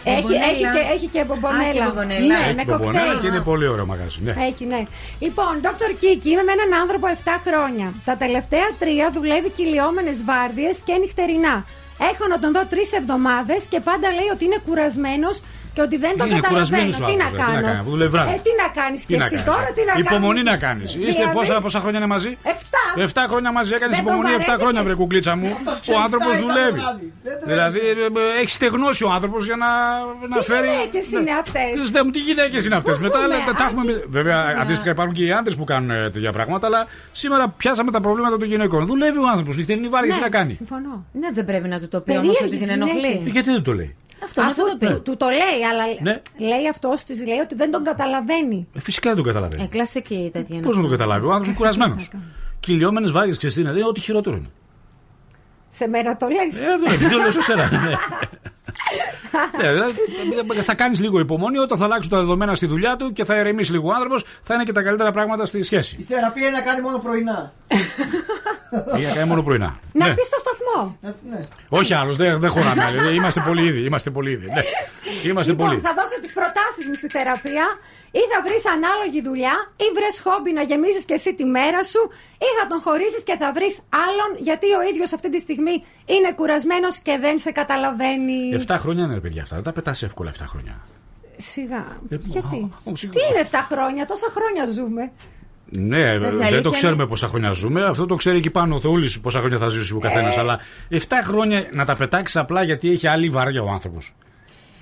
Έχει, Μπομπονέλα. έχει, και, έχει και μπομπονέλα. Α, και μπομπονέλα. Ναι, Έχει με μπομπονέλα κοκτέιλ. και είναι πολύ ωραίο μαγαζί. Ναι. Έχει, ναι. Λοιπόν, Dr. Kiki, είμαι με έναν άνθρωπο 7 χρόνια. Τα τελευταία τρία δουλεύει κυλιόμενες βάρδιες και νυχτερινά. Έχω να τον δω τρεις εβδομάδες και πάντα λέει ότι είναι κουρασμένος και ότι δεν τον Είναι καταλαβαίνω. κουρασμένος ο Τι να άνθρωπος, τι να κάνω. κάνει, αφού δουλεύει βράδυ. Ε, τι να κάνεις Τι και να εσύ κάνεις, τώρα, ε; τι να κάνεις; Υπομονή να κάνεις. Είστε Δηλαδή, πόσα, πόσα χρόνια είναι μαζί; 7. 7 χρόνια μαζί έκανες Δεν τον υπομονή 7 βαρέθηκες. χρόνια, βρε κουκλίτσα μου. Αυτός Ο ξέρει άνθρωπος τα ήταν δουλεύει. βράδυ. Δεν τρέπεσαι. Δηλαδή ε, έχει στεγνώσει ο άνθρωπος για να, να Τι φέρει. γυναίκες είναι αυτές; Τις δε μου, Τι γυναίκες είναι αυτές; Πού Μετά ζούμε, λέτε, τα έχουμε. Άκη; Βέβαια, Ναι. αντίστοιχα υπάρχουν και οι άντρες που κάνουν ε, τέτοια πράγματα, αλλά σήμερα πιάσαμε τα προβλήματα των γυναικών. Δουλεύει ο άνθρωπος, νυχτερινή βάρη, τι να κάνει; Συμφωνώ. Ναι, δεν πρέπει να του το πει όμως ότι Περίεργες την ενοχλείς. γυναίκες. Ε, Γιατί δεν το λέει; Αυτό να Αφού του το πει. του, του το λέει, αλλά Ναι. λέει αυτός της λέει ότι δεν τον καταλαβαίνει. Ε, Φυσικά δεν το καταλαβαίνει. Ε, κλασική τέτοια. Πώς να το καταλάβει, ο άνθρωπος είναι κουρασμένος. Κυλιόμενες βάρη, ξέρει τι είναι, είναι ό,τι χειρότερο είναι. Σε μένα το λες. Ε, δεν δεν το λέω σε σένα. ναι. Ναι, δηλαδή, θα κάνεις λίγο υπομονή όταν θα αλλάξουν τα δεδομένα στη δουλειά του και θα ηρεμήσει λίγο ο άνθρωπος, θα είναι και τα καλύτερα πράγματα στη Η σχέση. θεραπεία είναι να κάνει μόνο πρωινά. Ή να κάνει μόνο πρωινά. Να Ναι. έρθεις στο σταθμό. Ναι. Όχι άλλος, δεν, δεν χωράμε άλλοι. Δεν- Είμαστε πολύ ήδη. Είμαστε πολύ ήδη. Ναι. Είμαστε Λοιπόν, πολύ. θα δώσω τις προτάσεις μου στη θεραπεία. Ή θα βρεις ανάλογη δουλειά, ή βρες χόμπι να γεμίσει και εσύ τη μέρα σου, ή θα τον χωρίσει και θα βρεις άλλον, γιατί ο ίδιος αυτή τη στιγμή είναι κουρασμένος και δεν σε καταλαβαίνει. 7 χρόνια είναι ρε παιδιά αυτά. Δεν τα πετάς εύκολα 7 χρόνια. Σιγά. Ε, Γιατί; α, α, σιγά. Τι είναι 7 χρόνια, τόσα χρόνια ζούμε. Ναι, αλήθεια δεν το είναι- ξέρουμε πόσα χρόνια ζούμε. Αυτό το ξέρει εκεί πάνω ο Θεούλης πόσα χρόνια θα ζήσει ο καθένας. Ε. Αλλά 7 χρόνια να τα πετάξεις απλά γιατί έχει άλλη βάρια ο άνθρωπος.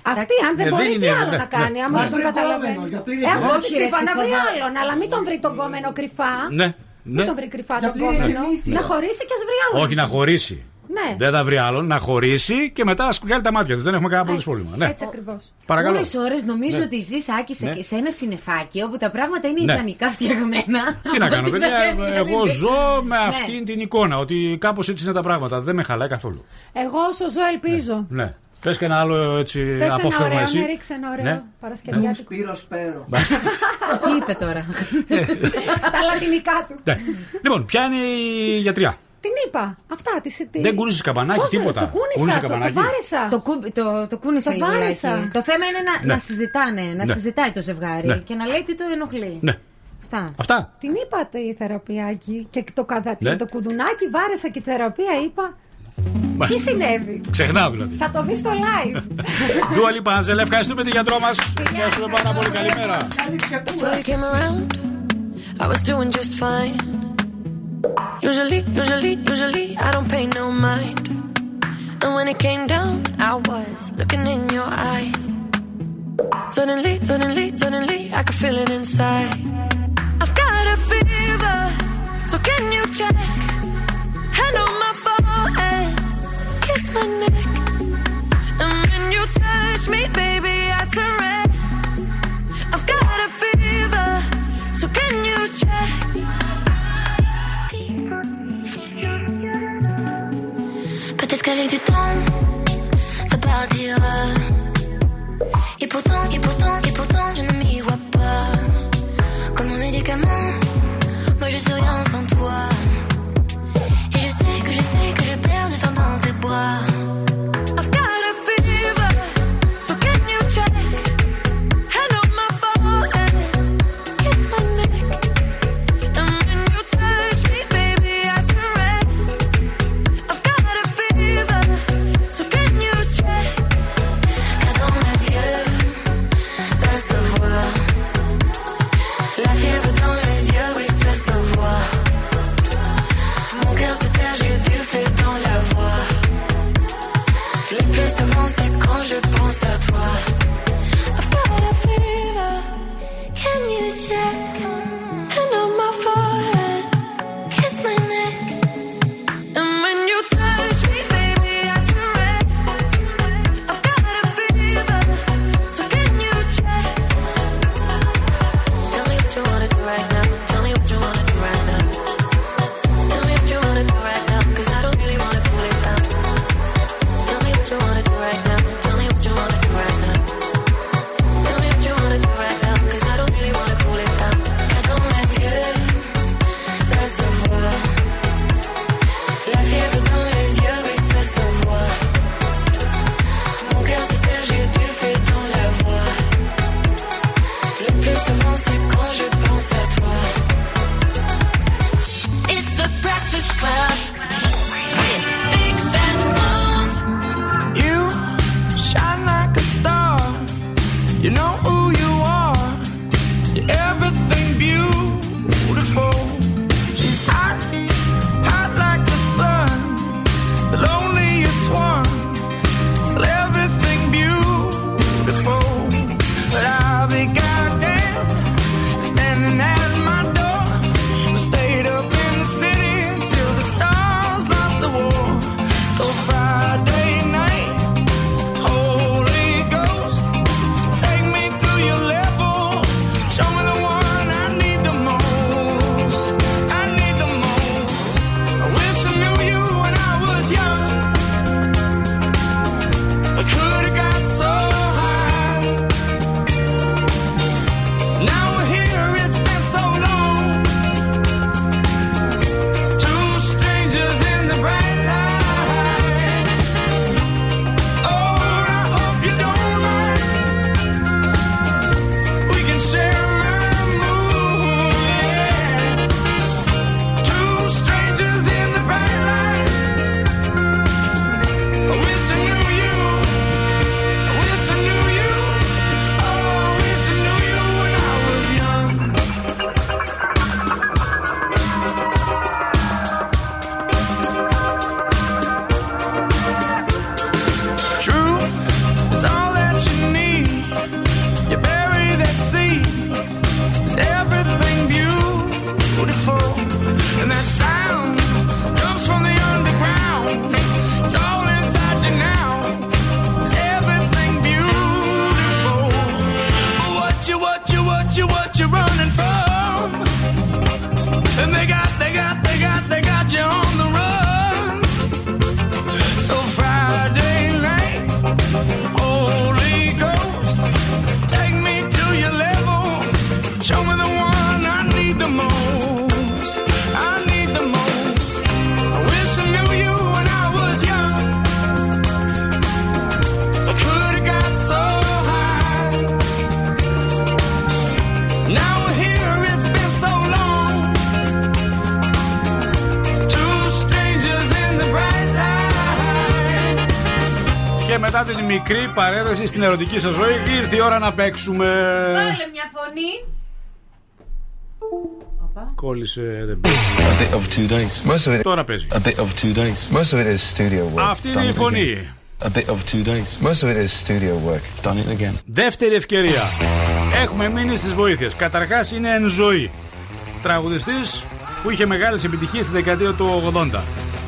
Αυτή, αν δεν Ναι, μπορεί, δεν τι είναι, άλλο ναι, να κάνει, ναι. άμα Να δεν τον βρει καταλαβαίνει. κόμενο, για πλήρη Ε, αυτό Όχι, της ρε, είπα, να βρει συμφωνώ. άλλον, αλλά μην τον βρει τον κόμενο κρυφά. Ναι, Μην ναι. τον βρει κρυφά Για τον πλήρη κόμενο. συνήθεια. Να χωρίσει και ας βρει άλλον. Όχι να χωρίσει. Ναι. Δεν θα βρει άλλον να χωρίσει και μετά ας βγάλει τα μάτια της. Δεν έχουμε κανένα απολύτω πρόβλημα. Ναι. Έτσι ακριβώς. Παρακαλώ. Ώρες ώρες νομίζω Ναι. ότι ζεις Άκη σε, Ναι. σε ένα συννεφάκι όπου τα πράγματα είναι Ναι. ιδανικά φτιαγμένα. Τι να κάνω, Ότι παιδιά. δεν- δεν- Εγώ ζω με Ναι. αυτήν την εικόνα. Ότι κάπως έτσι είναι τα πράγματα. Δεν με χαλάει καθόλου. Εγώ όσο ζω ελπίζω. Ναι. Πες και ένα άλλο έτσι Πες ένα απόφθεγμα ωραίο, εσύ. ναι, ρίξε ένα ωραίο Ναι. Παρασκευιάτικο. Σπύρο Σπέρο. Τι είπε τώρα. Τα λατινικά του. Ναι. Λοιπόν, ποια είναι η γιατριά; Την είπα. Αυτά. Τη, τη... Δεν κούνησες καπανάκι, Πώς δεν- τίποτα. Το κούνησα, Κούνησες το, το καπανάκι. βάρεσα. Το, κου- το, το κούνησε Το λιγάκι. βάρεσα. Το θέμα είναι να, Ναι. να συζητάνε, να Ναι. συζητάει το ζευγάρι Ναι. και να λέει τι το ενοχλεί. Ναι. Αυτά. Αυτά. Την είπα τη θεραπείακη και το, καδα... Ναι. και το κουδουνάκι βάρεσα και τη θεραπεία είπα. Τι Μάλιστα. συνέβη. Ξεχνάω δηλαδή. Θα το δει στο live. Ντούα Λιπάνζελ, ευχαριστούμε τη γιατρό μα. Ευχαριστούμε πάρα πολύ. Καλημέρα. Before you came around, I was doing just fine. Usually, usually, usually, I don't pay no mind. And when it came down, I was looking in your eyes. Suddenly, suddenly, suddenly, I could feel it inside. I've got a fever, so can you check? Hand And you touch me, baby, turn. I've got a fever, so can you check? Peut-être qu'avec du temps, ça partira. Et pourtant, et pourtant, et pourtant, je ne m'y vois pas. Comme un médicament, moi je suis rien toi. said την μικρή παρένθεση στην ερωτική σας ζωή, ήρθε η ώρα να παίξουμε. Βάλε μια φωνή. Κόλλησε, δεν παίζει. A bit of two days. Most of it. Τώρα παίζει. A bit of two days. Most of it is studio work. Αυτή It's είναι done η it φωνή. again. A bit of two days. Most of it is studio work. It's done it again. Δεύτερη ευκαιρία. Έχουμε μείνει στις βοήθειες. Καταρχάς είναι εν ζωή. Τραγουδιστής που είχε μεγάλες επιτυχίες στη δεκαετία του 80.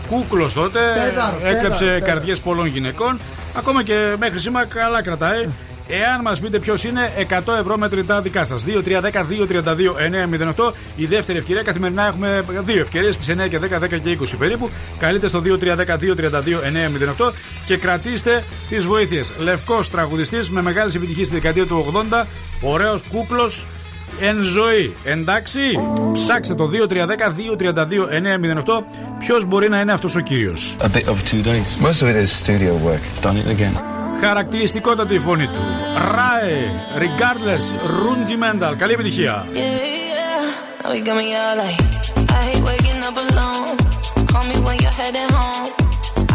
Κούκλος τότε, Πέδαρος, έκλεψε πέδαρος, πέδαρος. καρδιέ πολλών γυναικών. Ακόμα και μέχρι σήμερα καλά κρατάει. Εάν μας πείτε ποιος είναι, 100 ευρώ μετρητά δικά σας. 2-3-10-2-32-908. Η δεύτερη ευκαιρία. Καθημερινά έχουμε δύο ευκαιρίες στις 9 και 10, 10 και 20 περίπου. Καλείτε στο 2-3-10-2-32-908 και κρατήστε τις βοήθειες. Λευκός τραγουδιστής με μεγάλε επιτυχίε στη δεκαετία του 80. Ωραίος κούκλο εν ζωή. Εντάξει, ψάξτε το 2-3-10-2-32-908. Ποιο μπορεί να είναι αυτό ο κύριο. A bit of two days. Most of it is studio work. It's done it again. Χαρακτηριστικότατη η φωνή του. Ράε, regardless, rudimental. Καλή επιτυχία. Yeah, yeah. Now you got me all like, I hate waking up alone. Call me when you're heading home.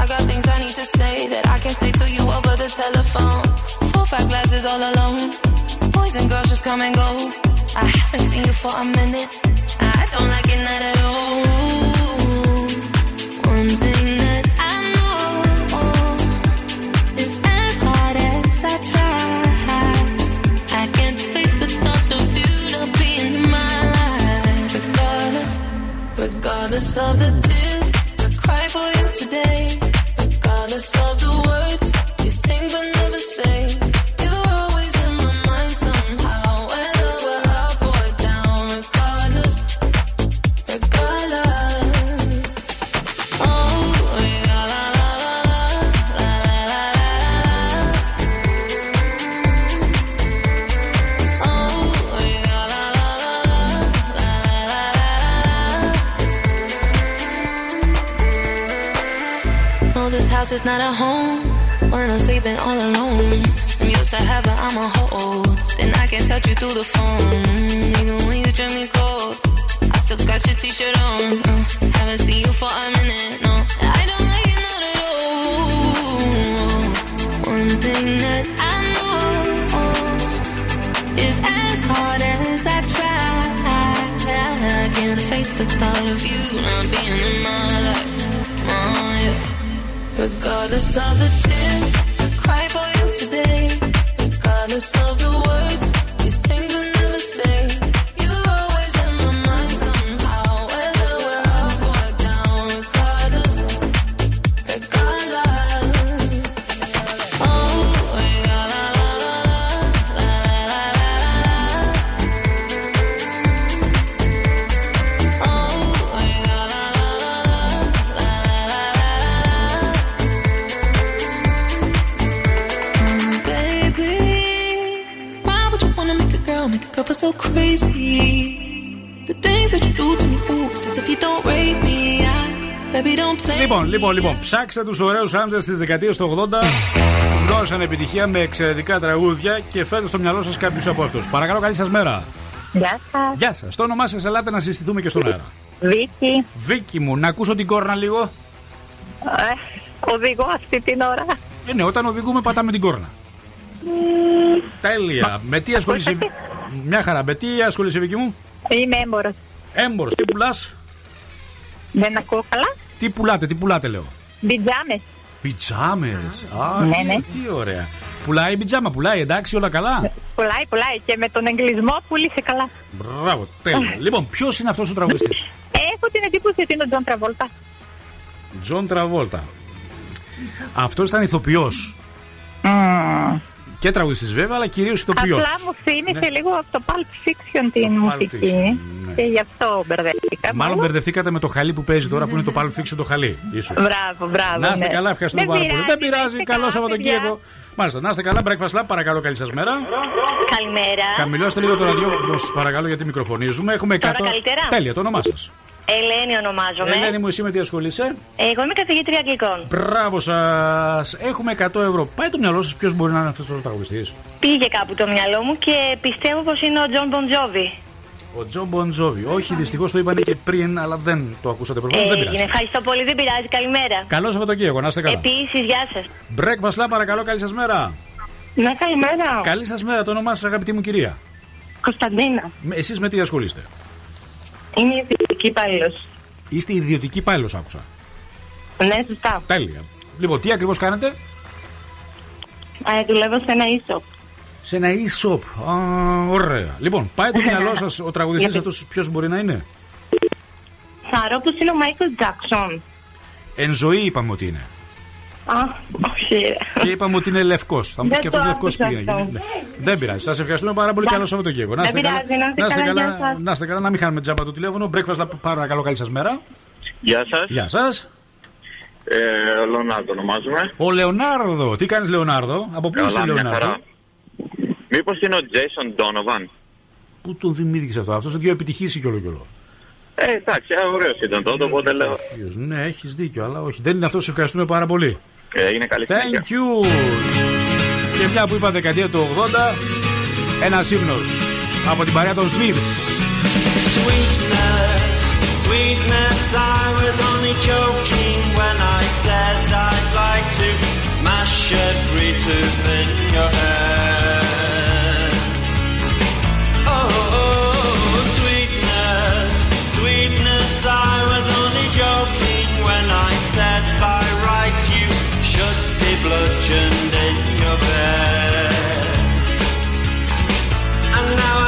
I got things I need to say that I can't say to you over the telephone. Four, five glasses all alone. Boys and girls just come and go. I haven't seen you for a minute. I don't like it not at all. Of the through the phone. Even when you drink me cold, I still got your t-shirt on. Uh, haven't seen you for a minute, no. I don't like it not at all. One thing that I know is as hard as I try, I can't face the thought of you not being in my life. Oh, yeah. Regardless of the tears I cry for you today, regardless of Λοιπόν, λοιπόν, λοιπόν, ψάξτε τους ωραίους άντρες της δεκαετίας του 80 που γνώρισαν επιτυχία με εξαιρετικά τραγούδια και φέρτε στο μυαλό σας κάποιους από αυτούς. Παρακαλώ, καλή σας μέρα. Γεια σας. Γεια σας. Το όνομά σας, ελάτε να συστηθούμε και στον αέρα. Βίκυ. Βίκυ μου, να ακούσω την κόρνα λίγο. Ε, οδηγώ αυτή την ώρα. Ε, ναι, όταν οδηγούμε, πατάμε την κόρνα. Τέλεια. Με τι ασχολείσαι. Μια χαρά. Με τι ασχολείσαι, Βίκυ μου; Είμαι έμπορος. Έμπορος, τι πουλάς; Δεν ακούω καλά. Τι πουλάτε, τι πουλάτε, λέω. Μπιτζάμες. Πιτζάμες. Α, Ναι, τι, ναι. τι ωραία. Πουλάει η πιτζάμα, πουλάει, εντάξει, όλα καλά. Πουλάει, πουλάει και με τον εγκλισμό πούλησε καλά. Μπράβο, τέλεια. λοιπόν, ποιος είναι αυτός ο τραγουδιστής; Έχω την εντύπωση ότι είναι ο Τζον Τραβόλτα. Τζον Τραβόλτα. Αυτός ήταν ηθοποιός. Και τραγουδιστής βέβαια, αλλά κυρίως ηθοποιός. Απλά μου θύμισε λίγο από το Pulp Fiction την μουσική. Fiction, ναι. Και γι' αυτό μπερδεύτηκα. Μάλλον μπερδευτήκατε με το χαλί που παίζει τώρα που είναι το Pulp Fiction το χαλί. Ίσως. Μπράβο, μπράβο. Να είστε ναι. καλά, ευχαριστούμε Δεν πάρα πολύ. πειράζει, Δεν πειράζει, να είστε καλό καλά, Σαββατοκύριακο. παιδιά. Μάλιστα, να είστε καλά, breakfast lab, παρακαλώ, καλή σας μέρα. Καλημέρα. Χαμηλώστε λίγο το ραδιόφωνο, σας παρακαλώ, γιατί μικροφωνίζουμε. Έχουμε 100. Τώρα καλύτερα; Τέλεια, το όνομά σας. Ελένη ονομάζομαι. Ελένη μου, εσύ με τι ασχολείσαι; Εγώ είμαι καθηγήτρια αγγλικών. Μπράβο σας. Έχουμε 100 ευρώ. Πάει το μυαλό σας ποιος μπορεί να είναι αυτός ο τραγουδιστής. Πήγε κάπου το μυαλό μου και πιστεύω πως είναι ο Τζον Μπον Τζόβι. Ο Τζο Μπον Τζόβι. Όχι, δυστυχώς το είπανε και πριν, αλλά δεν το ακούσατε προφανώς. δεν Έγινε. πειράζει. Ευχαριστώ πολύ, δεν πειράζει. Καλημέρα. Καλό Σαββατοκύριακο, να είστε καλά. Επίσης, γεια σας. Breakfast Club, παρακαλώ, καλή σας μέρα. Ναι, καλημέρα. Καλή σας μέρα, το όνομά σας, αγαπητή μου κυρία. Κωνσταντίνα. Εσείς με τι ασχολείστε; Είμαι ιδιωτική υπάλληλος. Είστε ιδιωτική υπάλληλος, άκουσα. Ναι, σωστά. Τέλεια. Λοιπόν, τι ακριβώς κάνετε; Ε, δουλεύω σε ένα e-shop. σε ένα e-shop. Α, ωραία. Λοιπόν, πάει το μυαλό σας ο τραγουδιστής Γιατί; αυτός, ποιος μπορεί να είναι; Θαρώ πως είναι ο Μάικλ Τζάκσον. Εν ζωή είπαμε ότι είναι. Α, όχι. ρε. Και είπαμε ότι είναι λευκός. Θα μου πεις Δεν και το αυτό λευκός άκουσα πήγε. να αυτό. γίνει. Ναι. Δεν πειράζει. Σας ευχαριστούμε πάρα πολύ. Καλό Σαββατοκύριακο. Να Δεν είστε καλά. πειράζει, να είστε καλά, γεια σας. Να είστε καλά, να μην χάνουμε τζάμπα το τηλέφωνο. Breakfast, Lab, παρακαλώ, καλή σας μέρα. Γεια σας. Γεια σας. Ε, Λονάρντο ονομάζομαι. Ο Λεωνάρδο. Τι κάνεις, Λεωνάρδο; Από πού είσαι, Καλά, μια Λεωνάρδο; χαρά. Μήπως είναι ο Jason Donovan. Πού τον δημιούργησες αυτό; Αυτός σε δύο επιτυχήσει κι όλο κι όλο. Ε, εντάξει, ωραίος ήταν τότε, οπότε λέω. Ναι, έχεις δίκιο, αλλά όχι. Δεν είναι αυτός. Σε ευχαριστούμε πάρα πολύ. Ε, είναι καλή συνέχεια. Thank you. Και μια που είπα δεκαετία του 80, ένα ύμνο από την παρέα των Smiths. Sweetness, sweetness, I was only joking when I said I'd like to mash every tooth in your head. Bludgeoned in your bed. And now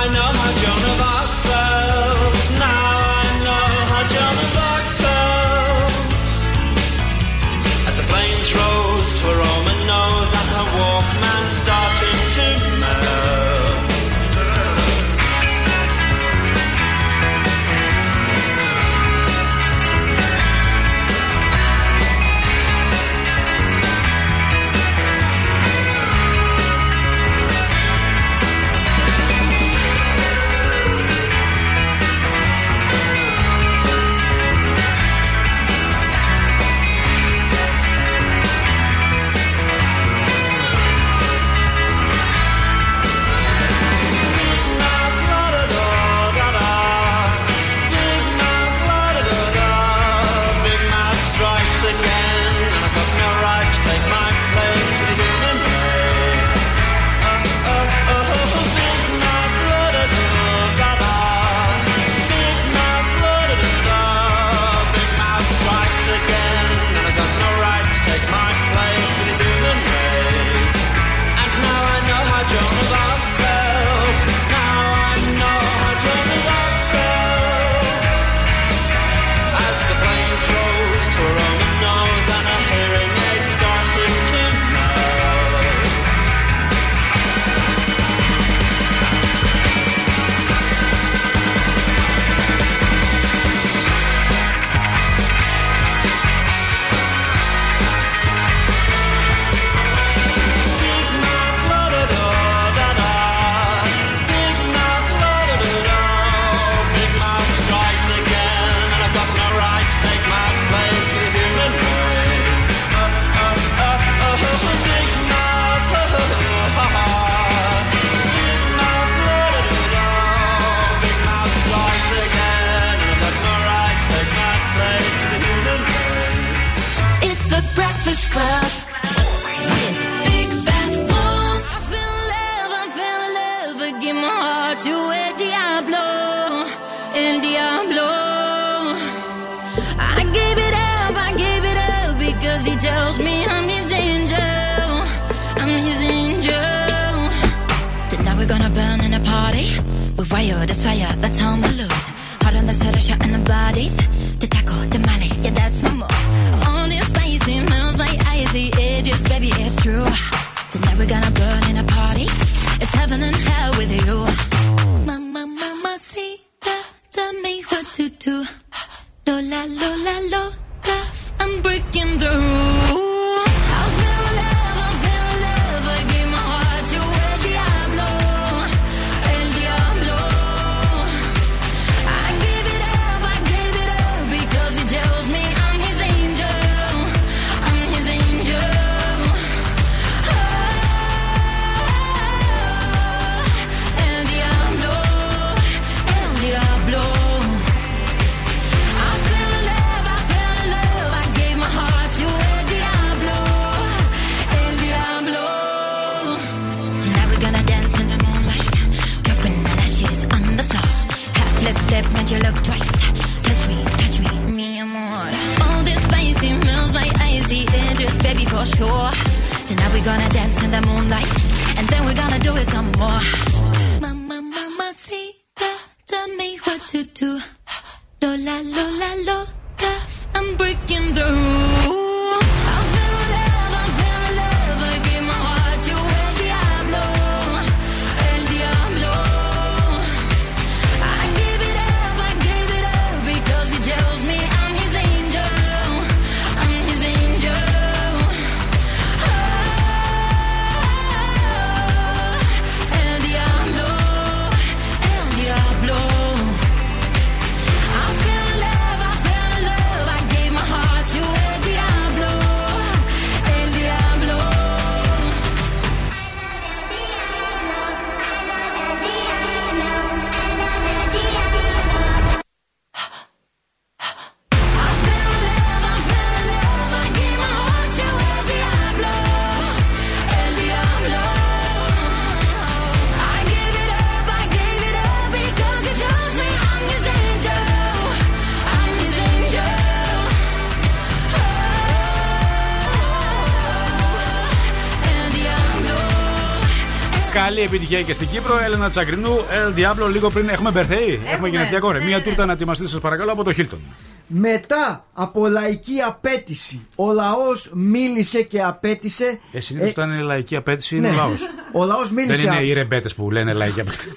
επιτυχία και στην Κύπρο. Έλενα Τσακρινού, El Diablo, λίγο πριν έχουμε μπερθέη. Έχουμε γενεθλία κόρη. Μία τούρτα να ετοιμαστεί, σας παρακαλώ, από το Χίλτον. Μετά από λαϊκή απέτηση, ο λαός μίλησε και απέτησε. Ε, συνήθως όταν είναι λαϊκή απέτηση είναι ναι. ο λαός. Ο λαός μίλησε. Δεν είναι α- οι ρεμπέτες που λένε λαϊκή απέτηση.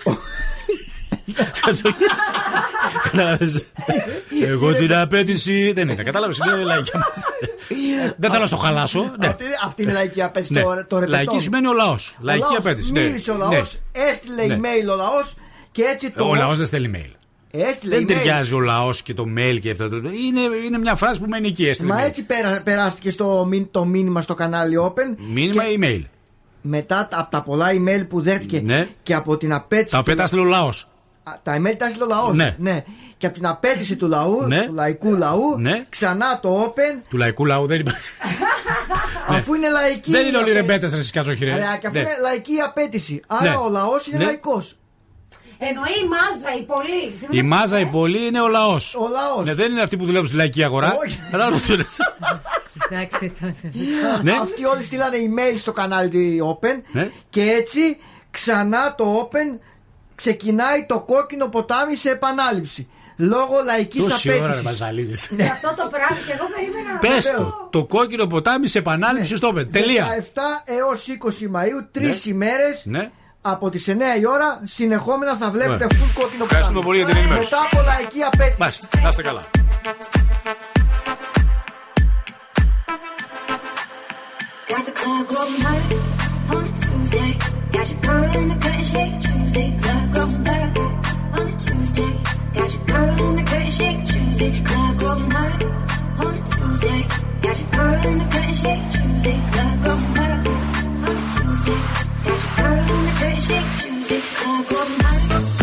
Κατάλαβες. Εγώ την απέτηση δεν είναι. Κατάλαβες, είναι λαϊκή απέτηση. Δεν θέλω να στο χαλάσω. Ναι. Αυτή, αυτή είναι λαϊκή απέτηση. Ναι. Το, το ρεπετόν. Λαϊκή σημαίνει ο λαός. Ο Λαϊκή λαός απέτηση. Ναι. Μίλησε ο λαός, Ναι. έστειλε Ναι. email ο λαός και έτσι το. Ο λαός δεν στέλνει mail. Έστειλε Δεν email. ταιριάζει ο λαός και το mail και αυτό. Είναι, είναι μια φράση που μένει εκεί. Έστειλε Μα mail. έτσι πέρα, περάστηκε στο, μήν- το μήνυμα στο κανάλι Open. Μήνυμα ή mail. Μετά τα- από τα πολλά email που δέχτηκε Ναι. και από την απέτηση. Τα οποία του- τα έστειλε ο λαός. Α, Τα email τα έστειλε ο λαός. Ναι. Και από την απέτηση του λαού, Ναι. του λαϊκού λαού, Ναι. ξανά το Open, Του λαϊκού λαού δεν υπάρχει. αφού είναι λαϊκή. Δεν είναι όλοι οι απέτηση. ρεμπέτες, ρε Σκατζοχυρέ. Αλλά και αφού Ναι. είναι λαϊκή απέτηση. Άρα Ναι. ο λαός είναι Ναι. λαϊκός. Εννοεί η μάζα, η πολύ. Η μάζα, η πολλή είναι ο λαός. Ο λαός. Ναι, δεν είναι αυτοί που δουλεύουν στη λαϊκή αγορά. Όχι. Κατάλαβες τι λες. Εντάξει τότε. Ναι. Αυτοί όλοι στείλανε email στο κανάλι του Open Ναι. και έτσι ξανά το Open ξεκινάει το κόκκινο ποτάμι σε επανάληψη. Λόγω λαϊκής Τόση ώρα ρε απέτησης. Μαζαλίδης. Και αυτό το πράγμα και εγώ περίμενα να Πες το το. Το κόκκινο ποτάμι σε επανάληψη στο πεν. Τελεία. 17 έως 20 Μαΐου, τρεις Ναι. ημέρες Ναι. από τις 9 η ώρα συνεχόμενα θα βλέπετε Ναι. full κόκκινο Ευχαριστούμε ποτάμι. πολύ για την ενημέρωση. Μετά από λαϊκή απέτηση. Μάλιστα. Να είστε καλά. Got the club going hard on a Tuesday. Got your girl in the curtain shake Tuesday. Club going hard on a Tuesday. Got your girl in the curtain shake Tuesday. Club going hard on a Tuesday. Got your girl in the curtain shake Tuesday. Club going hard on a Tuesday. Got your girl in the curtain shake Tuesday. Club going hard.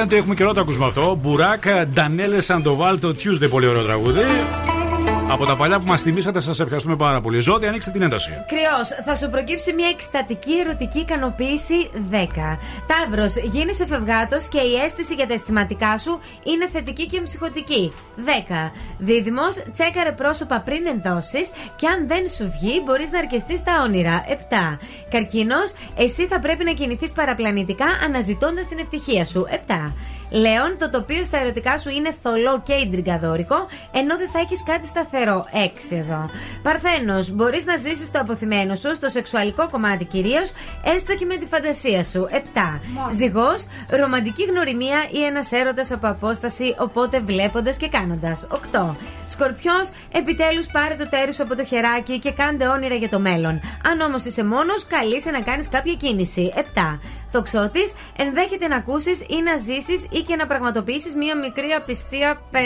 Hard. Η αλήθεια είναι ότι έχουμε καιρό το ακούσουμε αυτό. Μπουράκ, Ντανέλε Σαντοβάλ, το Tuesday, πολύ ωραίο τραγούδι. Από τα παλιά που μας θυμήσατε, σας ευχαριστούμε πάρα πολύ. Ζώδη, ανοίξτε την ένταση. Κρυός, θα σου προκύψει μια εκστατική ερωτική ικανοποίηση 10. Ταύρος, γίνεσαι φευγάτος και η αίσθηση για τα αισθηματικά σου είναι θετική και ψυχοτική. 10. Δίδυμος, τσέκαρε πρόσωπα πριν ενδώσει και αν δεν σου βγει, μπορείς να αρκεστείς τα όνειρα. 7. Καρκίνος, εσύ θα πρέπει να κινηθείς παραπλανητικά αναζητώντας την ευτυχία σου. 7. Λέων, το τοπίο στα ερωτικά σου είναι θολό και ιντριγκαδόρικο, ενώ δεν θα έχεις κάτι σταθερό. 6 εδώ. Παρθένος, μπορείς να ζήσεις το αποθυμένο σου, στο σεξουαλικό κομμάτι κυρίως, έστω και με τη φαντασία σου. 7. Ζυγός, ρομαντική γνωριμία ή ένας έρωτας από απόσταση, οπότε βλέποντας και κάνοντας. 8. Σκορπιός, επιτέλους πάρε το τέρις σου από το χεράκι και κάντε όνειρα για το μέλλον. Αν όμως είσαι μόνος, καλείσαι να κάνεις κάποια κίνηση. 7. Τοξότη, ενδέχεται να ακούσεις ή να ζήσεις ή και να πραγματοποιήσεις μία μικρή απιστία 5.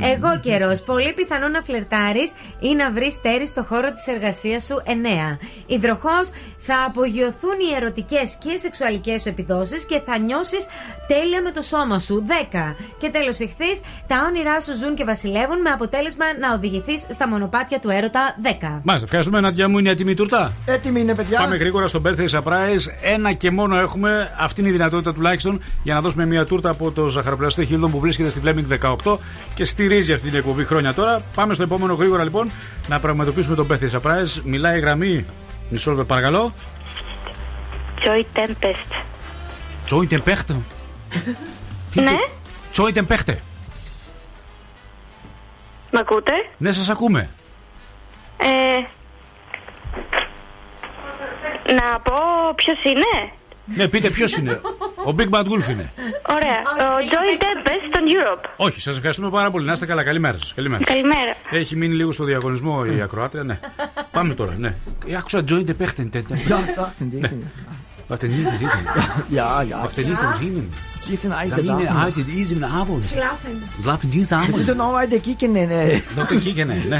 Εγώ καιρός. Πολύ πιθανό να φλερτάρεις ή να βρεις τέρι στο χώρο της εργασίας σου 9. Υδροχός, θα απογειωθούν οι ερωτικές και σεξουαλικές σου επιδόσεις και θα νιώσεις τέλεια με το σώμα σου 10. Και τέλος ηχθεί, τα όνειρά σου ζουν και βασιλεύουν με αποτέλεσμα να οδηγηθείς στα μονοπάτια του έρωτα 10. Μάλιστα, ευχαριστούμε, Νάντια μου. Είναι έτοιμη η τούρτα; Έτοιμη είναι, παιδιά. Πάμε γρήγορα στο Birthday Surprise. Ένα και μόνο έχουμε. Αυτή είναι η δυνατότητα τουλάχιστον για να δώσουμε μια τούρτα από το ζαχαροπλαστή Χίλδον που βρίσκεται στη Fleming 18 και στηρίζει αυτή την εκπομπή χρόνια τώρα. Πάμε στο επόμενο γρήγορα λοιπόν να πραγματοποιήσουμε το Birthday Surprise. Μιλάει η γραμμή. Μισό λεπτό, παρακαλώ. Joy Tempest. Joy Tempeste. Ναι, Joy Tempeste. μ' ακούτε; Ναι, σας ακούμε. Ε, να πω ποιος είναι; Ναι, πείτε ποιος είναι. Ο Big Bad Wolf είναι. Ωραία. Ο Joy Tempest στον Europe. Όχι, σας ευχαριστούμε πάρα πολύ. Να είστε καλά. Καλημέρα σας. Καλημέρα. Καλημέρα. Έχει μείνει λίγο στο διαγωνισμό η ακροάτρια, ναι. Πάμε τώρα, ναι. Άκουσα Joy Tempeste. Was denn hier sitzen? ja, ja. Was denn hier sitzen? Giffen alte Damen. Zanine alte dies im Abend. Schlafen. Schlafen dies Abend. Sind noch alte Kikene, ne. Dr. Kikene, ne.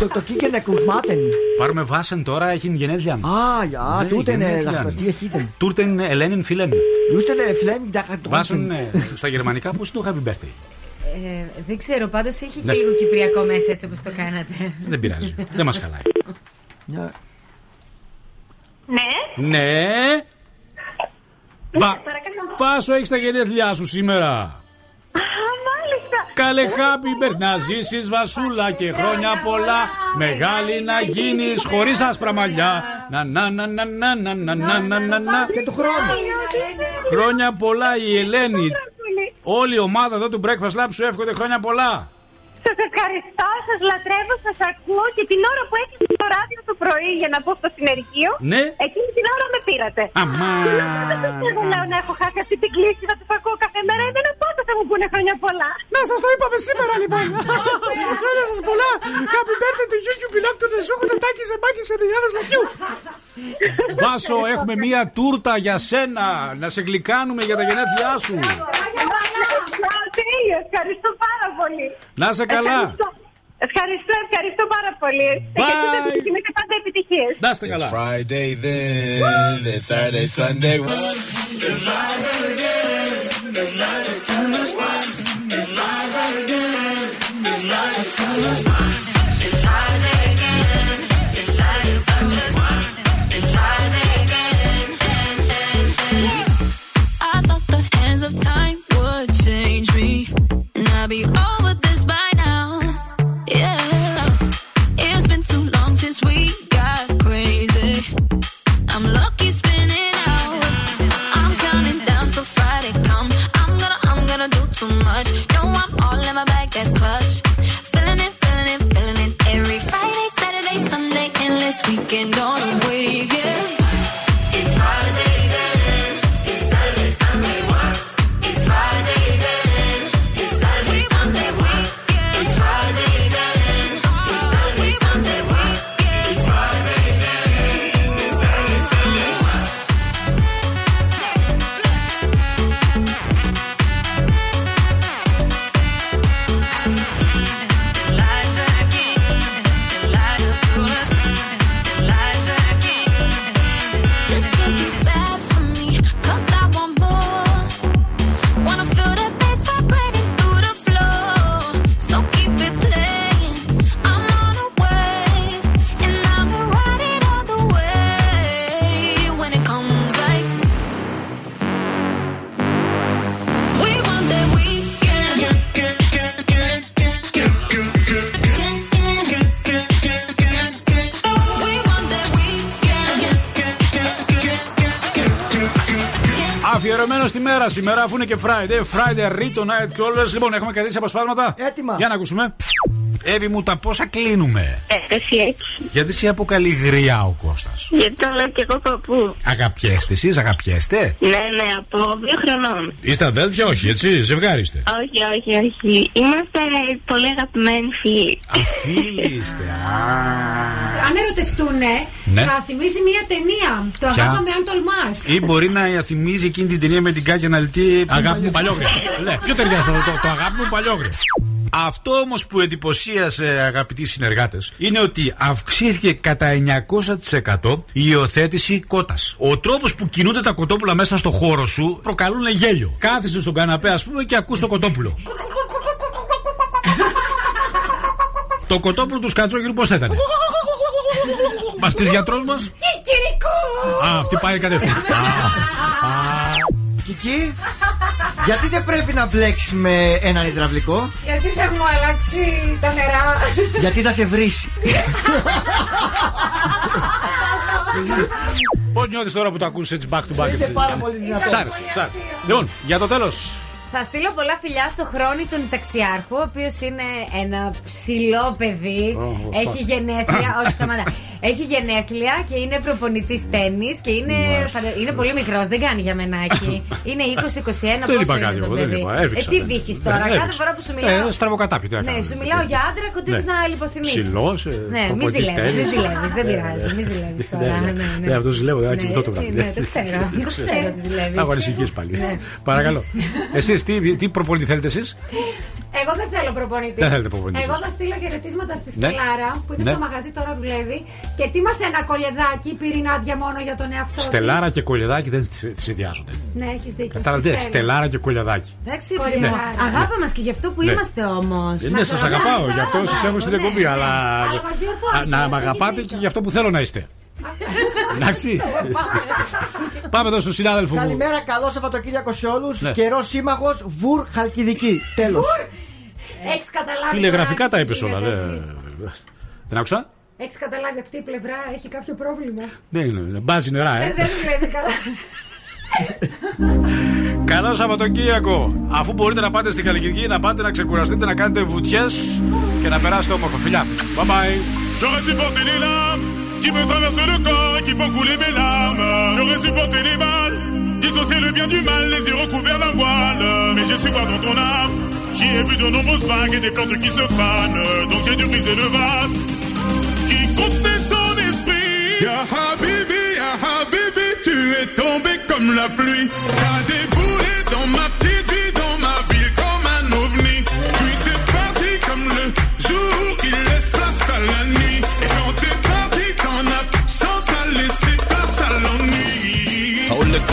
Dr. Kikene kus maten. Πάρουμε βάσαν τώρα, έχει γενέθλια. Α, ja, τούτεν, was dir hiten. Τούτεν Ελένιν Φιλέμ. Λούστε le Φιλέμ, da hat Βάσαν στα γερμανικά πώς το happy birthday. δεν ξέρω, πάντως έχει και λίγο κυπριακό μέσα έτσι όπως το κάνατε. Δεν πειράζει. Δεν μας χαλάει. Ja. Ναι. Ναι. Βα... Βάσο, έχεις τα γενέθλιά σου σήμερα. μάλιστα. Καλέ happy birthday να ζήσεις βασούλα και χρόνια πολλά Μεγάλη να γίνεις χωρίς άσπρα μαλλιά Να να να να να να να να να να να Και του χρόνου. Χρόνια πολλά η Ελένη Όλη η ομάδα εδώ του Breakfast Lab σου εύχονται χρόνια πολλά Σας ευχαριστώ, σας λατρεύω, σας ακούω και την ώρα που έκλεισε το ράδιο το πρωί για να μπω στο συνεργείο, Ναι. εκείνη την ώρα με πήρατε. Αμάν. Δεν θέλω λέω να έχω χάσει αυτή την κλίση, να τους ακούω κάθε μέρα. Εμένα πότε θα μου πούνε χρόνια πολλά. Να σας το είπαμε σήμερα λοιπόν. Χρόνια σας πολλά. Happy birthday to you, you belong to the zoo. The τάκι σε μπάκι σε χιλιάδες λαπιού Βάσο, έχουμε μία τούρτα για σένα. Να σε γλυκάνουμε για τα γενέθλιά σου. Τέλειο, ευχαριστώ πάρα πολύ. Να σε καλά Ευχαριστώ. Ευχαριστώ, ευχαριστώ πάρα πολύ. Bye. Και και πάντα επιτυχίες. Να είστε καλά Friday then, then Saturday, Sunday. I thought the hands of time would change me, and I'd be over weekend. On a wave, yeah. Αφιερωμένο στη μέρα σήμερα, αφού είναι και Friday. Friday, Rito Night Crawlers. Λοιπόν, έχουμε κρατήσει αποσπάσματα. Έτοιμα. Για να ακούσουμε. Εύη μου, τα πόσα κλείνουμε; Ε, εσύ έτσι. Γιατί σε αποκαλεί γριά ο Κώστας; Γιατί το λέω και εγώ παππού. Αγαπιέστε εσείς, αγαπιέστε; Ναι, ναι, από δύο χρονών. Είστε αδέλφια, όχι, έτσι, ζευγάρι είστε. Όχι, όχι, όχι. Είμαστε πολύ αγαπημένοι φίλοι. Αφίλοι είστε. Αν ερωτευτούνε, Ναι. θα θυμίζει μια ταινία. Το Ποια; αγάπαμε αν τολμά. Ή μπορεί να θυμίζει εκείνη την ταινία με την Κάκια Αναλυτή Αγάπη μου παλιόγρια. Ναι, ποιο ταιριάζει αυτό, το, το αγάπη μου παλιόγρια. Αυτό όμως που εντυπωσίασε αγαπητοί συνεργάτες είναι ότι αυξήθηκε κατά 900% η υιοθέτηση κότας. Ο τρόπος που κινούνται τα κοτόπουλα μέσα στο χώρο σου προκαλούν γέλιο. Κάθεσαι στον καναπέ, ας πούμε, και ακούς το κοτόπουλο. το κοτόπουλο του σκατσόγυρου πώς θα ήταν; Μας τη γιατρός μας; Κικυρικού! Α, αυτή πάει κατευθείαν. Κική, γιατί δεν πρέπει να μπλέξεις με έναν υδραυλικό, Γιατί θα μου αλλάξει τα νερά. γιατί θα σε βρήσει. Πώς νιώθεις τώρα που το ακούς έτσι back to back; Είναι πάρα πολύ δυνατό. Σ' άρεσε, σ' άρεσε. Λοιπόν, για το τέλος. Θα στείλω πολλά φιλιά στο χρόνι τον ταξιάρχο, ο οποίος είναι ένα ψηλό παιδί. Ω, Έχει ω, γενέθλια. Όχι, σταματά. Έχει γενέθλια και είναι προπονητής τέννης και είναι, Μάλιστα. φαντα- είναι πολύ μικρός. Δεν κάνει για μενάκι. Είναι 20-21. Δεν πόσο είπα είναι κάτι το εγώ, δεν παιδί. είπα. Ε, Έβηξα. τι δεν- βύχει δεν τώρα. Κάθε έβηξα. φορά που σου μιλάω. Ε, στραβοκατάπι, τι να Ναι, κάνω. σου μιλάω για άντρα, κοντεύει Ναι. να λιποθυμήσεις. Ψηλός, ε, Ναι, μη προπονητής ζηλεύεις, μη τέννις. ζηλεύεις. Δεν Ε, πειράζει. Μη ζηλεύεις τώρα. Ναι, Ναι, ναι. ναι. Ναι, αυτό ζηλεύω, δεν θα Ναι, κοιμηθώ το βράδυ. Ναι, το ξέρω. Το ξέρω ότι ζηλεύεις. Θα έχω ανησυχίε πάλι. Παρακαλώ. Εσείς τι, τι προπονητή θέλετε εσείς; Εγώ δεν θέλω προπονητή. Δεν θέλετε προπονητή. Εγώ θα στείλω χαιρετίσματα στη Ναι. Στελάρα που είναι Ναι. στο μαγαζί τώρα δουλεύει και ετοίμασε ένα κολεδάκι πυρηνάντια μόνο για τον εαυτό της; Στελάρα και κολιαδάκι δεν τσι- συνδυάζονται. Ναι, έχεις δίκιο. Κατάλαβες, Στη Στέλλα. στελάρα και κολιαδάκι. Εντάξει, Πολύ παιδί μου. μεγάλη. Αγάπη μας και γι' αυτό που Ναι. είμαστε όμως. Ναι, σας αγαπάω, γι' αυτό σας έχω στην εκπομπή, αλλά. Αλλά μας διορθώνεις Α, Να κιόλας, με έχει αγαπάτε δίκιο. και γι' αυτό που θέλω να είστε. Εντάξει. Πάμε εδώ στον συνάδελφο μου. Καλημέρα, καλό Σαββατοκύριακο σε όλους. Ναι. Καιρός σύμμαχος, βουρ χαλκιδική. Τέλος. Έχεις καταλάβει. Τηλεγραφικά τα τώρα είπε τι όλα. γίνεται, δεν- έτσι. Δεν άκουσα. Έχεις καταλάβει αυτή η πλευρά έχει κάποιο πρόβλημα. Δεν είναι. Μπάζει νερά, Ε, ε. δεν δουλεύει καλά. Καλό Σαββατοκύριακο. Αφού μπορείτε να πάτε στη Χαλκιδική, να πάτε να ξεκουραστείτε, να κάνετε βουτιέ και να περάσετε όμορφα. Φιλιά. Bye bye. J'aurais supporté les larmes qui me traversent le corps et qui font couler mes larmes. J'aurais supporté les balles, dissocier le bien du mal, les yeux recouverts d'un voile. Mais j'ai su voir dans ton âme, j'y ai vu de nombreuses vagues et des plantes qui se fanent. Donc j'ai dû briser le vase la pluie. T'as déboulé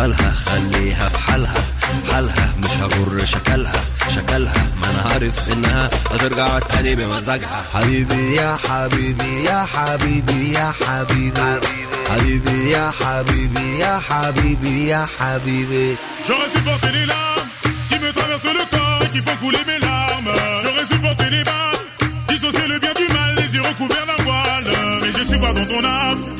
حالها خليها في حالها. حالها مش هجر شكلها شكلها ما أنا عارف إنها هترجع تاني بمزاجها. حبيبي يا حبيبي يا حبيبي يا حبيبي. حبيبي يا حبيبي يا حبيبي يا حبيبي. جوغي سيبورتي لي لام كي مي ترافيرس لو كور كي فون كولي مي لام جوغي سيبورتي لي بام كي سوسي لو بيان دو مال لي زيرو كوفير لا فوال مي جي سوي با دون تون ام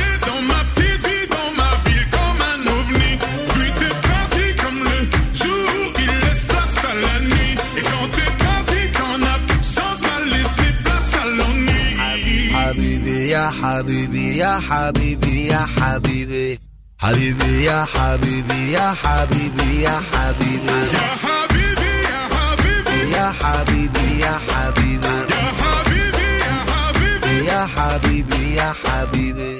يا حبيبي يا حبيبي يا حبيبي. حبيبي يا حبيبي يا حبيبي يا حبيبي. يا حبيبي يا حبيبي. Ya Habibi, Ya Habibi. يا حبيبي يا حبيبي.